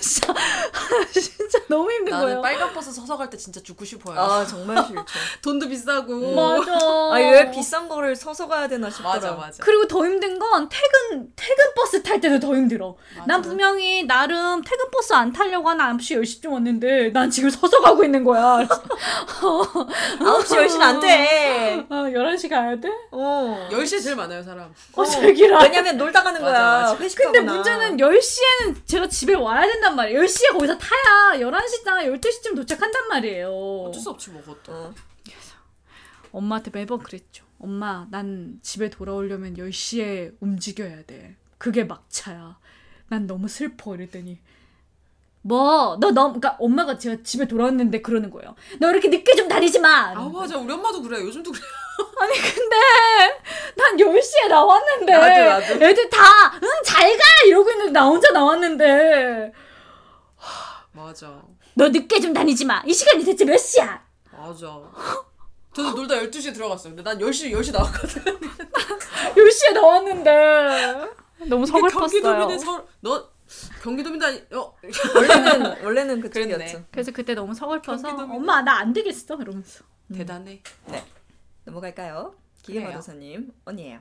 진짜 진짜 너무 힘든 나는 거예요. 빨간 버스 서서 갈 때 진짜 죽고 싶어요. 아 정말 싫죠. 돈도 비싸고. 맞아. 아니 왜 비싼 거를 서서 가야 되나 싶더라. 맞아 맞아. 그리고 더 힘든 건 퇴근 퇴근 버스 탈 때도 더 힘들어. 맞아. 난 분명히 나름 퇴근 버스 안 타려고 한 9시 10시쯤 왔는데 난 지금 서서 가고 있는 거야. 9시 10시는 안 돼. 아, 11시 가야 돼? 어. 10시에 제일 많아요 사람. 어, 제기라. 왜냐면 놀다 가는 맞아, 거야. 맞아. 회식하거나. 근데 문제는 10시에는 제가 집에 와야 된단 말이에요. 10시에 거기서 타야 11시나 12시쯤 도착한단 말이에요. 어쩔 수 없지 뭐 그것도. 어. 엄마한테 매번 그랬죠. 엄마, 난 집에 돌아오려면 10시에 움직여야 돼. 그게 막차야. 난 너무 슬퍼. 이랬더니 뭐, 너 너무, 그러니까 엄마가 제가 집에 돌아왔는데 그러는 거예요. 너 이렇게 늦게 좀 다니지 마! 아 맞아 우리 엄마도 그래 요즘도 그래 아니, 근데, 난 10시에 나왔는데, 나도, 나도. 애들 다, 응, 잘 가! 이러고 있는데, 나 혼자 나왔는데, 맞아 너 늦게 좀 다니지 마! 이 시간이 대체 몇 시야? 맞아 저도 놀다 12시에 들어갔어요 근데 난 10시 10시 나왔거든 10시에 나왔는데. 너무 경기도민은 서울 너 경기도민도 아니 어 원래는 원래는 그쪽이었죠. 그랬네. 그래서 그때 너무 서글퍼서, 경기도민은- 엄마, 나 안 되겠어. 이러면서. 대단해 넘어갈까요? 그래요. 기계마도사님 언니예요.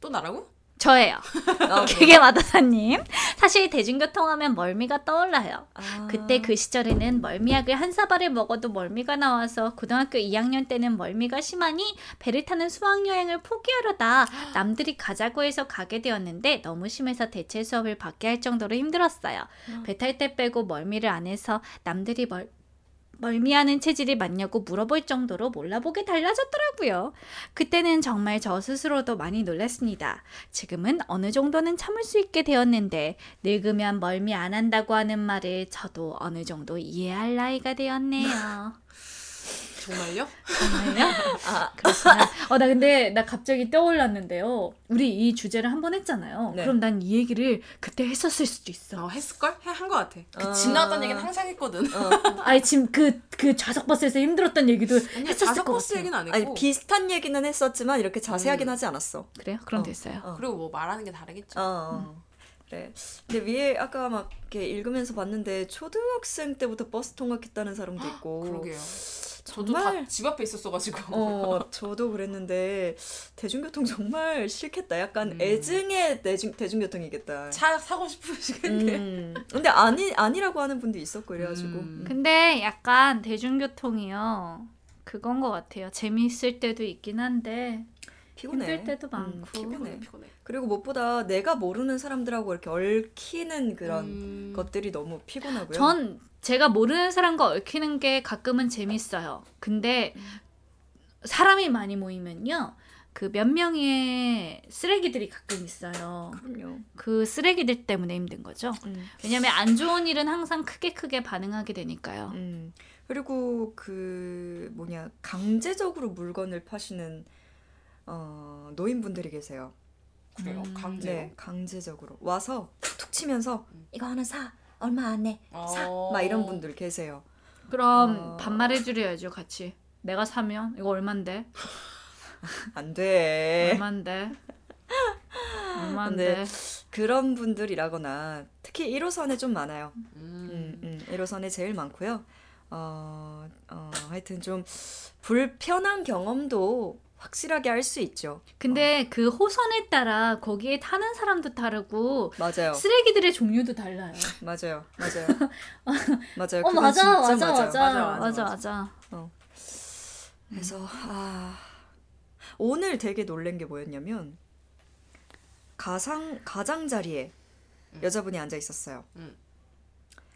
또 나라고? 저예요. 아, 기계 마도사님. 사실 대중교통하면 멀미가 떠올라요. 아. 그때 그 시절에는 멀미약을 한 사발을 먹어도 멀미가 나와서 고등학교 2학년 때는 멀미가 심하니 배를 타는 수학여행을 포기하려다 남들이 가자고 해서 가게 되었는데 너무 심해서 대체 수업을 받게 할 정도로 힘들었어요. 배 탈 때 빼고 멀미를 안 해서 남들이 멀, 멀미하는 체질이 맞냐고 물어볼 정도로 몰라보게 달라졌더라고요. 그때는 정말 저 스스로도 많이 놀랐습니다. 지금은 어느 정도는 참을 수 있게 되었는데 늙으면 멀미 안 한다고 하는 말을 저도 어느 정도 이해할 나이가 되었네요. 정말요? 정말요? 아, 그렇구나. 어, 나 근데 나 갑자기 떠올랐는데요. 우리 이 주제를 한 번 했잖아요. 네. 그럼 난 이 얘기를 그때 했었을 수도 있어. 어 했을걸? 한거 같아 아. 그집 나왔던 얘기는 항상 했거든 아니 지금 그, 그 좌석 버스에서 힘들었던 얘기도 아니 했었을 것 자석버스 같아요. 얘기는 안 했고 아니 비슷한 얘기는 했었지만 이렇게 자세하긴 음. 하지 않았어. 그래요? 그럼 어. 됐어요. 어. 그리고 뭐 말하는 게 다르겠죠 어, 어. 그래. 근데 위에 아까 막 이렇게 읽으면서 봤는데 초등학생 때부터 버스 통학했다는 사람도 있고. 그러게요 저도 정말 다집 앞에 있었어가지고 어, 저도 그랬는데 대중교통 정말 싫겠다. 약간 음. 애증의 대중 대중교통이겠다. 차 사고 싶으시겠네 음. 근데 아니 아니라고 하는 분도 있었고 그래가지고. 음. 근데 약간 대중교통이요. 그건 것 같아요. 재미있을 때도 있긴 한데 피곤해. 힘들 때도 음, 많고. 피곤해. 피곤해 그리고 무엇보다 내가 모르는 사람들하고 이렇게 얽히는 그런 음. 것들이 너무 피곤하고요. 전 제가 모르는 사람과 얽히는 게 가끔은 재밌어요. 근데 사람이 많이 모이면요. 그 몇 명의 쓰레기들이 가끔 있어요. 그럼요. 그 쓰레기들 때문에 힘든 거죠. 음. 왜냐면 안 좋은 일은 항상 크게 크게 반응하게 되니까요. 음. 그리고 그 뭐냐 강제적으로 물건을 파시는 어, 노인분들이 계세요. 그래요? 음. 강제로? 네, 강제적으로 와서 툭툭 치면서 이거 하나 사 얼마 안 내. 사. 어. 막 이런 분들 계세요. 그럼 어. 반말해드려야죠, 같이. 내가 사면 이거 얼만데? 안 돼. 얼만데? 얼만데? 그런 분들이라거나 특히 1호선에 좀 많아요. 음. 음, 음, 1호선에 제일 많고요. 어, 어, 하여튼 좀 불편한 경험도 확실하게 할 수 있죠. 근데 그 호선에 따라 거기에 타는 사람도 다르고 맞아요. 쓰레기들의 종류도 달라요. 맞아요. 맞아요. 맞아요. 어 맞아 맞아 맞아 맞아, 맞아 맞아, 맞아. 그래서 아 오늘 되게 놀란 게 뭐였냐면 가상 가장 자리에 여자분이 앉아 있었어요.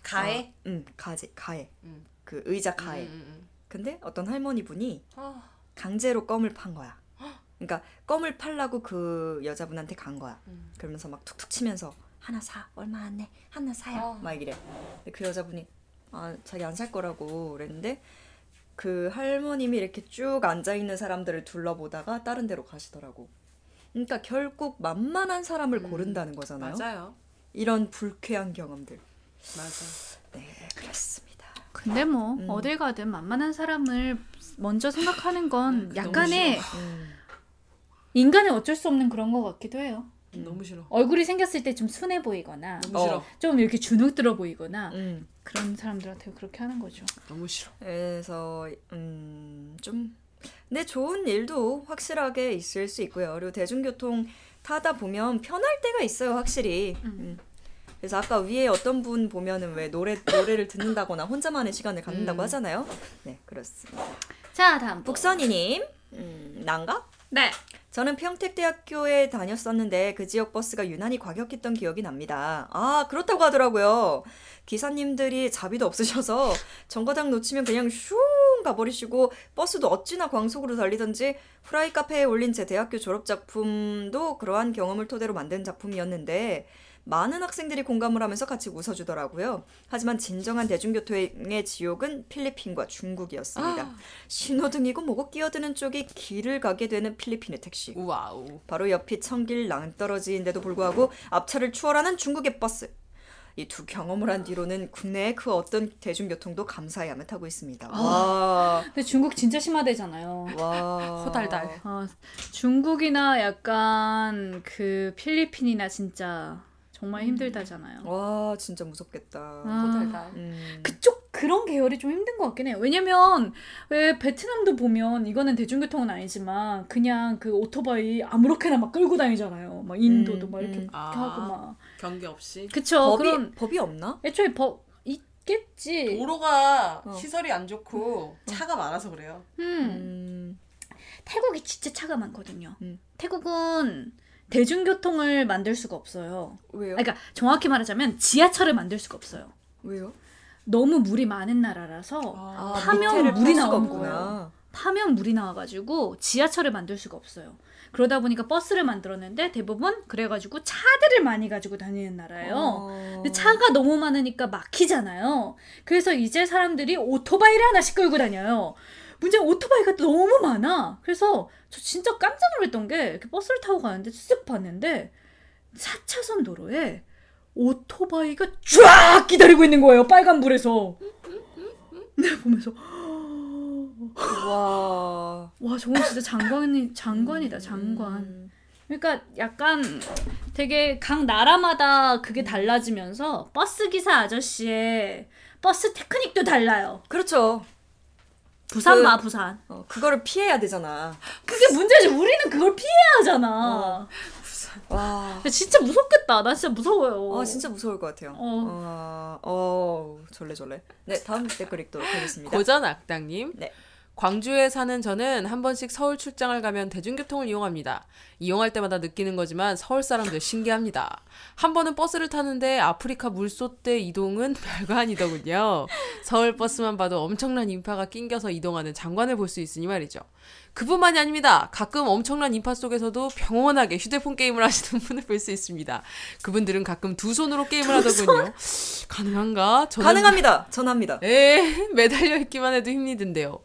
가해? 응, 가지 가에. 음. 그 의자 가에. 음, 음, 근데 어떤 할머니 분이 음. 아, 강제로 껌을 판 거야. 그러니까 껌을 팔라고 그 여자분한테 간 거야. 음. 그러면서 막 툭툭 치면서 하나 사 얼마 안 내, 하나 사요. 아. 막 이래. 근데 그 여자분이 아 자기 안 살 거라고 그랬는데 그 할머님이 이렇게 쭉 앉아 있는 사람들을 둘러보다가 다른 데로 가시더라고. 그러니까 결국 만만한 사람을 음. 고른다는 거잖아요. 맞아요. 이런 불쾌한 경험들. 맞아. 네, 그렇습니다. 근데 뭐 음. 어딜 가든 만만한 사람을 먼저 생각하는 건 너무 약간의 음. 인간의 어쩔 수 없는 그런 것 같기도 해요. 너무 싫어. 얼굴이 생겼을 때 좀 순해 보이거나 너무 어. 싫어. 좀 이렇게 주눅 들어 보이거나 음. 그런 사람들한테 그렇게 하는 거죠. 너무 싫어. 그래서 음, 좀 근데 좋은 일도 확실하게 있을 수 있고요. 그리고 대중교통 타다 보면 편할 때가 있어요, 확실히. 음. 그래서 아까 위에 어떤 분 보면은 왜 노래 노래를 듣는다거나 혼자만의 시간을 갖는다고 음. 하잖아요. 네, 그렇습니다. 자 다음 복 북선이님, 음, 난가? 네. 저는 평택대학교에 다녔었는데 그 지역 버스가 유난히 과격했던 기억이 납니다. 아, 그렇다고 하더라고요. 기사님들이 자비도 없으셔서 정거장 놓치면 그냥 슝 가버리시고 버스도 어찌나 광속으로 달리던지 후라이 카페에 올린 제 대학교 졸업 작품도 그러한 경험을 토대로 만든 작품이었는데 많은 학생들이 공감을 하면서 같이 웃어주더라고요. 하지만 진정한 대중교통의 지옥은 필리핀과 중국이었습니다. 신호등이고 뭐고 끼어드는 쪽이 길을 가게 되는 필리핀의 택시. 우와우. 바로 옆이 청길 낭떠러지인데도 불구하고 앞차를 추월하는 중국의 버스. 이두 경험을 한 뒤로는 국내의 그 어떤 대중교통도 감사해하며 타고 있습니다. 와, 근데 중국 진짜 심하대잖아요. 와, 호달달. 아, 중국이나 약간 그 필리핀이나 진짜 정말 힘들다잖아요. 와, 진짜 무섭겠다. 아, 호달달. 음. 그쪽 그런 계열이 좀 힘든 것 같긴 해요. 왜냐면 왜 베트남도 보면 이거는 대중교통은 아니지만 그냥 그 오토바이 아무렇게나 막 끌고 다니잖아요. 막 인도도 음, 막 이렇게 음. 아. 하고 막 경계 없이. 그쵸 법이 그런 법이 없나? 애초에 법 있겠지. 도로가 어. 시설이 안 좋고 차가 많아서 그래요. 음. 음. 태국이 진짜 차가 많거든요. 음. 태국은 대중교통을 만들 수가 없어요. 왜요? 아, 그러니까 정확히 말하자면 지하철을 만들 수가 없어요. 왜요? 너무 물이 많은 나라라서 아, 파면 밑에를 물이 나오는 없구나. 파면 물이 나와가지고 지하철을 만들 수가 없어요. 그러다 보니까 버스를 만들었는데 대부분 그래가지고 차들을 많이 가지고 다니는 나라예요. 어. 근데 차가 너무 많으니까 막히잖아요. 그래서 이제 사람들이 오토바이를 하나씩 끌고 다녀요. 문제는 오토바이가 너무 많아. 그래서 저 진짜 깜짝 놀랐던 게 이렇게 버스를 타고 가는데 쓱 봤는데 4차선 도로에 오토바이가 쫙 기다리고 있는 거예요. 빨간불에서. 내가 보면서 와. 와 저건 진짜 장관이 장관이다 장관. 음. 그러니까 약간 되게 각 나라마다 그게 달라지면서 버스 기사 아저씨의 버스 테크닉도 달라요. 그렇죠. 부산 그- 마 부산. 어, 그거를 피해야 되잖아. 그게 문제지. 우리는 그걸 피해야 하잖아. 와. 근데 진짜 무섭겠다. 나 진짜 무서워요. 아 진짜 무서울 것 같아요. 어. 어, 어 절레절레. 네 다음 댓글 읽도록 하겠습니다. 고전 악당님. 네. 광주에 사는 저는 한 번씩 서울 출장을 가면 대중교통을 이용합니다. 이용할 때마다 느끼는 거지만 서울 사람들 신기합니다. 한 번은 버스를 타는데 아프리카 물소대 이동은 별거 아니더군요. 서울 버스만 봐도 엄청난 인파가 낑겨서 이동하는 장관을 볼 수 있으니 말이죠. 그뿐만이 아닙니다. 가끔 엄청난 인파 속에서도 평온하게 휴대폰 게임을 하시는 분을 볼 수 있습니다. 그분들은 가끔 두 손으로 게임을 하더군요. 가능한가? 저는 가능합니다. 전합니다. 에 매달려 있기만 해도 힘이 든대요.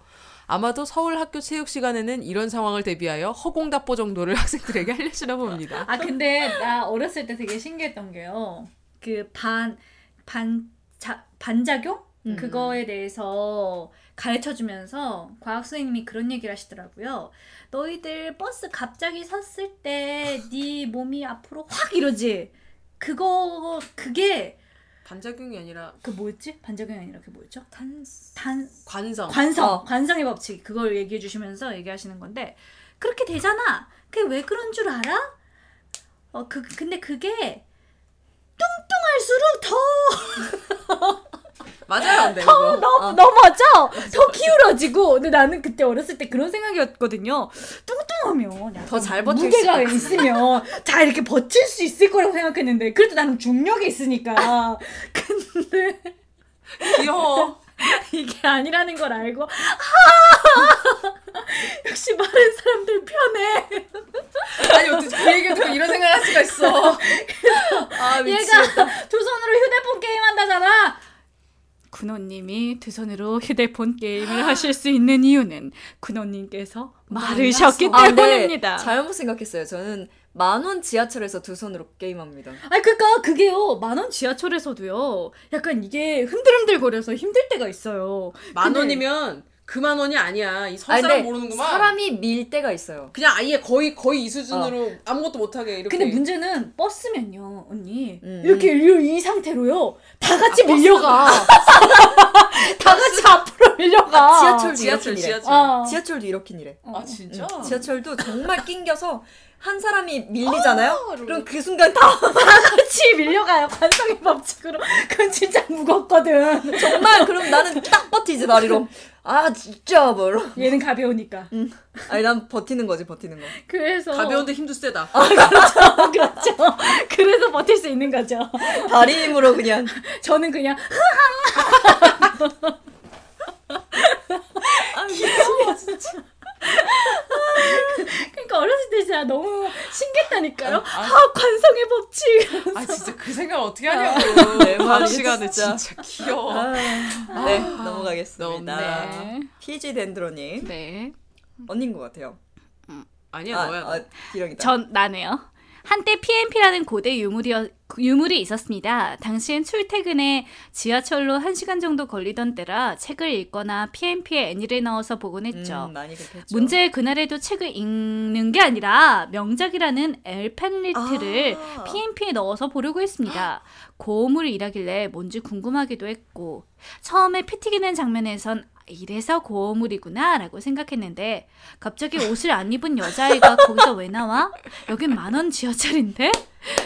아마도 서울 학교 체육 시간에는 이런 상황을 대비하여 허공답보 정도를 학생들에게 알려주나 봅니다. 아 근데 나 어렸을 때 되게 신기했던 게요. 그 반 반자 반작용 음. 그거에 대해서 가르쳐 주면서 과학 선생님이 그런 얘기를 하시더라고요. 너희들 버스 갑자기 섰을 때 네 몸이 앞으로 확 이러지. 그거 그게 반작용이 아니라 그 뭐였지? 반작용이 아니라 그 뭐였죠? 탄. 단 관성. 관성 어. 관성의 법칙 그걸 얘기해 주시면서 얘기하시는 건데 그렇게 되잖아. 그게 왜 그런 줄 알아? 어 그 근데 그게 뚱뚱할수록 더 맞아요, 근데 어, 이거. 넘, 넘어져 더 기울어지고 근데 나는 그때 어렸을 때 그런 생각이었거든요. 뚱뚱하면 더 잘 버틸 무게가 수 있으면 잘 이렇게 버틸 수 있을 거라고 생각했는데 그래도 나는 중력이 있으니까 근데 귀여워. 이게 아니라는 걸 알고 아! 역시 마른 사람들 편해. 아니 어떻게 그 얘기 듣고 이런 생각을 할 수가 있어. 아 얘가 두 손으로 휴대폰 게임 한다잖아. 군호님이 두 손으로 휴대폰 게임을 하실 수 있는 이유는 군호님께서 마르셨기 아, 근데 때문입니다. 잘못 생각했어요. 저는 만원 지하철에서 두 손으로 게임합니다. 아니 그니까 그게요 만원 지하철에서도요 약간 이게 흔들흔들 거려서 힘들 때가 있어요. 만 근데- 원이면 그만 원이 아니야. 이 서울 아니, 사람 근데 모르는구만. 사람이 밀 때가 있어요. 그냥 아예 거의 거의 이 수준으로 아무것도 못하게 이렇게. 근데 문제는 버스면요 언니 음. 이렇게 이, 이 상태로요 다 같이 밀려가 다 같이 앞으로 밀려가 지하철도 지하철. 지하철. 어. 지하철도 이렇긴 이래. 아 진짜? 지하철도 정말 낑겨서 한 사람이 밀리잖아요. 그럼 그 순간 다 같이 밀려가요 관성의 법칙으로 그건 진짜 무겁거든 정말 그럼 나는 딱 버티지 다리로. 아 진짜 뭐로. 얘는 가벼우니까 아니 난 버티는 거지 버티는 거. 그래서 가벼운데 힘도 세다. 그렇죠 그래서 버틸 수 있는 거죠 다리 힘으로 그냥. 저는 그냥 그러니까 거 어렸을 때 진짜 너무 신기했다니까요. 아, 아, 관성의 법칙. 아 진짜 그 생각 어떻게 하냐고. 네, 밤 말이 시간에 진짜. 진짜 귀여워. 네, 넘어가겠습니다. 네. 피지 덴드로님 네. 언닌 것 같아요. 아니야 너야. 너. 아, 기령이다. 전 나네요. 한때 PMP라는 고대 유물이, 유물이 있었습니다. 당시엔 출퇴근에 지하철로 1시간 정도 걸리던 때라 책을 읽거나 PMP에 애니를 넣어서 보곤 했죠. 음. 문제 그날에도 책을 읽는 게 아니라 명작이라는 엘펜리트를 아. PMP에 넣어서 보려고 했습니다. gore물이라길래 뭔지 궁금하기도 했고 처음에 피 튀기는 장면에선 이래서 gore물이구나 라고 생각했는데 갑자기 옷을 안 입은 여자아이가 거기서 왜 나와? 여긴 만원 지하철인데?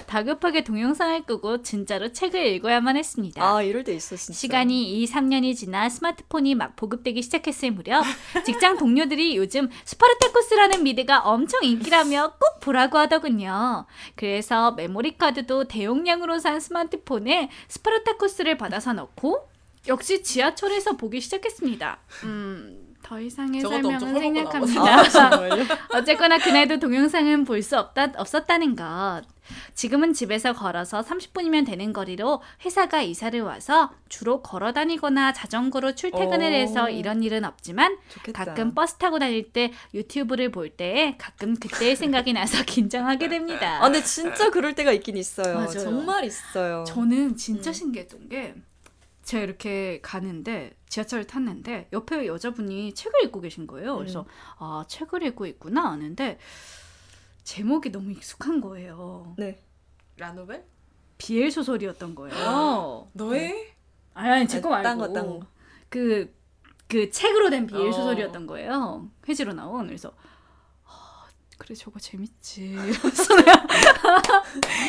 다급하게 동영상을 끄고 진짜로 책을 읽어야만 했습니다. 아 이럴 때 있어 진짜. 시간이 2, 3년이 지나 스마트폰이 막 보급되기 시작했을 무렵 직장 동료들이 요즘 스파르타쿠스라는 미드가 엄청 인기라며 꼭 보라고 하더군요. 그래서 메모리 카드도 대용량으로 산 스마트폰에 스파르타쿠스를 받아서 넣고 역시 지하철에서 보기 시작했습니다. 음, 더 이상의 설명은 생략합니다. 아? 어쨌거나 그날도 동영상은 볼 수 없다, 없었다는 것. 지금은 집에서 걸어서 30분이면 되는 거리로 회사가 이사를 와서 주로 걸어 다니거나 자전거로 출퇴근을 오. 해서 이런 일은 없지만 좋겠다. 가끔 버스 타고 다닐 때 유튜브를 볼 때에 가끔 그때의 생각이 나서 긴장하게 됩니다. 아 근데 진짜 그럴 때가 있긴 있어요. 맞아요. 정말 있어요. 저는 진짜 신기했던 게 제가 이렇게 가는데 지하철을 탔는데 옆에 여자분이 책을 읽고 계신 거예요. 그래서 아 책을 읽고 있구나 하는데 제목이 너무 익숙한 거예요. 네. 라노벨? 비엘 소설이었던 거예요. 너의? 아니 아니 제거 아, 말고 딴 거, 딴 거. 그, 그 책으로 된 비엘 어. 소설이었던 거예요. 회지로 나온. 그래서 아, 그래 저거 재밌지. 이러면서 내가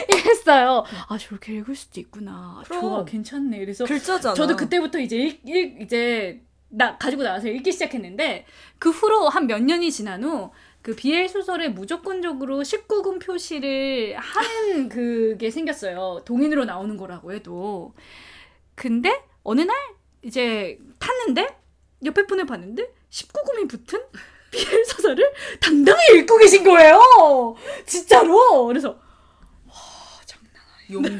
이랬어요. 아 저렇게 읽을 수도 있구나. 그럼. 좋아 괜찮네. 그래서 글자잖아. 저도 그때부터 이제 읽, 읽- 이제 나 가지고 나와서 읽기 시작했는데 그 후로 한 몇 년이 지난 후 그 BL 소설에 무조건적으로 19금 표시를 하는 그게 생겼어요. 동인으로 나오는 거라고 해도. 근데 어느 날 이제 탔는데 옆에 분을 봤는데 19금이 붙은 BL 소설을 당당히 읽고 계신 거예요. 진짜로. 그래서 용기.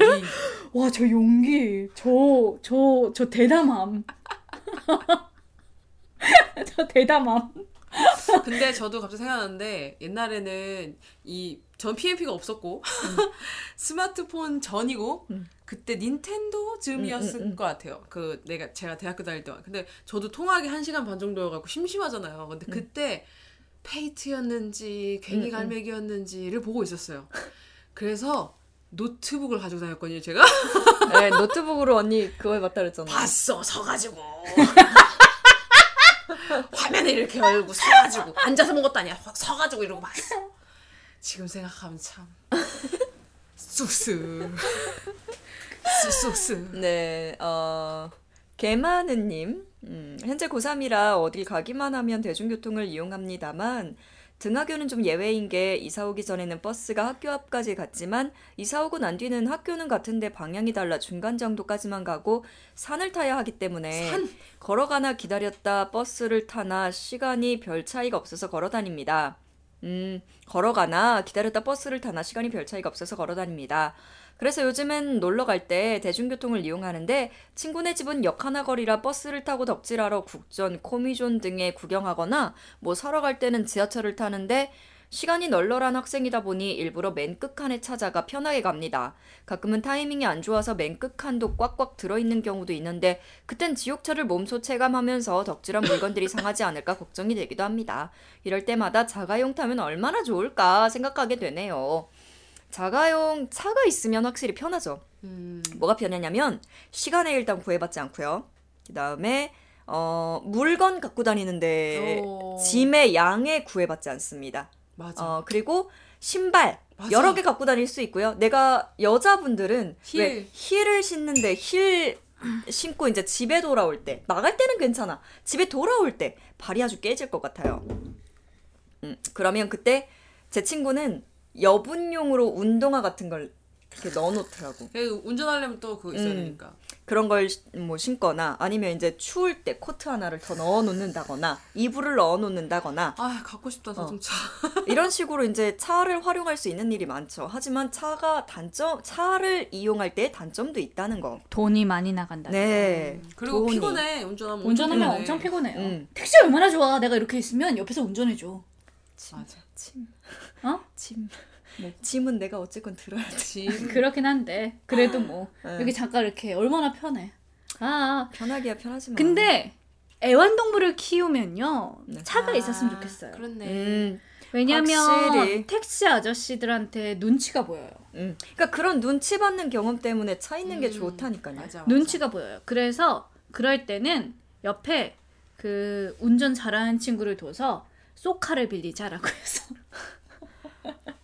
와 저 용기 저 저 저 대담함 저 대담함 근데 저도 갑자기 생각나는데 옛날에는 이 전 PMP가 없었고 스마트폰 전이고 그때 닌텐도 즈음이었을 음, 음, 음. 것 같아요. 그 내가 제가 대학교 다닐 때만. 근데 저도 통화하기 한 시간 반 정도여갖고 심심하잖아요. 근데 그때 페이트였는지 괭이 음, 음. 갈매기였는지를 보고 있었어요. 그래서 노트북을 가지고 다녔거든요. 제가 네, 노트북으로 언니 그거 해봤다 그랬잖아요. 봤어 서가지고 화면을 이렇게 열고 서가지고 앉아서 본 것도 아니야. 서가지고 이러고 봤어. 지금 생각하면 참. 쑥스 쑥스 네, 어, 개마느님, 음, 현재 고3이라 어딜 가기만 하면 대중교통을 이용합니다만, 등하교는 좀 예외인 게 이사 오기 전에는 버스가 학교 앞까지 갔지만 이사 오고 난 뒤는 학교는 같은데 방향이 달라 중간 정도까지만 가고 산을 타야 하기 때문에 걸어가나 기다렸다 버스를 타나 시간이 별 차이가 없어서 걸어 다닙니다. 음, 걸어가나 기다렸다 버스를 타나 시간이 별 차이가 없어서 걸어 다닙니다. 그래서 요즘은 놀러 갈 때 대중교통을 이용하는데 친구네 집은 역 하나 거리라 버스를 타고 덕질하러 국전, 코미존 등에 구경하거나 뭐 사러 갈 때는 지하철을 타는데 시간이 널널한 학생이다 보니 일부러 맨 끝칸에 찾아가 편하게 갑니다. 가끔은 타이밍이 안 좋아서 맨 끝칸도 꽉꽉 들어있는 경우도 있는데 그땐 지옥철을 몸소 체감하면서 덕질한 물건들이 상하지 않을까 걱정이 되기도 합니다. 이럴 때마다 자가용 타면 얼마나 좋을까 생각하게 되네요. 자가용 차가 있으면 확실히 편하죠. 음, 뭐가 편하냐면 시간에 일단 구애받지 않고요. 그 다음에 어, 물건 갖고 다니는데 오. 짐의 양에 구애받지 않습니다. 맞아 어, 그리고 신발 맞아. 여러 개 갖고 다닐 수 있고요. 내가 여자분들은 힐. 왜 힐을 신는데 힐 신고 이제 집에 돌아올 때 나갈 때는 괜찮아. 집에 돌아올 때 발이 아주 깨질 것 같아요. 음, 그러면 그때 제 친구는 여분용으로 운동화 같은 걸 이렇게 넣어놓더라고. 그 운전하려면 또 그거 있어야 음. 되니까 그런 걸 뭐 신거나 아니면 이제 추울 때 코트 하나를 더 넣어 놓는다거나 이불을 넣어 놓는다거나 아 갖고 싶다 자동차. 이런 식으로 이제 차를 활용할 수 있는 일이 많죠. 하지만 차가 단점 차를 이용할 때 단점도 있다는 거. 돈이 많이 나간다. 네. 그리고 돈이. 피곤해 운전하면 운전하면 피곤해. 엄청 피곤해요. 음. 택시 얼마나 좋아. 내가 이렇게 있으면 옆에서 운전해줘. 맞아. 침. 어? 침. 짐은 내가 어쨌건 들어야 돼. 짐. 그렇긴 한데 그래도 뭐 네. 여기 잠깐 이렇게 얼마나 편해. 아 편하기야 편하지만. 근데 애완동물을 키우면요 네. 차가 아, 있었으면 좋겠어요. 그렇네. 음, 왜냐면 확실히. 택시 아저씨들한테 눈치가 보여요. 음. 그러니까 그런 눈치 받는 경험 때문에 차 있는 게 음, 좋다니까요. 맞아, 맞아. 눈치가 보여요. 그래서 그럴 때는 옆에 그 운전 잘하는 친구를 둬서 쏘카를 빌리자라고 해서.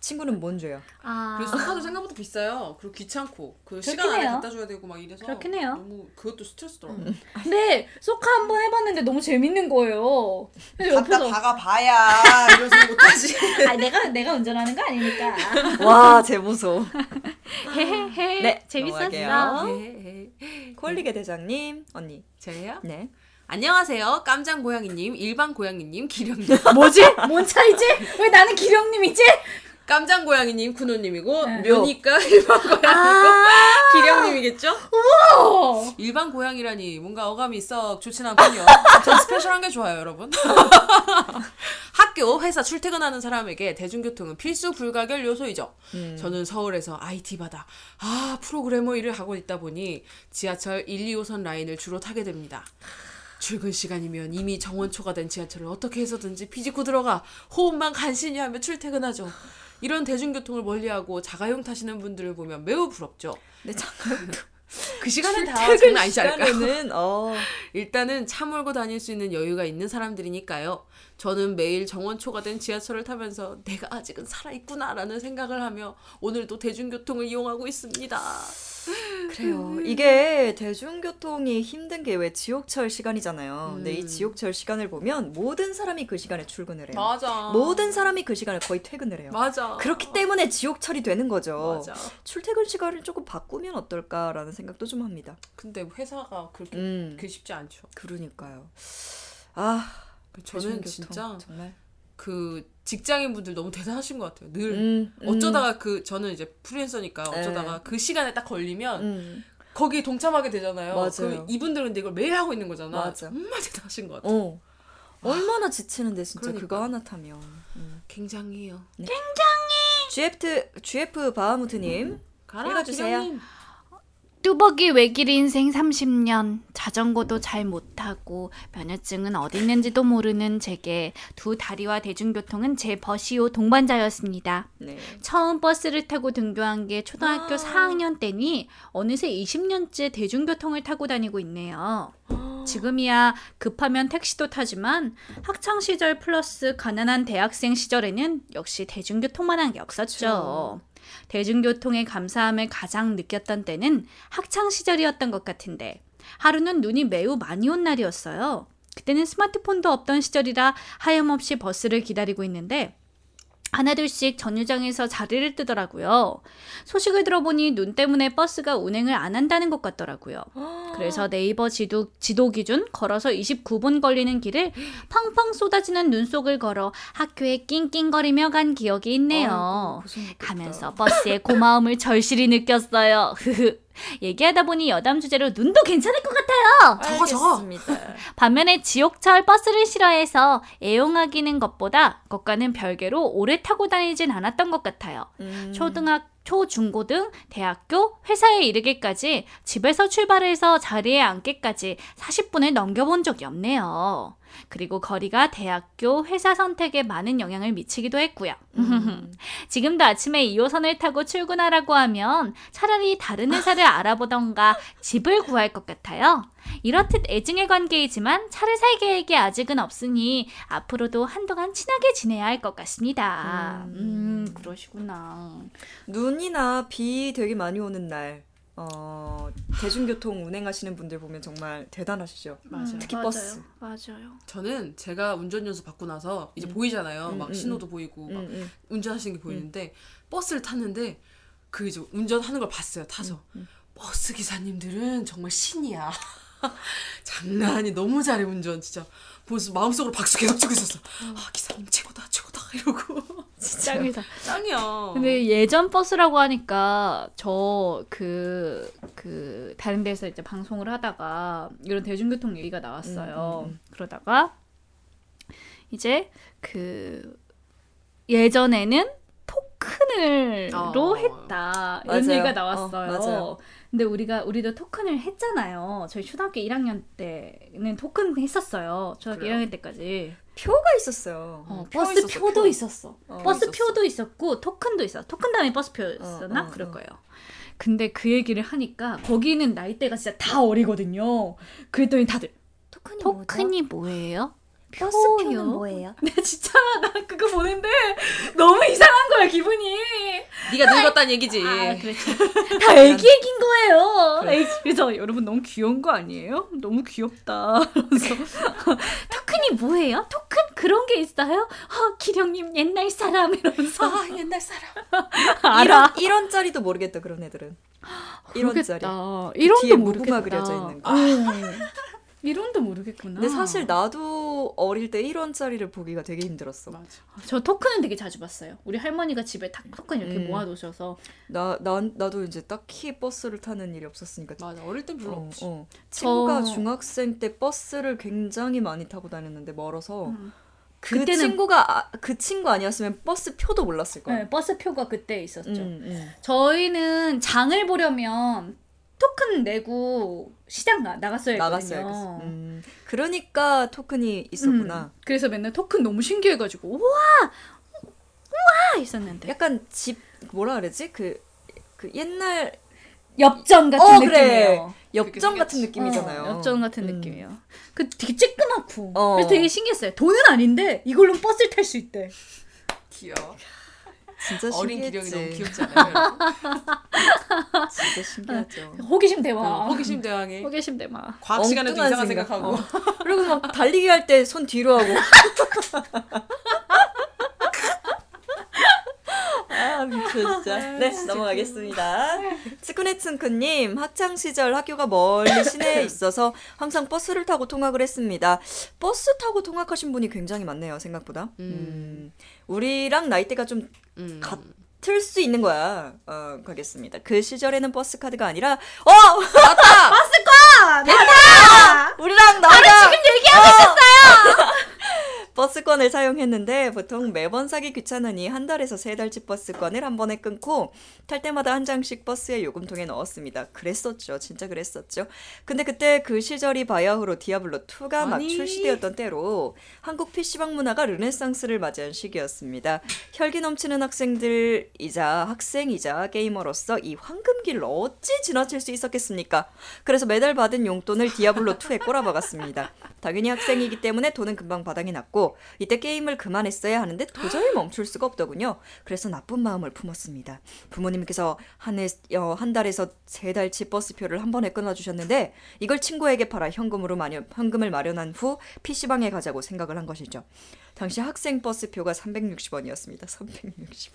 친구는 뭔 죄야? 아 그리고 소파도 생각보다 비싸요. 그리고 귀찮고 그 시간 안에 해요. 갖다 줘야 되고 막 이래서 그렇긴 해요. 너무 그것도 스트레스더라고. 근데 쏘카 한 번 해봤는데 너무 재밌는 거예요. 갖다 옆에서 박아 봐야 이러서 못하지. 아 내가 내가 운전하는 거 아니니까. 와, 제 보소. 헤헤헤 네, 재밌었어. 넘어갈게요. 네. 콜리게 대장님, 언니. 저예요? 네. 안녕하세요. 깜장 고양이님, 일반 고양이님, 기령님. 뭐지? 뭔 차이지? 왜 나는 기령님이지? 깜장 고양이님 군호님이고 네. 묘니까 일반 고양이고 아. 기령님이겠죠? 어. 일반 고양이라니 뭔가 어감이 썩 좋진 않군요. 전 스페셜한 게 좋아요, 여러분. 학교, 회사 출퇴근하는 사람에게 대중교통은 필수 불가결 요소이죠. 음. 저는 서울에서 IT 바다, 아 프로그래머 일을 하고 있다 보니 지하철 1, 2호선 라인을 주로 타게 됩니다. 출근 시간이면 이미 정원초가 된 지하철을 어떻게 해서든지 비집고 들어가 호흡만 간신히 하며 출퇴근하죠. 이런 대중교통을 멀리하고 자가용 타시는 분들을 보면 매우 부럽죠. 네, 잠깐. 그 시간은 다 장난 아니지 않을까요? 어, 일단은 차 몰고 다닐 수 있는 여유가 있는 사람들이니까요. 저는 매일 정원초가 된 지하철을 타면서 내가 아직은 살아있구나라는 생각을 하며 오늘도 대중교통을 이용하고 있습니다. 그래요. 이게 대중교통이 힘든 게 왜 지옥철 시간이잖아요. 근데 이 음. 지옥철 시간을 보면 모든 사람이 그 시간에 출근을 해요. 맞아. 모든 사람이 그 시간에 거의 퇴근을 해요. 맞아. 그렇기 때문에 지옥철이 되는 거죠. 맞아. 출퇴근 시간을 조금 바꾸면 어떨까라는 생각도 좀 합니다. 근데 회사가 그렇게 음, 그게 쉽지 않죠. 그러니까요. 아, 저는 대중교통 진짜 정말. 그 직장인 분들 너무 대단하신 것 같아요. 늘 음, 음, 어쩌다가 그 저는 이제 프리랜서니까 네. 어쩌다가 그 시간에 딱 걸리면 음, 거기에 동참하게 되잖아요. 맞아요. 그럼 이분들은 근데 이걸 매일 하고 있는 거잖아. 맞아. 정말 대단하신 것 같아요. 어. 얼마나 지치는데 진짜 그러니까. 그거 하나 타면. 음. 굉장해요. GF GF 바하무트님 읽어주세요. 기령님. 뚜벅이 외길 인생 30년 자전거도 잘 못타고 면허증은 어디 있는지도 모르는 제게 두 다리와 대중교통은 제 버시오 동반자였습니다. 네. 처음 버스를 타고 등교한 게 초등학교 아. 4학년 때니 어느새 20년째 대중교통을 타고 다니고 있네요. 지금이야 급하면 택시도 타지만 학창 시절 플러스 가난한 대학생 시절에는 역시 대중교통만한 게 없었죠. 대중교통의 감사함을 가장 느꼈던 때는 학창 시절이었던 것 같은데 하루는 눈이 매우 많이 온 날이었어요. 그때는 스마트폰도 없던 시절이라 하염없이 버스를 기다리고 있는데 하나둘씩 정류장에서 자리를 뜨더라고요. 소식을 들어보니 눈 때문에 버스가 운행을 안 한다는 것 같더라고요. 그래서 네이버 지도, 지도 기준 걸어서 29분 걸리는 길을 펑펑 쏟아지는 눈 속을 걸어 학교에 낑낑거리며 간 기억이 있네요. 가면서 버스의 고마움을 절실히 느꼈어요. 얘기하다 보니 여담 주제로 눈도 괜찮을 것 같아요. 저거, 저거. 반면에 지옥철 버스를 싫어해서 애용하기는 것보다 것과는 별개로 오래 타고 다니진 않았던 것 같아요. 음. 초등학 초, 중고 등 대학교, 회사에 이르기까지 집에서 출발해서 자리에 앉기까지 40분을 넘겨본 적이 없네요. 그리고 거리가 대학교, 회사 선택에 많은 영향을 미치기도 했고요. 음. 지금도 아침에 2호선을 타고 출근하라고 하면 차라리 다른 회사를 알아보던가 집을 구할 것 같아요. 이렇듯 애증의 관계이지만 차를 살 계획이 아직은 없으니 앞으로도 한동안 친하게 지내야 할 것 같습니다. 음. 음, 그러시구나. 눈이나 비 되게 많이 오는 날 어, 대중교통 운행하시는 분들 보면 정말 대단하시죠. 맞아요. 특히 버스. 맞아요. 저는 제가 운전 연수 받고 나서 이제 보이잖아요. 음, 막 음, 신호도 보이고 막 음, 음. 운전하시는 게 보이는데 버스를 탔는데 그 이제 운전하는 걸 봤어요. 타서 음, 버스 기사님들은 정말 신이야. 장난 아니 너무 잘해 운전 진짜. 보면서 마음속으로 박수 계속 치고 있었어. 아 기사님 최고다 최고다 이러고 짱이다. 짱이야. 근데 예전 버스라고 하니까 저그그 다른 데서 이제 방송을 하다가 이런 대중교통 얘기가 나왔어요. 그러다가 이제 그 예전에는 토큰을로 어. 했다 이런 맞아요. 얘기가 어, 나왔어요. 맞아요. 근데 우리가 우리도 토큰을 했잖아요. 저희 초등학교 1학년 때는 토큰 했었어요. 초등학교 그래요? 1학년 때까지. 표가 있었어요. 어, 표 버스 있었어, 표도 표. 있었어. 어, 버스 있었어. 표도 있었고 토큰도 있었어. 토큰 다음에 버스 표였었나? 어, 어, 그럴 어. 거예요. 근데 그 얘기를 하니까 거기는 나이대가 진짜 다 어리거든요. 그랬더니 다들 토큰이, 토큰이 뭐예요? 버스표는 뭐예요? 나 진짜 나 그거 보는데 너무 이상한 거야 기분이. 네가 늙었다는 얘기지. 아 그렇죠. 다 애기 애기인 거예요. 애기. 그래서 여러분 너무 귀여운 거 아니에요? 너무 귀엽다. 그래서 토큰이 뭐예요? 토큰 그런 게 있어요? 어, 기령님 옛날 사람 이러면서 아 옛날 사람. 알아. 1원, 1원짜리도 모르겠다 그런 애들은. 1원짜리. 모르겠다. 뒤에 이론도 무궁화 모르겠다. 그려져 있는 거. 어. 이론도 모르겠구나. 근데 사실 나도 어릴 때 1원짜리를 보기가 되게 힘들었어. 맞아. 저 토큰은 되게 자주 봤어요. 우리 할머니가 집에 딱 토큰 이렇게 음. 모아놓으셔서 나, 나, 나도 이제 딱히 버스를 타는 일이 없었으니까. 맞아. 어릴 땐 별로 어, 없지. 어. 친구가 저- 중학생 때 버스를 굉장히 많이 타고 다녔는데 멀어서 음. 그 그때는- 친구가 아, 그 친구 아니었으면 버스 표도 몰랐을 거야. 네, 버스 표가 그때 있었죠. 음, 음. 저희는 장을 보려면 토큰 내고 시장 가, 나갔어야 했거든요. 나갔어요. 음, 그러니까 토큰이 있었구나. 음, 그래서 맨날 토큰 너무 신기해가지고 우와 우와 했었는데 약간 집 뭐라 그러지? 그, 그 옛날 엽전 같은 어. 느낌이에요. 엽전 그게 같은. 느낌이잖아요. 어, 엽전 같은 음. 느낌이에요. 그 되게 쬐끄맣고 어. 그래서 되게 신기했어요. 돈은 아닌데 이걸로 버스를 탈 수 있대. 귀여워. 진짜 어린 신기했지. 기령이 너무 귀엽지 않아요? 진짜 신기하죠. 호기심 대화. 호기심 대왕에 호기심 대화. 과학 시간에도 엉뚱한 이상한 생각. 생각 하고 어. 그리고 막 달리기 할 때 손 뒤로 하고. 아 미쳐 진짜. 네 넘어가겠습니다. 츠쿠네츠쿠님 학창 시절 학교가 멀리 시내에 있어서 항상 버스를 타고 통학을 했습니다. 버스 타고 통학하신 분이 굉장히 많네요 생각보다. 음. 우리랑 나이대가 좀 음. 같을 수 있는 거야. 어 가겠습니다. 그 시절에는 버스 카드가 아니라 어 맞다 버스권 됐다 우리랑 나이가 지금 얘기하고 있었어요. 버스권을 사용했는데 보통 매번 사기 귀찮으니 한 달에서 세 달치 버스권을 한 번에 끊고 탈 때마다 한 장씩 버스에 요금통에 넣었습니다. 그랬었죠. 진짜 그랬었죠. 근데 그때 그 시절이 바야흐로 디아블로 2가 막. 출시되었던 때로 한국 PC방 문화가 르네상스를 맞이한 시기였습니다. 혈기 넘치는 학생들이자 학생이자 게이머로서 이 황금기를 어찌 지나칠 수 있었겠습니까? 그래서 매달 받은 용돈을 디아블로 2에 꼬라박았습니다. 당연히 학생이기 때문에 돈은 금방 바닥이 났고 이때 게임을 그만했어야 하는데 도저히 멈출 수가 없더군요. 그래서 나쁜 마음을 품었습니다. 부모님께서 한, 해, 어, 한 달에서 세 달치 버스표를 한 번에 끊어주셨는데 이걸 친구에게 팔아 현금으로 마련, 현금을 마련한 후 PC방에 가자고 생각을 한 것이죠. 당시 학생 버스표가 360원이었습니다. 360원.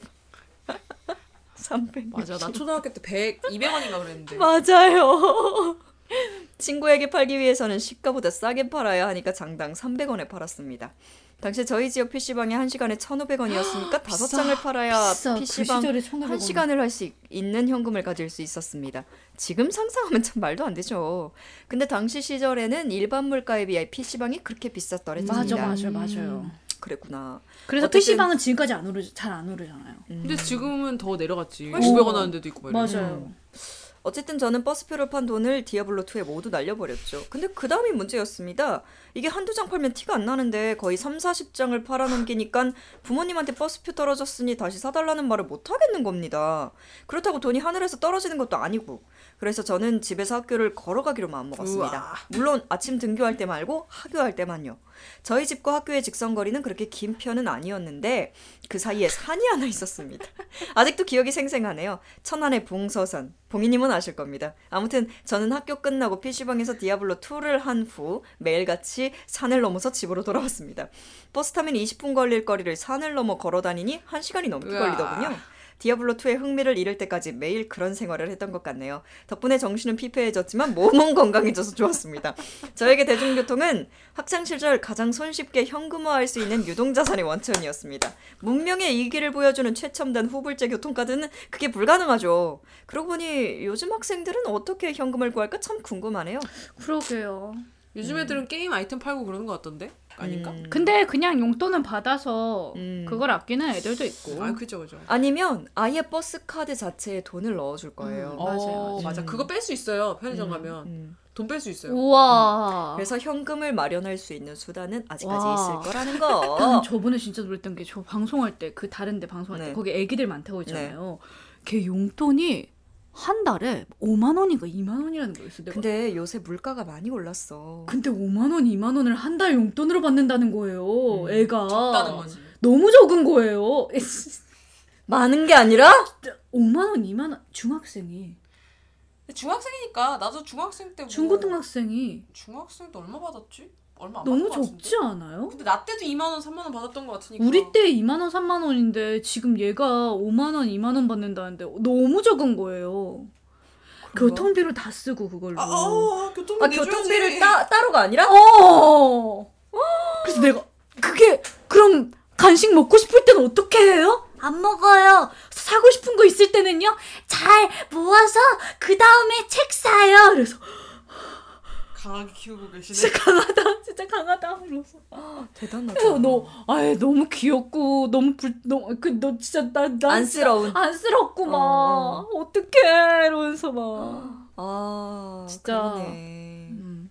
360원. 맞아 나 초등학교 때 100, 200원인가 그랬는데 맞아요. 친구에게 팔기 위해서는 시가보다 싸게 팔아야 하니까 장당 300원에 팔았습니다. 당시 저희 지역 PC방이 1시간에 1,500원이었으니까 다섯 장을 팔아야 비싸. 그 PC방 1,500원. 1시간을 할 수 있는 현금을 가질 수 있었습니다. 지금 상상하면 참 말도 안 되죠. 근데 당시 시절에는 일반 물가에 비해 PC방이 그렇게 비쌌더랬습니다. 맞아 맞아 맞아요. 그랬구나. 그래서 어쨌든- PC방은 지금까지 안 오르 잘안 오르잖아요. 근데 지금은 더 내려갔지 오. 500원 하는 데도 있고 말이야 맞아요. 어쨌든 저는 버스표를 판 돈을 디아블로 2에 모두 날려버렸죠. 근데 그 다음이 문제였습니다. 이게 한두 장 팔면 티가 안 나는데 거의 3, 40장을 팔아넘기니까 부모님한테 버스표 떨어졌으니 다시 사달라는 말을 못 하겠는 겁니다. 그렇다고 돈이 하늘에서 떨어지는 것도 아니고. 그래서 저는 집에서 학교를 걸어가기로 마음먹었습니다. 물론 아침 등교할 때 말고 하교할 때만요. 저희 집과 학교의 직선거리는 그렇게 긴 편은 아니었는데 그 사이에 산이 하나 있었습니다. 아직도 기억이 생생하네요. 천안의 봉서산. 봉이님은 아실 겁니다. 아무튼 저는 학교 끝나고 PC방에서 디아블로 2를 한 후 매일같이 산을 넘어서 집으로 돌아왔습니다. 버스 타면 20분 걸릴 거리를 산을 넘어 걸어 다니니 1시간이 넘게. 걸리더군요. 디아블로2의 흥미를 잃을 때까지 매일 그런 생활을 했던 것 같네요. 덕분에 정신은 피폐해졌지만 몸은 건강해져서 좋았습니다. 저에게 대중교통은 학창 시절 가장 손쉽게 현금화할 수 있는 유동자산의 원천이었습니다. 문명의 이기를 보여주는 최첨단 후불제 교통카드는 그게 불가능하죠. 그러고 보니 요즘 학생들은 어떻게 현금을 구할까 참 궁금하네요. 그러게요. 요즘 애들은 게임 아이템 팔고 그러는 것 같던데? 아닌가? 음. 근데 그냥 용돈은 받아서 음. 그걸 아끼는 애들도 있고. 아 그죠 그죠. 아니면 아예 버스 카드 자체에 돈을 넣어줄 거예요. 어, 맞아요, 맞아. 음. 그거 뺄 수 있어요. 편의점 가면 음. 돈뺄 수 있어요. 우와. 그래서 현금을 마련할 수 있는 수단은 아직까지 와. 있을 거라는 난 거. 저번에 진짜 놀랬던 게 저 방송할 때 그 다른데 방송할 때 네. 거기 애기들 많다고 했잖아요. 걔 용돈이 한 달에 5만 원인가 2만 원이라는 거였어. 내가. 근데 요새 물가가 많이 올랐어. 근데 5만 원, 2만 원을 한 달 용돈으로 받는다는 거예요. 음, 애가 적다는 거지. 너무 적은 거예요. 많은 게 아니라 5만 원, 2만 원 중학생이 중학생이니까 나도 중학생 때 뭐, 중고등학생이 중학생 때 얼마 받았지? 얼마 안 너무 받은 것 같은데? 적지 않아요? 근데 나 때도 2만 원, 3만 원 받았던 것 같으니까. 우리 때 2만 원, 3만 원인데 지금 얘가 5만 원, 2만 원 받는다는데 너무 적은 거예요. 교통비로 다 쓰고 그걸로. 아, 아, 교통비 아, 내줘야지. 교통비를 따, 따로가 아니라? 어. 그래서 내가 그게 그럼 간식 먹고 싶을 때는 어떻게 해요? 안 먹어요. 사고 싶은 거 있을 때는요. 잘 모아서 그 다음에 책 사요. 그래서 강하게 키우고 계시네. 진짜 강하다. 진짜 강하다. 그래서 대단하다. 그래서 너 아예 너무 귀엽고 너무 불 너무 그너 진짜 나나 안쓰러운. 안쓰럽고 막 어. 어떡해 이러면서 막 아, 진짜. 그러네. 음.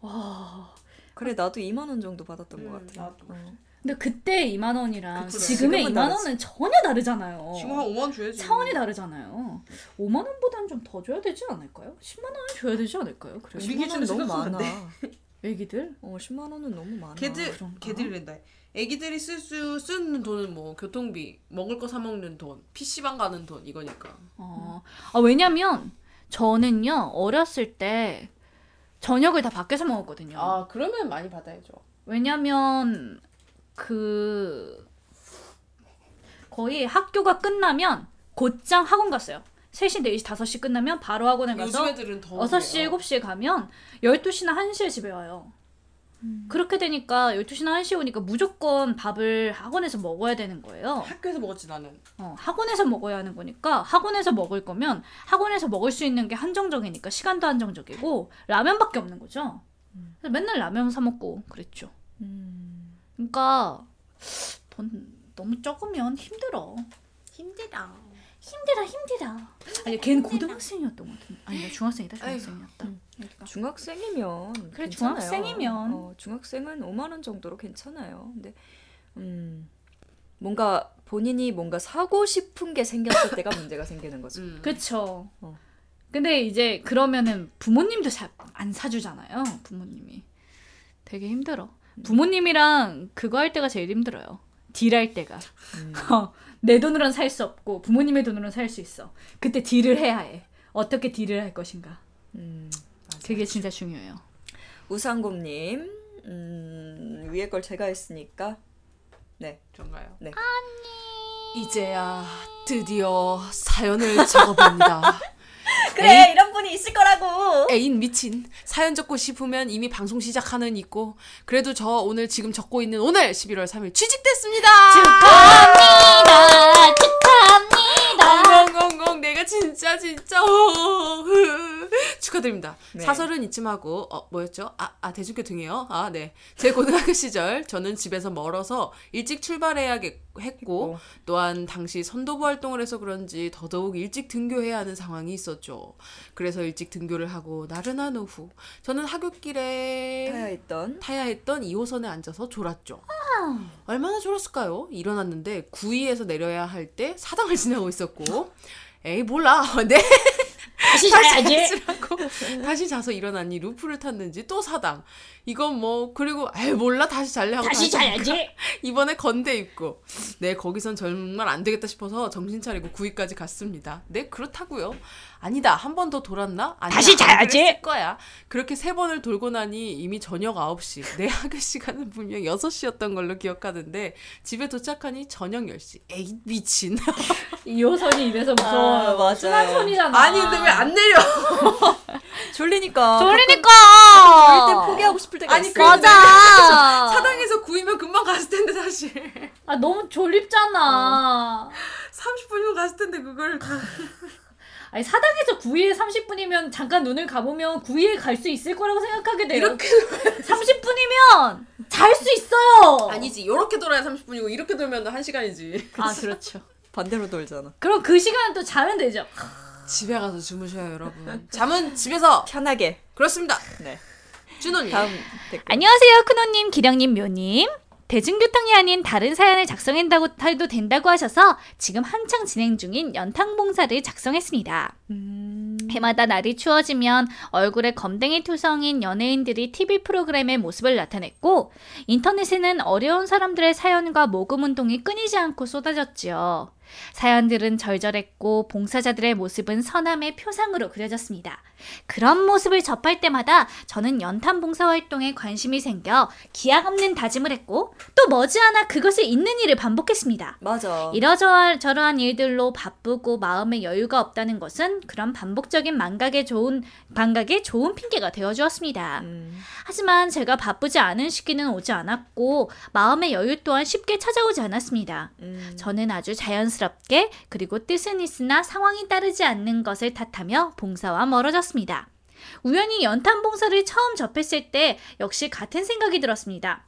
와. 그래, 나도 2만 원 정도 받았던 음, 것 같아. 나도. 어. 근데 그때 2만 원이랑 그래. 지금의 지금은 2만 다르지. 원은 전혀 다르잖아요. 지금 한 5만 원 줘야지. 차원이 다르잖아요. 5만 원보다는 좀 더 줘야 되지 않을까요? 10만 원은 줘야 되지 않을까요? 그래. 우리 10만 기준에 원은 너무 많아. 안 애기들? 어, 10만 원은 너무 많아. 걔들 그런가? 걔들이란다. 애기들이 쓸 수 쓰는 돈은 뭐 교통비, 먹을 거 사 먹는 돈, PC방 가는 돈 이거니까. 어. 아, 왜냐면 저는요. 어렸을 때 저녁을 다 밖에서 먹었거든요. 아 그러면 많이 받아야죠. 왜냐면 그 거의 학교가 끝나면 곧장 학원 갔어요. 3시, 4시, 5시 끝나면 바로 학원에 가서 애들은 더 6시, 7시에 가면 12시나 1시에 집에 와요. 그렇게 되니까 12시나 1시에 오니까 무조건 밥을 학원에서 먹어야 되는 거예요. 학교에서 먹었지 나는. 어, 학원에서 먹어야 하는 거니까 학원에서 먹을 거면 학원에서 먹을 수 있는 게 한정적이니까 시간도 한정적이고 라면밖에 없는 거죠. 그래서 맨날 라면 사 먹고 그랬죠. 음. 그러니까 돈 너무 적으면 힘들어. 힘들어. 힘들어 힘들어. 아니 걔는 고등학생이었던 것 같은데. 아니 중학생이다 중학생이었다. 그러니까. 중학생이면 그래, 괜찮아요. 중학생이면. 어, 중학생은 5만 원 정도로 괜찮아요. 근데 음. 뭔가 본인이 뭔가 사고 싶은 게 생겼을 때가 문제가 생기는 거죠. 음. 그쵸. 어. 근데 이제 그러면은 부모님도 잘 안 사주잖아요. 부모님이 되게 힘들어. 부모님이랑 그거 할 때가 제일 힘들어요. 딜할 때가. 음. 어, 내 돈으로는 살 수 없고 부모님의 돈으로는 살 수 있어. 그때 딜을 해야 해. 어떻게 딜을 할 것인가. 음. 그게 진짜 중요해요. 우상곰님 음, 위에 걸 제가 했으니까 정말요. 네. 이제야 드디어 사연을 적어봅니다. 그래 이런 분이 있을 거라고. 애인 미친 사연 적고 싶으면 이미 방송 시작하는 있고 그래도 저 오늘 지금 적고 있는 오늘 11월 3일 취직됐습니다. 축하합니다. 축하합니다. 진짜 진짜 어, 축하드립니다. 네. 사설은 이쯤 하고 어 뭐였죠? 아, 아 대중교통이요. 아 네. 제 고등학교 시절 저는 집에서 멀어서 일찍 출발해야 했고 또한 당시 선도부 활동을 해서 그런지 더더욱 일찍 등교해야 하는 상황이 있었죠. 그래서 일찍 등교를 하고 나른한 오후 저는 하굣길에 타야 했던 타야 했던 2호선에 앉아서 졸았죠. 얼마나 졸았을까요? 일어났는데 9위에서 내려야 할 때 사당을 지나고 있었고 에이 몰라. 네. 다시 자야지. 하고 다시 자서 일어나니 루프를 탔는지 또 사당. 이건 뭐 그리고 에이 몰라 다시 잘래 하고 다시 자야지. 이번에 건대 입고 네 거기선 정말 안 되겠다 싶어서 정신 차리고 구위까지 갔습니다. 네 그렇다고요. 아니다 한 번 더 돌았나? 아니야, 다시 안 자야지. 거야. 그렇게 세 번을 돌고 나니 이미 저녁 9시. 내 학교 시간은 분명 6시였던 걸로 기억하는데 집에 도착하니 저녁 10시. 에이 미친. 2호선이 이래서 무서워요. 아, 맞아요. 순환선이잖아. 아니 근데 왜 안 내려? 졸리니까. 졸리니까. 졸릴 때 포기하고 싶을 때가 아니, 있어. 그- 맞아. 사당에서 구이면 금방 갔을 텐데 사실. 아 너무 졸립잖아. 30분이면 갔을 텐데 그걸 다. 아니 사당에서 9위에 30분이면 잠깐 눈을 감으면 9위에 갈 수 있을 거라고 생각하게 돼요. 이렇게 30분이면 잘 수 있어요. 아니지. 이렇게 돌아야 30분이고 이렇게 돌면 1 시간이지. 아 그렇죠. 반대로 돌잖아. 그럼 그 시간은 또 자면 되죠. 집에 가서 주무셔요, 여러분. 잠은 집에서. 편하게. 그렇습니다. 네. 준호님. 다음 댓글. 안녕하세요, 크노님, 기령님, 묘님. 대중교통이 아닌 다른 사연을 작성한다고 해도 된다고 하셔서 지금 한창 진행 중인 연탕봉사를 작성했습니다. 해마다 날이 추워지면 얼굴에 검댕이 투성인 연예인들이 TV 프로그램의 모습을 나타냈고 인터넷에는 어려운 사람들의 사연과 모금 운동이 끊이지 않고 쏟아졌지요. 사연들은 절절했고 봉사자들의 모습은 선함의 표상으로 그려졌습니다. 그런 모습을 접할 때마다 저는 연탄 봉사 활동에 관심이 생겨 기약 없는 다짐을 했고 또 머지않아 그것을 잊는 일을 반복했습니다. 맞아. 이러저러한 일들로 바쁘고 마음에 여유가 없다는 것은 그런 반복적인 망각에 좋은 감각에 좋은 핑계가 되어 주었습니다. 음. 하지만 제가 바쁘지 않은 시기는 오지 않았고 마음의 여유 또한 쉽게 찾아오지 않았습니다. 음. 저는 아주 자연 스럽게 그리고 뜻은 있으나 상황이 따르지 않는 것을 탓하며 봉사와 멀어졌습니다. 우연히 연탄 봉사를 처음 접했을 때 역시 같은 생각이 들었습니다.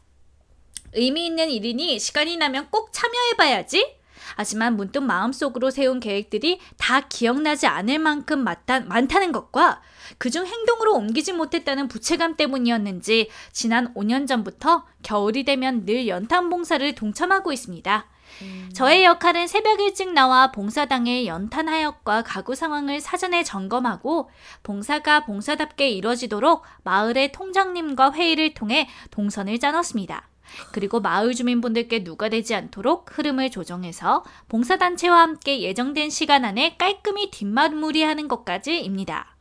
의미 있는 일이니 시간이 나면 꼭 참여해봐야지. 하지만 문득 마음속으로 세운 계획들이 다 기억나지 않을 만큼 많다, 많다는 것과 그중 행동으로 옮기지 못했다는 부채감 때문이었는지 지난 5년 전부터 겨울이 되면 늘 연탄 봉사를 동참하고 있습니다. 저의 역할은 새벽 일찍 나와 봉사당의 연탄 하역과 가구 상황을 사전에 점검하고 봉사가 봉사답게 이뤄지도록 마을의 통장님과 회의를 통해 동선을 짜놓습니다. 그리고 마을 주민분들께 누가 되지 않도록 흐름을 조정해서 봉사단체와 함께 예정된 시간 안에 깔끔히 뒷마무리하는 것까지입니다.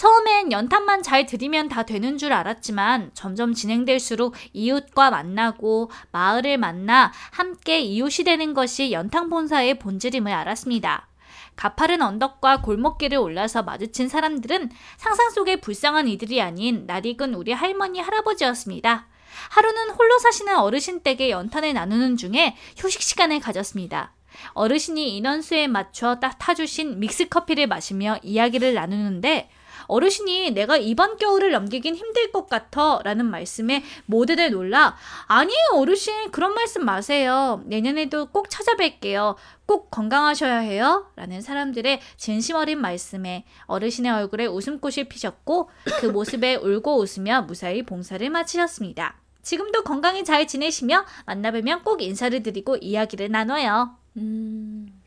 처음엔 연탄만 잘 들이면 다 되는 줄 알았지만 점점 진행될수록 이웃과 만나고 마을을 만나 함께 이웃이 되는 것이 연탄 본사의 본질임을 알았습니다. 가파른 언덕과 골목길을 올라서 마주친 사람들은 상상 속의 불쌍한 이들이 아닌 낯익은 우리 할머니 할아버지였습니다. 하루는 홀로 사시는 어르신 댁에 연탄을 나누는 중에 휴식 시간을 가졌습니다. 어르신이 인원수에 맞춰 딱 타주신 믹스커피를 마시며 이야기를 나누는데 어르신이 내가 이번 겨울을 넘기긴 힘들 것 같아 라는 말씀에 모두들 놀라 아니에요 어르신 그런 말씀 마세요. 내년에도 꼭 찾아뵐게요. 꼭 건강하셔야 해요. 라는 사람들의 진심 어린 말씀에 어르신의 얼굴에 웃음꽃이 피셨고 그 모습에 울고 웃으며 무사히 봉사를 마치셨습니다. 지금도 건강히 잘 지내시며 만나뵈면 꼭 인사를 드리고 이야기를 나눠요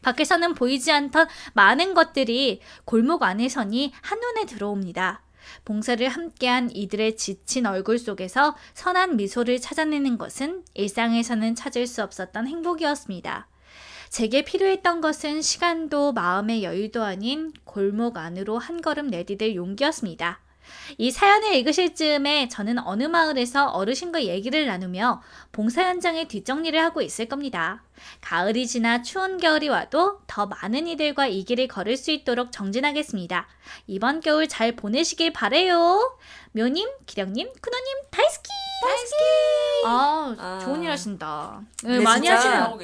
밖에서는 보이지 않던 많은 것들이 골목 안에서니 한눈에 들어옵니다. 봉사를 함께한 이들의 지친 얼굴 속에서 선한 미소를 찾아내는 것은 일상에서는 찾을 수 없었던 행복이었습니다. 제게 필요했던 것은 시간도 마음의 여유도 아닌 골목 안으로 한 걸음 내디딜 용기였습니다. 이 사연을 읽으실 즈음에 저는 어느 마을에서 어르신과 얘기를 나누며 봉사 현장의 뒷정리를 하고 있을 겁니다. 가을이 지나 추운 겨울이 와도 더 많은 이들과 이 길을 걸을 수 있도록 정진하겠습니다. 이번 겨울 잘 보내시길 바래요. 묘님, 기령님, 쿠노님, 다이스키! 다이스키! 아, 아. 좋은 일 하신다. 네, 근데 많이 하시네요.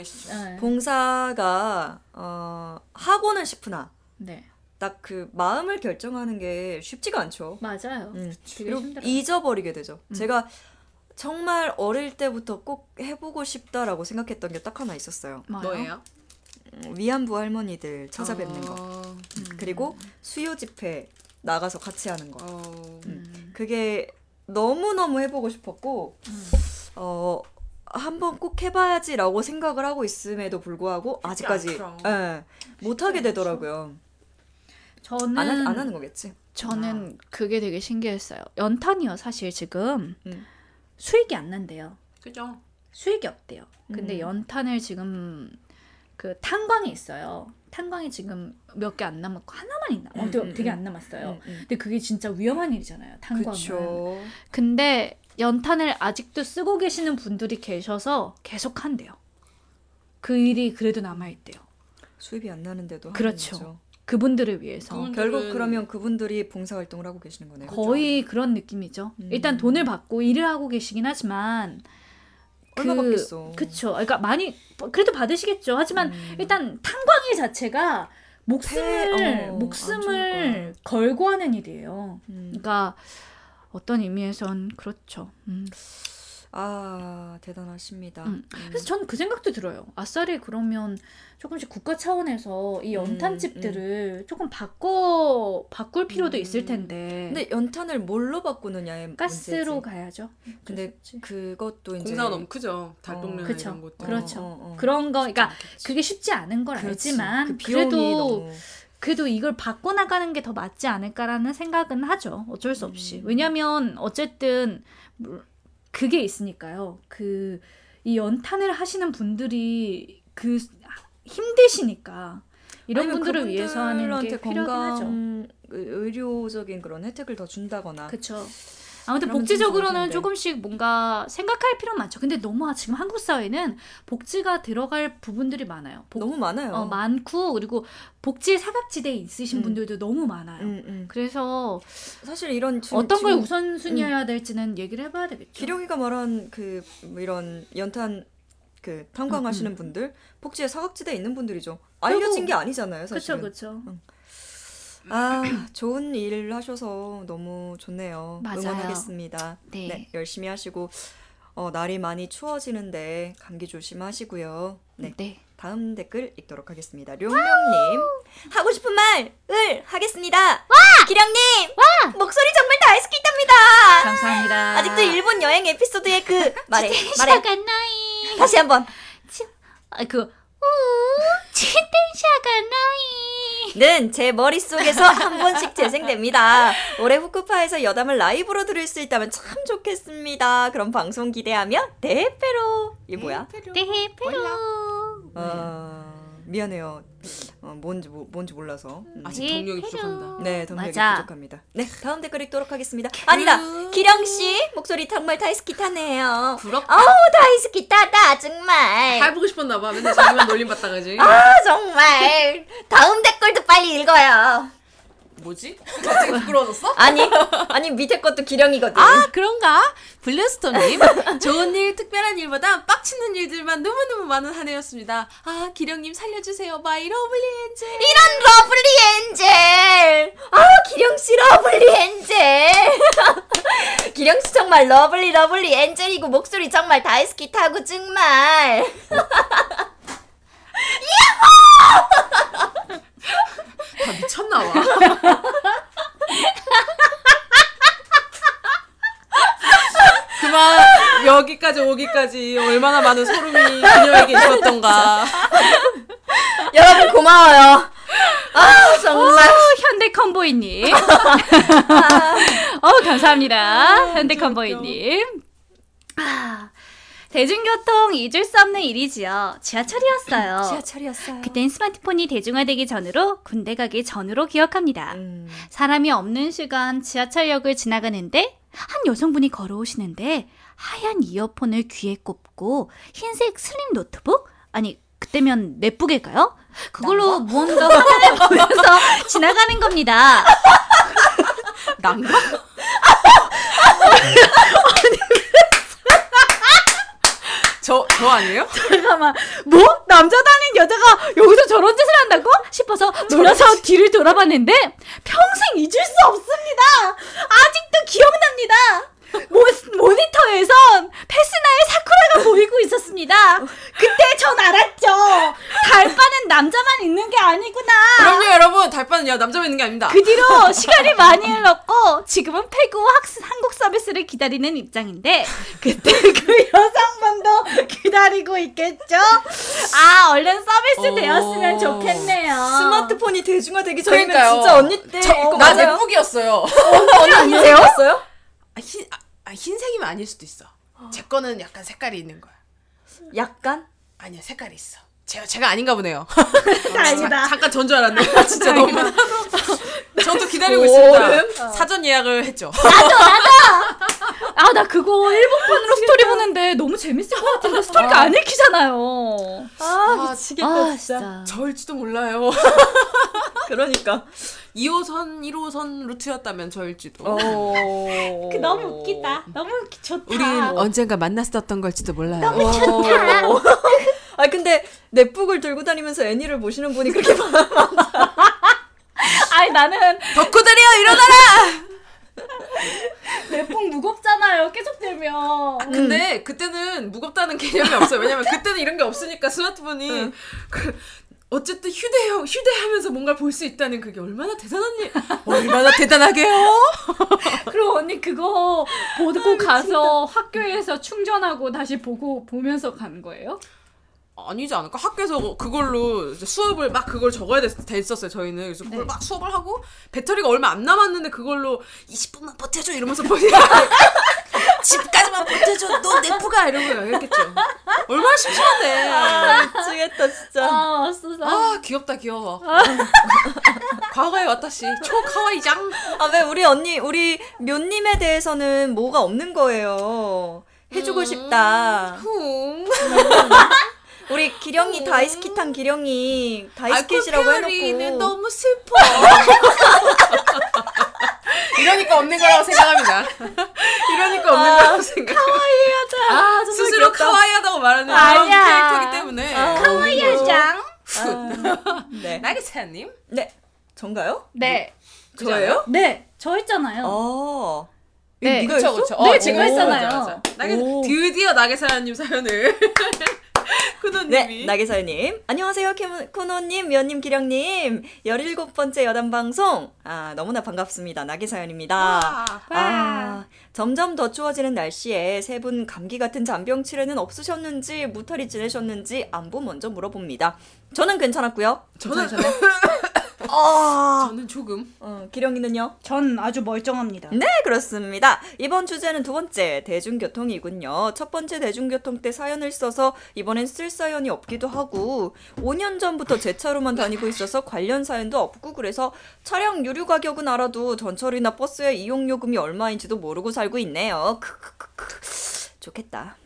네. 봉사가 어, 하고는 싶으나 네. 딱 그 마음을 결정하는 게 쉽지가 않죠. 맞아요. 음. 그리고 힘들어요. 잊어버리게 되죠. 제가 정말 어릴 때부터 꼭 해보고 싶다라고 생각했던 게 딱 하나 있었어요. 뭐예요? 음, 위안부 할머니들 찾아뵙는 거. 어, 그리고 수요 집회 나가서 같이 하는 거. 어, 음. 그게 너무 너무 해보고 싶었고 어 한번 꼭 해봐야지라고 생각을 하고 있음에도 불구하고 아직까지. 예, 못 하게 되더라고요. 저는 안, 하, 안 하는 거겠지. 저는 그게 되게 신기했어요. 연탄이요, 사실 지금 음. 수익이 안 난대요. 그죠? 수익이 없대요. 근데 음. 연탄을 지금 그 탄광이 있어요. 탄광이 지금 몇 개 안 남았고 하나만 있나? 어, 음, 되게, 음, 되게 음. 안 남았어요. 음, 음. 근데 그게 진짜 위험한 일이잖아요. 탄광은. 그쵸. 근데 연탄을 아직도 쓰고 계시는 분들이 계셔서 계속 한대요. 그 일이 그래도 남아 있대요. 수입이 안 나는데도 그렇죠. 그분들을 위해서 그분- 결국 그러면 그분들이 봉사 활동을 하고 계시는 거네요. 거의 그런 느낌이죠. 음. 일단 돈을 받고 일을 하고 계시긴 하지만 얼마 받겠어. 그쵸. 그러니까 많이 그래도 받으시겠죠. 하지만 음. 일단 탄광일 자체가 목숨을 폐- 어, 안 목숨을 걸고 하는 일이에요. 음. 그러니까 어떤 의미에선 그렇죠. 음. 아 대단하십니다. 음. 그래서 저는 그 생각도 들어요. 아싸리 그러면 조금씩 국가 차원에서 이 연탄집들을 조금 바꿔 바꿀 필요도 음. 있을 텐데. 근데 연탄을 뭘로 바꾸느냐의 가스로 문제지. 가야죠. 근데 그것도 이제 공사가 너무 크죠. 달동네나 그쵸. 이런 것도. 그렇죠. 어, 어. 그런 거, 그러니까 않겠지. 그게 쉽지 않은 걸 그렇지. 알지만 그 그래도 너무 그래도 이걸 바꿔 나가는 게 더 맞지 않을까라는 생각은 하죠. 어쩔 수 없이. 음. 왜냐면 어쨌든 물- 그게 있으니까요. 그 이 연탄을 하시는 분들이 그 힘드시니까 이런 아니면 분들을 위해서 하는 게 그분들한테 필요하긴 하죠. 건강 의- 의료적인 그런 혜택을 더 준다거나 그렇죠. 아무튼 복지적으로는. 조금씩 뭔가 생각할 필요는 많죠. 근데 너무 지금 한국 사회는 복지가 들어갈 부분들이 많아요. 복- 너무 많아요. 어, 많고 그리고 복지 사각지대에 있으신 음. 분들도 너무 많아요. 음, 음. 그래서 사실 이런 지금, 어떤 걸 우선순위해야 될지는 얘기를 해봐야 되겠죠. 기룡이가 말한 그뭐 이런 연탄 그 탄광하시는 분들 복지에 사각지대에 있는 분들이죠. 알려진 게 아니잖아요, 그렇죠, 사실은. 그렇죠. 아, 좋은 일 하셔서 너무 좋네요. 맞아요. 응원하겠습니다. 네. 열심히 하시고 어, 날이 많이 추워지는데 감기 조심하시고요. 네. 네. 다음 댓글 읽도록 하겠습니다. 룡룡님 하고 싶은 말을 하겠습니다. 와 기령님 와 목소리 정말 다이스키답니다. 감사합니다. 아직도 일본 여행 에피소드의 그 말해 말해 샤가 나이. 다시 한번 아, 그 우, 치텐샤가 나이. 는제 머릿속에서 한 번씩 재생됩니다. 올해 후쿠파에서 여담을 라이브로 들을 수 있다면 참 좋겠습니다. 그럼 방송 기대하며 대페로 이게 뭐야? 네, 페로. 어, 미안해요. 어, 뭔지 모- 뭔지 몰라서. 음. 아직 동력이 부족합니다. 네, 동력이 맞아. 부족합니다. 네, 다음 댓글 읽도록 하겠습니다. 아니다, 기령 씨 목소리 정말 다이스키타네요. 부럽다. 어우, 다이스키타다 정말. 해보고 싶었나 봐. 맨날 자기만 놀림 받다가지. 아, 정말. 다음 댓글도 빨리 읽어요. 뭐지? 갑자기 부끄러워졌어? 아니, 아니 밑에 것도 기령이거든. 아 그런가? 블루스톤님 좋은 일 특별한 일보다 빡치는 일들만 너무너무 많은 한 해였습니다 아 기령님 살려주세요 my lovely angel 이런 lovely angel. 아, 기령 씨 lovely angel. 기령 씨 정말 lovely lovely angel이고 목소리 정말 大好きだ고 정말. 다 미쳤나 봐 그만 여기까지 오기까지 얼마나 많은 소름이 그녀에게 있었던가 여러분 고마워요. 아, 정말. 현대 컨보이님. 어, 감사합니다. 현대 컨보이님. 아, 대중교통 잊을 수 없는 일이지요. 지하철이었어요. 지하철이었어요. 그땐 스마트폰이 대중화되기 전으로 군대 가기 전으로 기억합니다. 음. 사람이 없는 시간 지하철역을 지나가는데 한 여성분이 걸어오시는데 하얀 이어폰을 귀에 꼽고 흰색 슬림 노트북? 아니 그때면 넷북일까요? 그걸로 무언가 화면을 보면서 지나가는 겁니다. 난가? 저, 저 아니에요? 잠깐만 뭐? 남자 다닌 여자가 여기서 저런 짓을 한다고? 싶어서 놀라서 뒤를 돌아봤는데 평생 잊을 수 없습니다. 아직도 기억납니다. 모, 모니터에선 페스나의 사쿠라가 보이고 있었습니다. 그때 전 알았죠. 달바는 남자만 있는 게 아니구나. 그럼요 여러분 달바는요 남자만 있는 게 아닙니다 그 뒤로 시간이 많이 흘렀고 지금은 페고 학- 한국 서비스를 기다리는 입장인데 그때 그 여성분도 기다리고 있겠죠? 아 얼른 서비스 어. 되었으면 좋겠네요. 스마트폰이 대중화되기 그러니까요. 진짜 언니 때 이거 나 맞아요? 넷북이었어요. 언니 아니세요? 아, 흰, 아, 아, 흰색이면 아닐 수도 있어. 제 거는 약간 색깔이 있는 거야. 약간? 아니야, 색깔이 있어. 제가, 제가 아닌가 보네요. 다행이다. 잠깐 전 줄 알았네. 진짜 너무. 저도 기다리고 있습니다. 사전 예약을 했죠. 아나 그거 일본판으로 스토리 보는데 너무 재밌을 것 같은데 스토리가 안 읽히잖아요. 아, 미치겠다 아 진짜. 진짜. 저일지도 몰라요. 그러니까. 2호선, 1호선 루트였다면 저일지도. 어. 그 너무 웃기다. 너무 웃기- 좋다. 우린 언젠가 만났었던 걸지도 몰라요. 어. 아 근데 넷북을 들고 다니면서 애니를 보시는 분이 그렇게 많아. 아니 나는 덕후들이여 일어나라! 내뽕 무겁잖아요. 계속 들면. 근데 그때는 무겁다는 개념이 없어요. 왜냐면 그때는 이런 게 없으니까 스마트폰이 그 어쨌든 휴대용 휴대하면서 뭔가를 볼수 있다는 그게 얼마나 대단한 일, 얼마나 대단하게요? 그럼 언니 그거 보고 가서 학교에서 충전하고 다시 보고 보면서 가는 거예요? 아니지 않을까? 학교에서 그걸로 이제 수업을 막 그걸 적어야 됐, 됐었어요, 저희는. 그래서 그걸 막 수업을 하고, 배터리가 얼마 안 남았는데 그걸로 20분만 버텨줘! 이러면서 버티고, 집까지만 버텨줘! 너 내프가! 이러고 이랬겠죠. 얼마나 심심한데. 미치겠다 진짜. 아 왔어서. 아, 귀엽다, 귀여워. 과거의 와타시, 초카와이장. 아 왜 우리 언니 우리 묘님에 대해서는 뭐가 없는 거예요. 해주고 싶다. 쿵. 우리 기령이 다이스키 탄 기령이 다이스킷이라고 아이쿠페어리는 해놓고 너무 슬퍼. 이러니까 없는 거라고 생각합니다. 이러니까 없는 거라고 생각합니다. 아 정말 스스로. 카와이하다고 말하는 아니야. 그런 캐릭터이기 때문에. 아, 네. 나기사님? 네. 전가요? 네. 저예요? 네. 저 했잖아요. 어. 네. 그쵸? 그쵸. 네, 어, 제가 오, 했잖아요. 나게, 오. 드디어 나게사님 사연을. 네, 쿠노님이. 나게사연님. 안녕하세요, 캐- 쿠노님, 미연님, 기령님. 17번째 여담 방송. 아, 너무나 반갑습니다. 나게사연입니다. 와. 아, 점점 더 추워지는 날씨에 세 분 감기 같은 잔병 치레는 없으셨는지, 무탈이 지내셨는지 안부 먼저 물어봅니다. 저는 괜찮았고요. 저는, 아, 저는 조금. 어, 기령이는요? 전 아주 멀쩡합니다. 네, 그렇습니다. 이번 주제는 두 번째, 대중교통이군요. 첫 번째 대중교통 때 사연을 써서 이번엔 쓸 사연이 없기도 하고, 5년 전부터 제 차로만 다니고 있어서 관련 사연도 없고, 그래서 차량 유류 가격은 알아도 전철이나 버스의 이용 요금이 얼마인지도 모르고 살고 있네요. 크크크크. 좋겠다.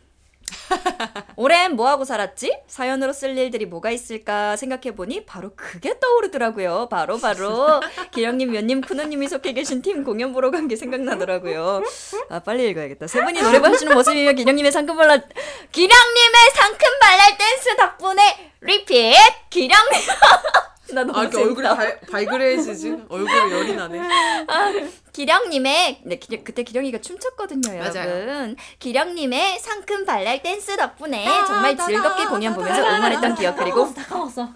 올해는 뭐하고 살았지? 사연으로 쓸 일들이 뭐가 있을까 생각해보니 바로 그게 떠오르더라고요. 바로 바로 기령님, 면님, 쿠노님이 속해 계신 팀 공연 보러 간 게 생각나더라고요. 아 빨리 읽어야겠다. 세 분이 노래 부르시는 모습이며 기령님의 상큼 발랄 기령님의 상큼 발랄 댄스 덕분에 리핏 기령님 나 너무 아, 이렇게 얼굴이 재밌다. 발, 발그레해지지? 얼굴에 열이 나네. 기령님의 네, 기, 그때 기령이가 춤췄거든요, 맞아요. 여러분. 기령님의 상큼 발랄 댄스 덕분에 정말 즐겁게 공연 보면서 응원했던 기억 그리고 다가웠어.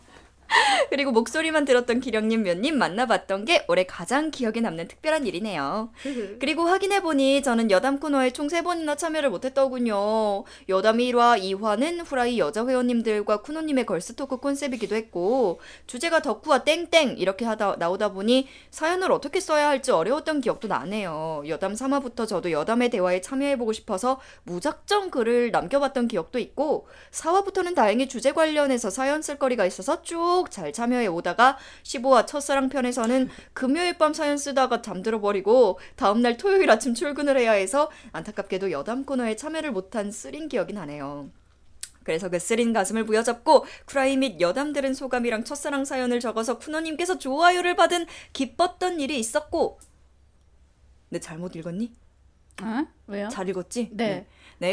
그리고 목소리만 들었던 기령님 몇님 만나봤던 게 올해 가장 기억에 남는 특별한 일이네요. 그리고 확인해보니 저는 여담 코너에 총 세번이나 참여를 못했더군요. 여담 1화, 2화는 후라이 여자 회원님들과 쿠노님의 걸스토크 콘셉트이기도 했고 주제가 덕후와 땡땡 이렇게 하다 나오다 보니 사연을 어떻게 써야 할지 어려웠던 기억도 나네요. 여담 3화부터 저도 여담의 대화에 참여해보고 싶어서 무작정 글을 남겨봤던 기억도 있고 4화부터는 다행히 주제 관련해서 사연 쓸 거리가 있어서 쭉잘 참여해 오다가 15화 첫사랑 편에서는 금요일 밤 사연 쓰다가 잠들어 버리고 다음날 토요일 아침 출근을 해야 해서 안타깝게도 여담 코너에 참여를 못한 쓰린 기억이 나네요. 그래서 그 쓰린 가슴을 부여잡고 크라이 및 여담 들은 소감이랑 첫사랑 사연을 적어서 쿠노님께서 좋아요를 받은 기뻤던 일이 있었고 내 잘못 읽었니? 어? 왜요? 잘 읽었지? 네. 네,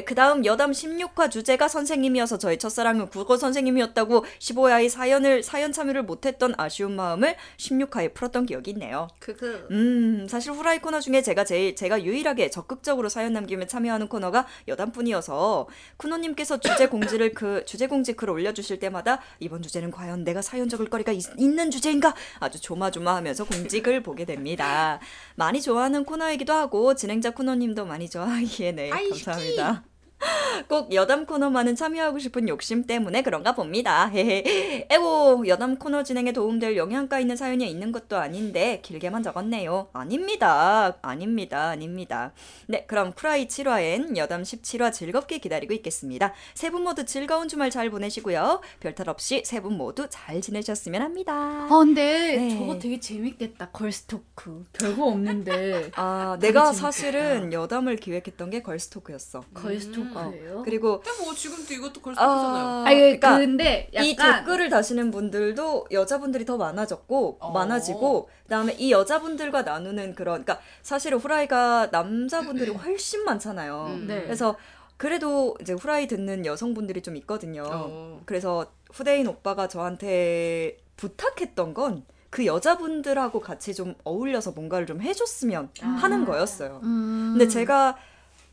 그 다음 여담 16화 주제가 선생님이어서 저의 첫사랑은 국어 선생님이었다고 15화의 사연을, 사연 참여를 못했던 아쉬운 마음을 16화에 풀었던 기억이 있네요. 그그 음, 사실 후라이 코너 중에 제가 제일, 제가 유일하게 적극적으로 사연 남기며 참여하는 코너가 여담뿐이어서 쿠노님께서 주제 공지를 그, 주제 공지 글을 올려주실 때마다 이번 주제는 과연 내가 사연 적을 거리가 있, 는 주제인가? 아주 조마조마하면서 공지글 보게 됩니다. 많이 좋아하는 코너이기도 하고 진행자 쿠노님도 많이 좋아하기에 네, 감사합니다. 꼭 여담 코너만은 참여하고 싶은 욕심 때문에 그런가 봅니다. 에고 여담 코너 진행에 도움될 영양가 있는 사연이 있는 것도 아닌데 길게만 적었네요. 아닙니다. 아닙니다. 아닙니다. 네, 그럼 쿠라이 7화엔 여담 17화 즐겁게 기다리고 있겠습니다. 세 분 모두 즐거운 주말 잘 보내시고요. 별탈 없이 세 분 모두 잘 지내셨으면 합니다. 아 근데 네. 저거 되게 재밌겠다. 걸스토크. 별거 없는데 아, 내가 재밌겠다. 사실은 여담을 기획했던 게 걸스토크였어. 걸스토크 예요. 그리고 근데 뭐 지금도 이것도 걸스토크잖아요. 아, 아, 그 그러니까 근데 약간 이 댓글을 다시는 분들도 여자분들이 더 많아졌고 어. 많아지고 그다음에 이 여자분들과 나누는 그런 그러니까 사실은 후라이가 남자분들이 훨씬 많잖아요. 음. 네. 그래서 그래도 이제 후라이 듣는 여성분들이 좀 있거든요. 어. 그래서 후대인 오빠가 저한테 부탁했던 건 그 여자분들하고 같이 좀 어울려서 뭔가를 좀 해줬으면 하는 거였어요. 음. 근데 제가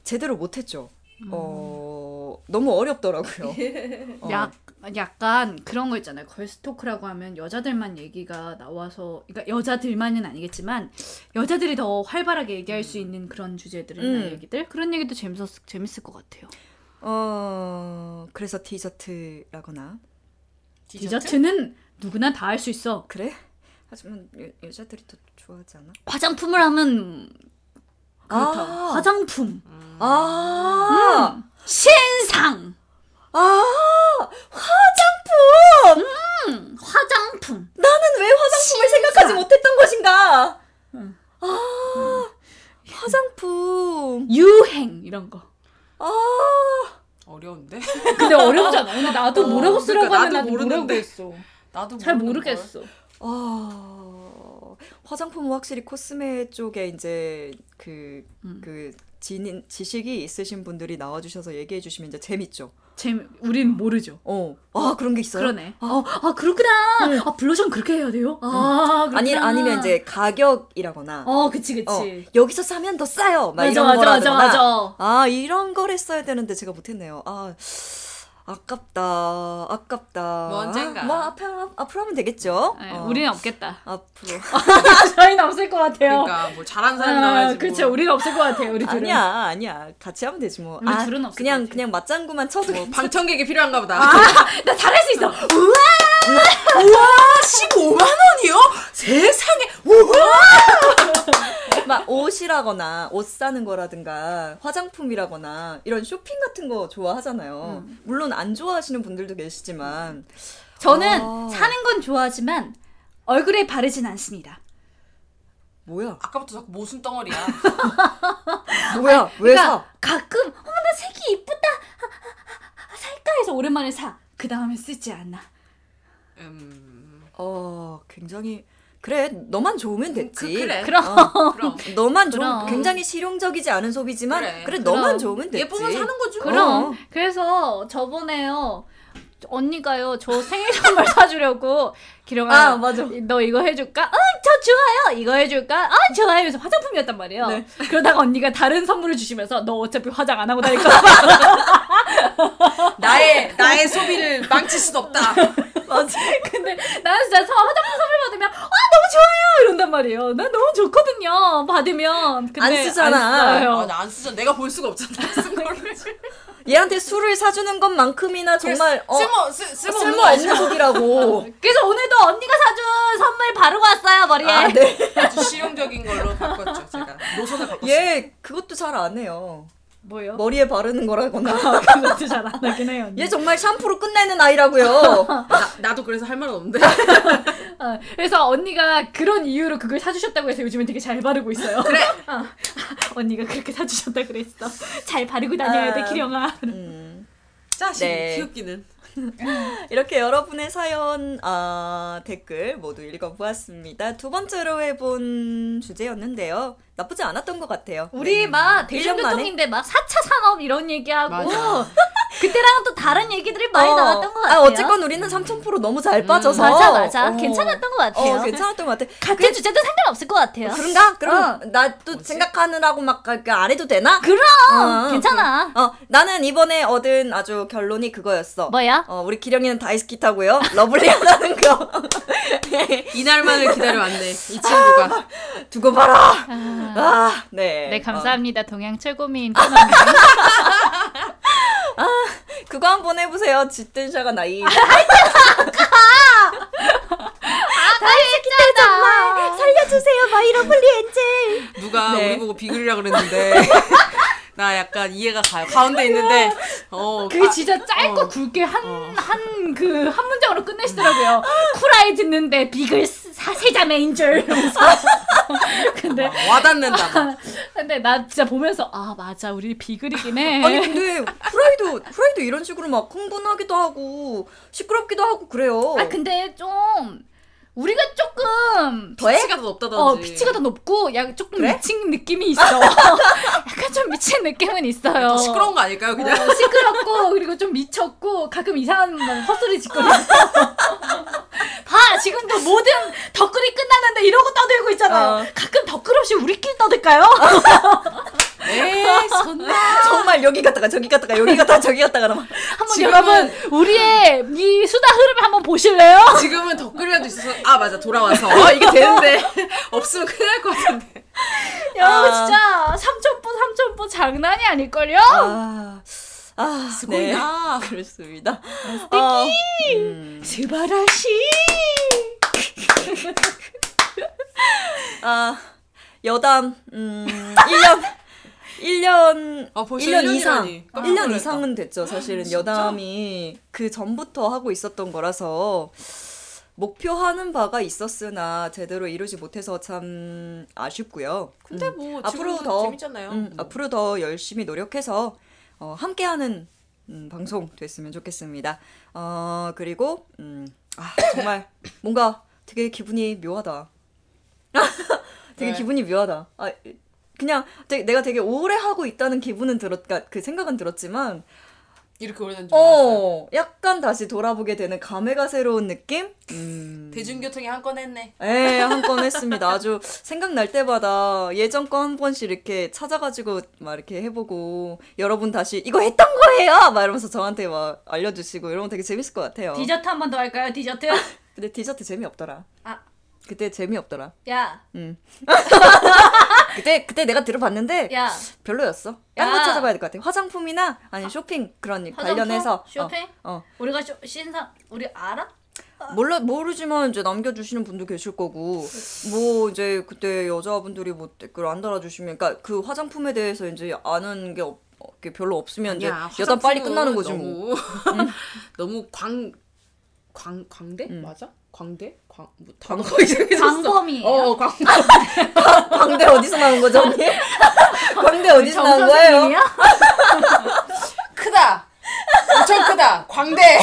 제대로 못했죠. 어, 너무 어렵더라고요. 어. 약, 약간 그런 거 있잖아요. 걸스토크라고 하면 여자들만 얘기가 나와서, 그러니까 여자들만은 아니겠지만 여자들이 더 활발하게 얘기할 수 있는 그런 주제들이나 음. 얘기들 그런 얘기도 재밌었 재밌을 것 같아요. 어, 그래서 디저트라거나. 디저트 는 누구나 다 할 수 있어. 그래? 하지만 여, 여자들이 더 좋아하지 않아? 화장품을 하면 그렇다. 아. 화장품, 아, 음. 신상, 아, 화장품! 음, 화장품. 나는 왜 화장품을 생각하지 못했던 것인가? 응. 아, 화장품. 유행 이런 거. 아, 어려운데? 근데 어렵잖아. 근데 나도 어, 뭐라고 쓰라고 그러니까 하면 나도 모르는데. 했어. 나도 잘 모르겠어. 아, 화장품은 확실히 코스메 쪽에 이제 그, 음. 그, 진, 지식이 있으신 분들이 나와주셔서 얘기해 주시면 이제 재밌죠. 재미, 우린 모르죠. 어, 아, 그런 게 있어요? 그러네. 아, 아 그렇구나. 아 블러셔는 그렇게 해야 돼요? 아, 그렇구나. 아니, 아니면 이제 가격이라거나. 어, 그치, 그치. 어, 여기서 사면 더 싸요. 막 맞아, 이런 맞아, 맞아, 거라거나. 맞아. 아 이런 걸 했어야 되는데 제가 못했네요. 아 아깝다, 아깝다. 뭐 언젠가. 뭐 앞으로 앞으로 하면 되겠죠. 네, 어, 우리는 없겠다. 앞으로. 저희는 없을 것 같아요. 그러니까 뭐 잘하는 사람이 나와야지. 뭐. 그렇죠. 우리는 없을 것 같아요. 우리 둘은. 아니야, 아니야. 같이 하면 되지 뭐. 우리 아, 둘은 없을 그냥. 그냥 맞장구만 쳐도 뭐 방청객이 필요한가 보다. 나 잘할 수 있어. 우와! 15만 원이요? 세상에. 우와! 막 옷이라거나 옷 사는 거라든가 화장품이라거나 이런 쇼핑 같은 거 좋아하잖아요. 음. 물론 안 좋아하시는 분들도 계시지만 저는 아. 사는 건 좋아하지만 얼굴에 바르진 않습니다. 뭐야? 아까부터 자꾸 모순 덩어리야. 뭐야? 왜 그러니까 사? 가끔 어머 나 색이 이쁘다. 아, 아, 아, 살까 해서 오랜만에 사. 그 다음에 쓰지 않아. 음. 어, 굉장히 그래. 너만 좋으면 됐지. 그, 그래. 그럼 그럼. 너만 그럼. 굉장히 실용적이지 않은 소비지만 그래, 그래. 너만. 좋으면 됐지. 예쁘면 사는 거지. 뭐. 그럼 어. 그래서 저번에요 언니가요 저 생일 선물 사주려고 기령아 아, 맞아. 너 이거 해줄까? 어 저 좋아요 이거 해줄까? 아 좋아요 그래서 화장품이었단 말이에요 네. 그러다가 언니가 다른 선물을 주시면서 너 어차피 화장 안 하고 다닐 거야 나의 나의 소비를 망칠 수도 없다. 맞아. 근데 나는 진짜 서- 화장품 선물 받으면 아 너무 좋아요 이런단 말이에요 난 너무 좋거든요 받으면 안 쓰잖아. 안. 아, 나안 쓰잖아. 내가 볼 수가 없잖아. 쓴 거를. 얘한테 술을 사주는 것만큼이나 정말 어, 쓸모 쓸 쓸모 없는 쓸모 거 없는 소비라고. 그래서 오늘도 언니가 사준 선물 바르고 왔어요 머리에 아, 네. 아주 실용적인 걸로 바꿨죠. 제가 노선을 바꿨어요. 얘 그것도 잘 안 해요. 뭐요? 머리에 바르는 거라거나. 그것도 잘 안 하긴 해요 언니. 얘 정말 샴푸로 끝내는 아이라고요. 나, 나도 그래서 할 말은 없는데. 어, 그래서 언니가 그런 이유로 그걸 사주셨다고 해서 요즘엔 되게 잘 바르고 있어요. 그래. 언니가 그렇게 사주셨다 그랬어. 잘 바르고 다녀야 돼 아. 기령아. 음. 자식 네. 귀엽기는. 이렇게 여러분의 사연, 아, 댓글 모두 읽어보았습니다. 두 번째로 해본 주제였는데요. 나쁘지 않았던 것 같아요. 우리 네. 막? 대중교통인데 막 4차 산업 이런 얘기하고 맞아. 그때랑은 또 다른 얘기들이 많이 어, 나왔던 것 같아요. 아, 어쨌건 우리는 3000% 너무 잘 빠져서. 맞아 맞아 어. 괜찮았던 것 같아요. 어, 괜찮았던 것 같아. 같은 주제도 상관없을 것 같아요. 그런가? 그럼 어. 나또 생각하느라고 막안 해도 되나? 그럼 어, 괜찮아. 어, 나는 이번에 얻은 아주 결론이 그거였어. 뭐야? 어, 우리 기령이는 다이스키 타고요. lovely 하다는 거. 이날만을 기다려왔네. 이 친구가. 두고 봐라. 아, 네. 네 어, 감사합니다 동양 최고미인 코너님. 그거 한번 해보세요. 自転車がない. 다행이다. 살려주세요, my lovely angel. 누가 네. 우리 보고 비글이라 그랬는데. 나 약간 이해가 가요. 가운데 있는데, 어. 그게 아, 진짜 짧고 어. 굵게 한 한 그한 문장으로 끝내시더라고요. 쿨아이 듣는데 비글 사세자매인 줄. 이러면서. 근데 와닿는다. 막. 근데 나 진짜 보면서 아 맞아 우리 비글이긴 해. 아니 근데 후라이도 후라이도 이런 식으로 막 흥분하기도 하고 시끄럽기도 하고 그래요. 아 근데 좀 우리가 조금 더해? 피치가 더 높다든지. 어 피치가 더 높고 약 조금 그래? 미친 느낌이 있어. 약간 좀 미친 느낌은 있어요. 더 시끄러운 거 아닐까요, 그냥? 어, 시끄럽고 그리고 좀 미쳤고 가끔 이상한 막 헛소리 짓거리고 봐 지금도 모든 덧글이 끝났는데 이러고 떠들고 있잖아요 어. 가끔 덧글 없이 우리끼리 떠들까요? 에이. 정말 여기 갔다가 저기 갔다가 여기 갔다가 저기 갔다가 막 한번 지금은- 여러분 우리의 이 수다 흐름을 한번 보실래요? 지금은 덧글이라도 있어서, 아, 맞아, 돌아와서. 어, 이게 되는데. 없으면 큰일 날 것 같은데. 여러분 아. 진짜 삼천포 삼천포 장난이 아닐걸요? 아, 아, 네. 스고이다. 그렇습니다. 어, 음, 스바라시 아, 여담, 음, 1년, 1년, 아, 벌써 1년 1년이라니. 이상, 깜짝 1년 놀랐다. 이상은 됐죠. 사실은? 여담이 그 전부터 하고 있었던 거라서 목표하는 바가 있었으나 제대로 이루지 못해서 참 아쉽고요. 근데 음. 뭐, 앞으로 지금도 더 재밌잖아요. 음, 뭐. 앞으로 더 열심히 노력해서 어, 함께하는 음, 방송 됐으면 좋겠습니다. 어, 그리고 음, 아, 정말 뭔가 되게 기분이 묘하다. 되게 네. 기분이 묘하다. 아, 그냥 되게, 내가 되게 오래 하고 있다는 기분은 들었, 그러니까 그 생각은 들었지만, 이렇게 오래된 줄 알았어요. 어, 약간 다시 돌아보게 되는 감회가 새로운 느낌? 음. 대중교통이 한 건 했네. 예, 한 건 했습니다. 아주 생각날 때마다 예전 거 한 번씩 이렇게 찾아가지고 막 이렇게 해보고 여러분 다시 이거 했던 거예요! 막 이러면서 저한테 막 알려주시고 이러면 되게 재밌을 것 같아요. 디저트 한 번 더 할까요 디저트? 근데 디저트 재미없더라. 아. 그때 재미없더라. 야 음. 그때 그때 내가 들어봤는데 야. 별로였어. 딴거 야. 찾아봐야 될 것 같아. 화장품이나 아니 쇼핑 그런 화장품? 관련해서 쇼핑? 어, 우리가 쇼, 신상 우리 알아? 어. 몰라 모르지만 이제 남겨주시는 분도 계실 거고 뭐 이제 그때 여자분들이 뭐 댓글 안 달아주시면 그러니까 그 화장품에 대해서 이제 아는 게, 없, 어, 게 별로 없으면 이제 야, 여담 빨리 끝나는 거지 뭐. 너무, 너무 광, 광, 광대? 음. 맞아? 광대? 광, 뭐, 단어가 이상해졌어. 광범이에요. 어, 광, 광대 어디서 나온 거죠 언니? 광대 어디서 나온 거예요? 크다! 엄청 크다! 광대!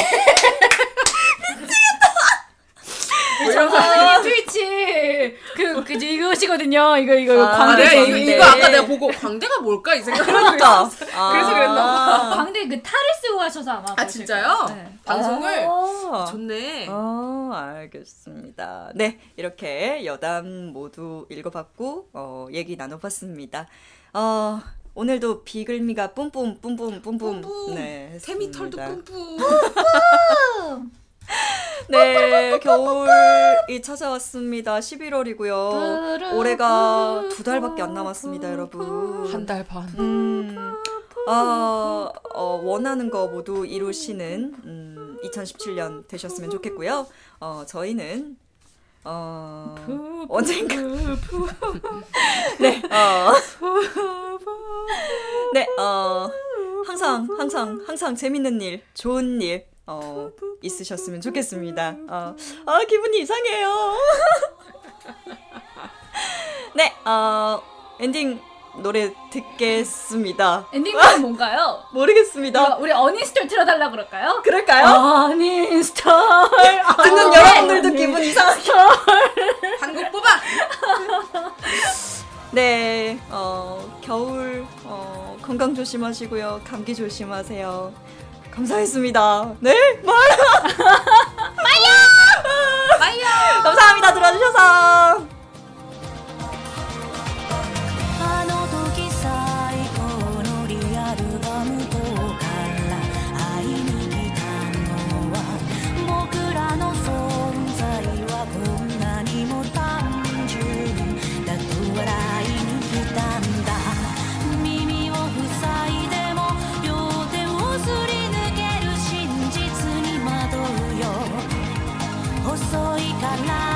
정 선생님 트위치 그, 그 이것이거든요. 이거 이거 아, 아, 광대 내가 이거. 이거 아까 내가 보고 광대가 뭘까? 이 생각을 하고 그러니까. 있었어. 그래서 그랬나 봐. 광대 그 탈을 쓰고 가셔서 아마 아, 진짜요? 네. 방송을? 아. 좋네. 어, 알겠습니다. 네, 이렇게 여담 모두 읽어봤고, 어, 얘기 나눠봤습니다. 어, 오늘도 비글미가 뿜뿜, 뿜뿜, 뿜뿜. 뿜뿜. 네, 세미털도 했습니다. 뿜뿜. 네, 겨울이 찾아왔습니다. 11월이고요. 올해가 두 달밖에 안 남았습니다, 여러분. 한 달 반. 음, 아, 어, 원하는 거 모두 이루시는 음, 2017년 되셨으면 좋겠고요. 어, 저희는 어, 언젠가 네, 어, 네, 어, 항상 항상 항상 재밌는 일, 좋은 일 어, 있으셨으면 좋겠습니다. 어, 아 기분이 이상해요. 네, 어, 엔딩 노래 듣겠습니다. 엔딩곡은 뭔가요? 모르겠습니다. 우리 어니스톨 틀어달라 그럴까요? 그럴까요? 어니스톨 듣는 여러분들도 기분 이상하게. 한국 뽑아. 네, 어, 겨울 어, 건강 조심하시고요. 감기 조심하세요. 감사했습니다. 네, 말. 마이요. 마이요. 감사합니다. 들어주셔서. I'm not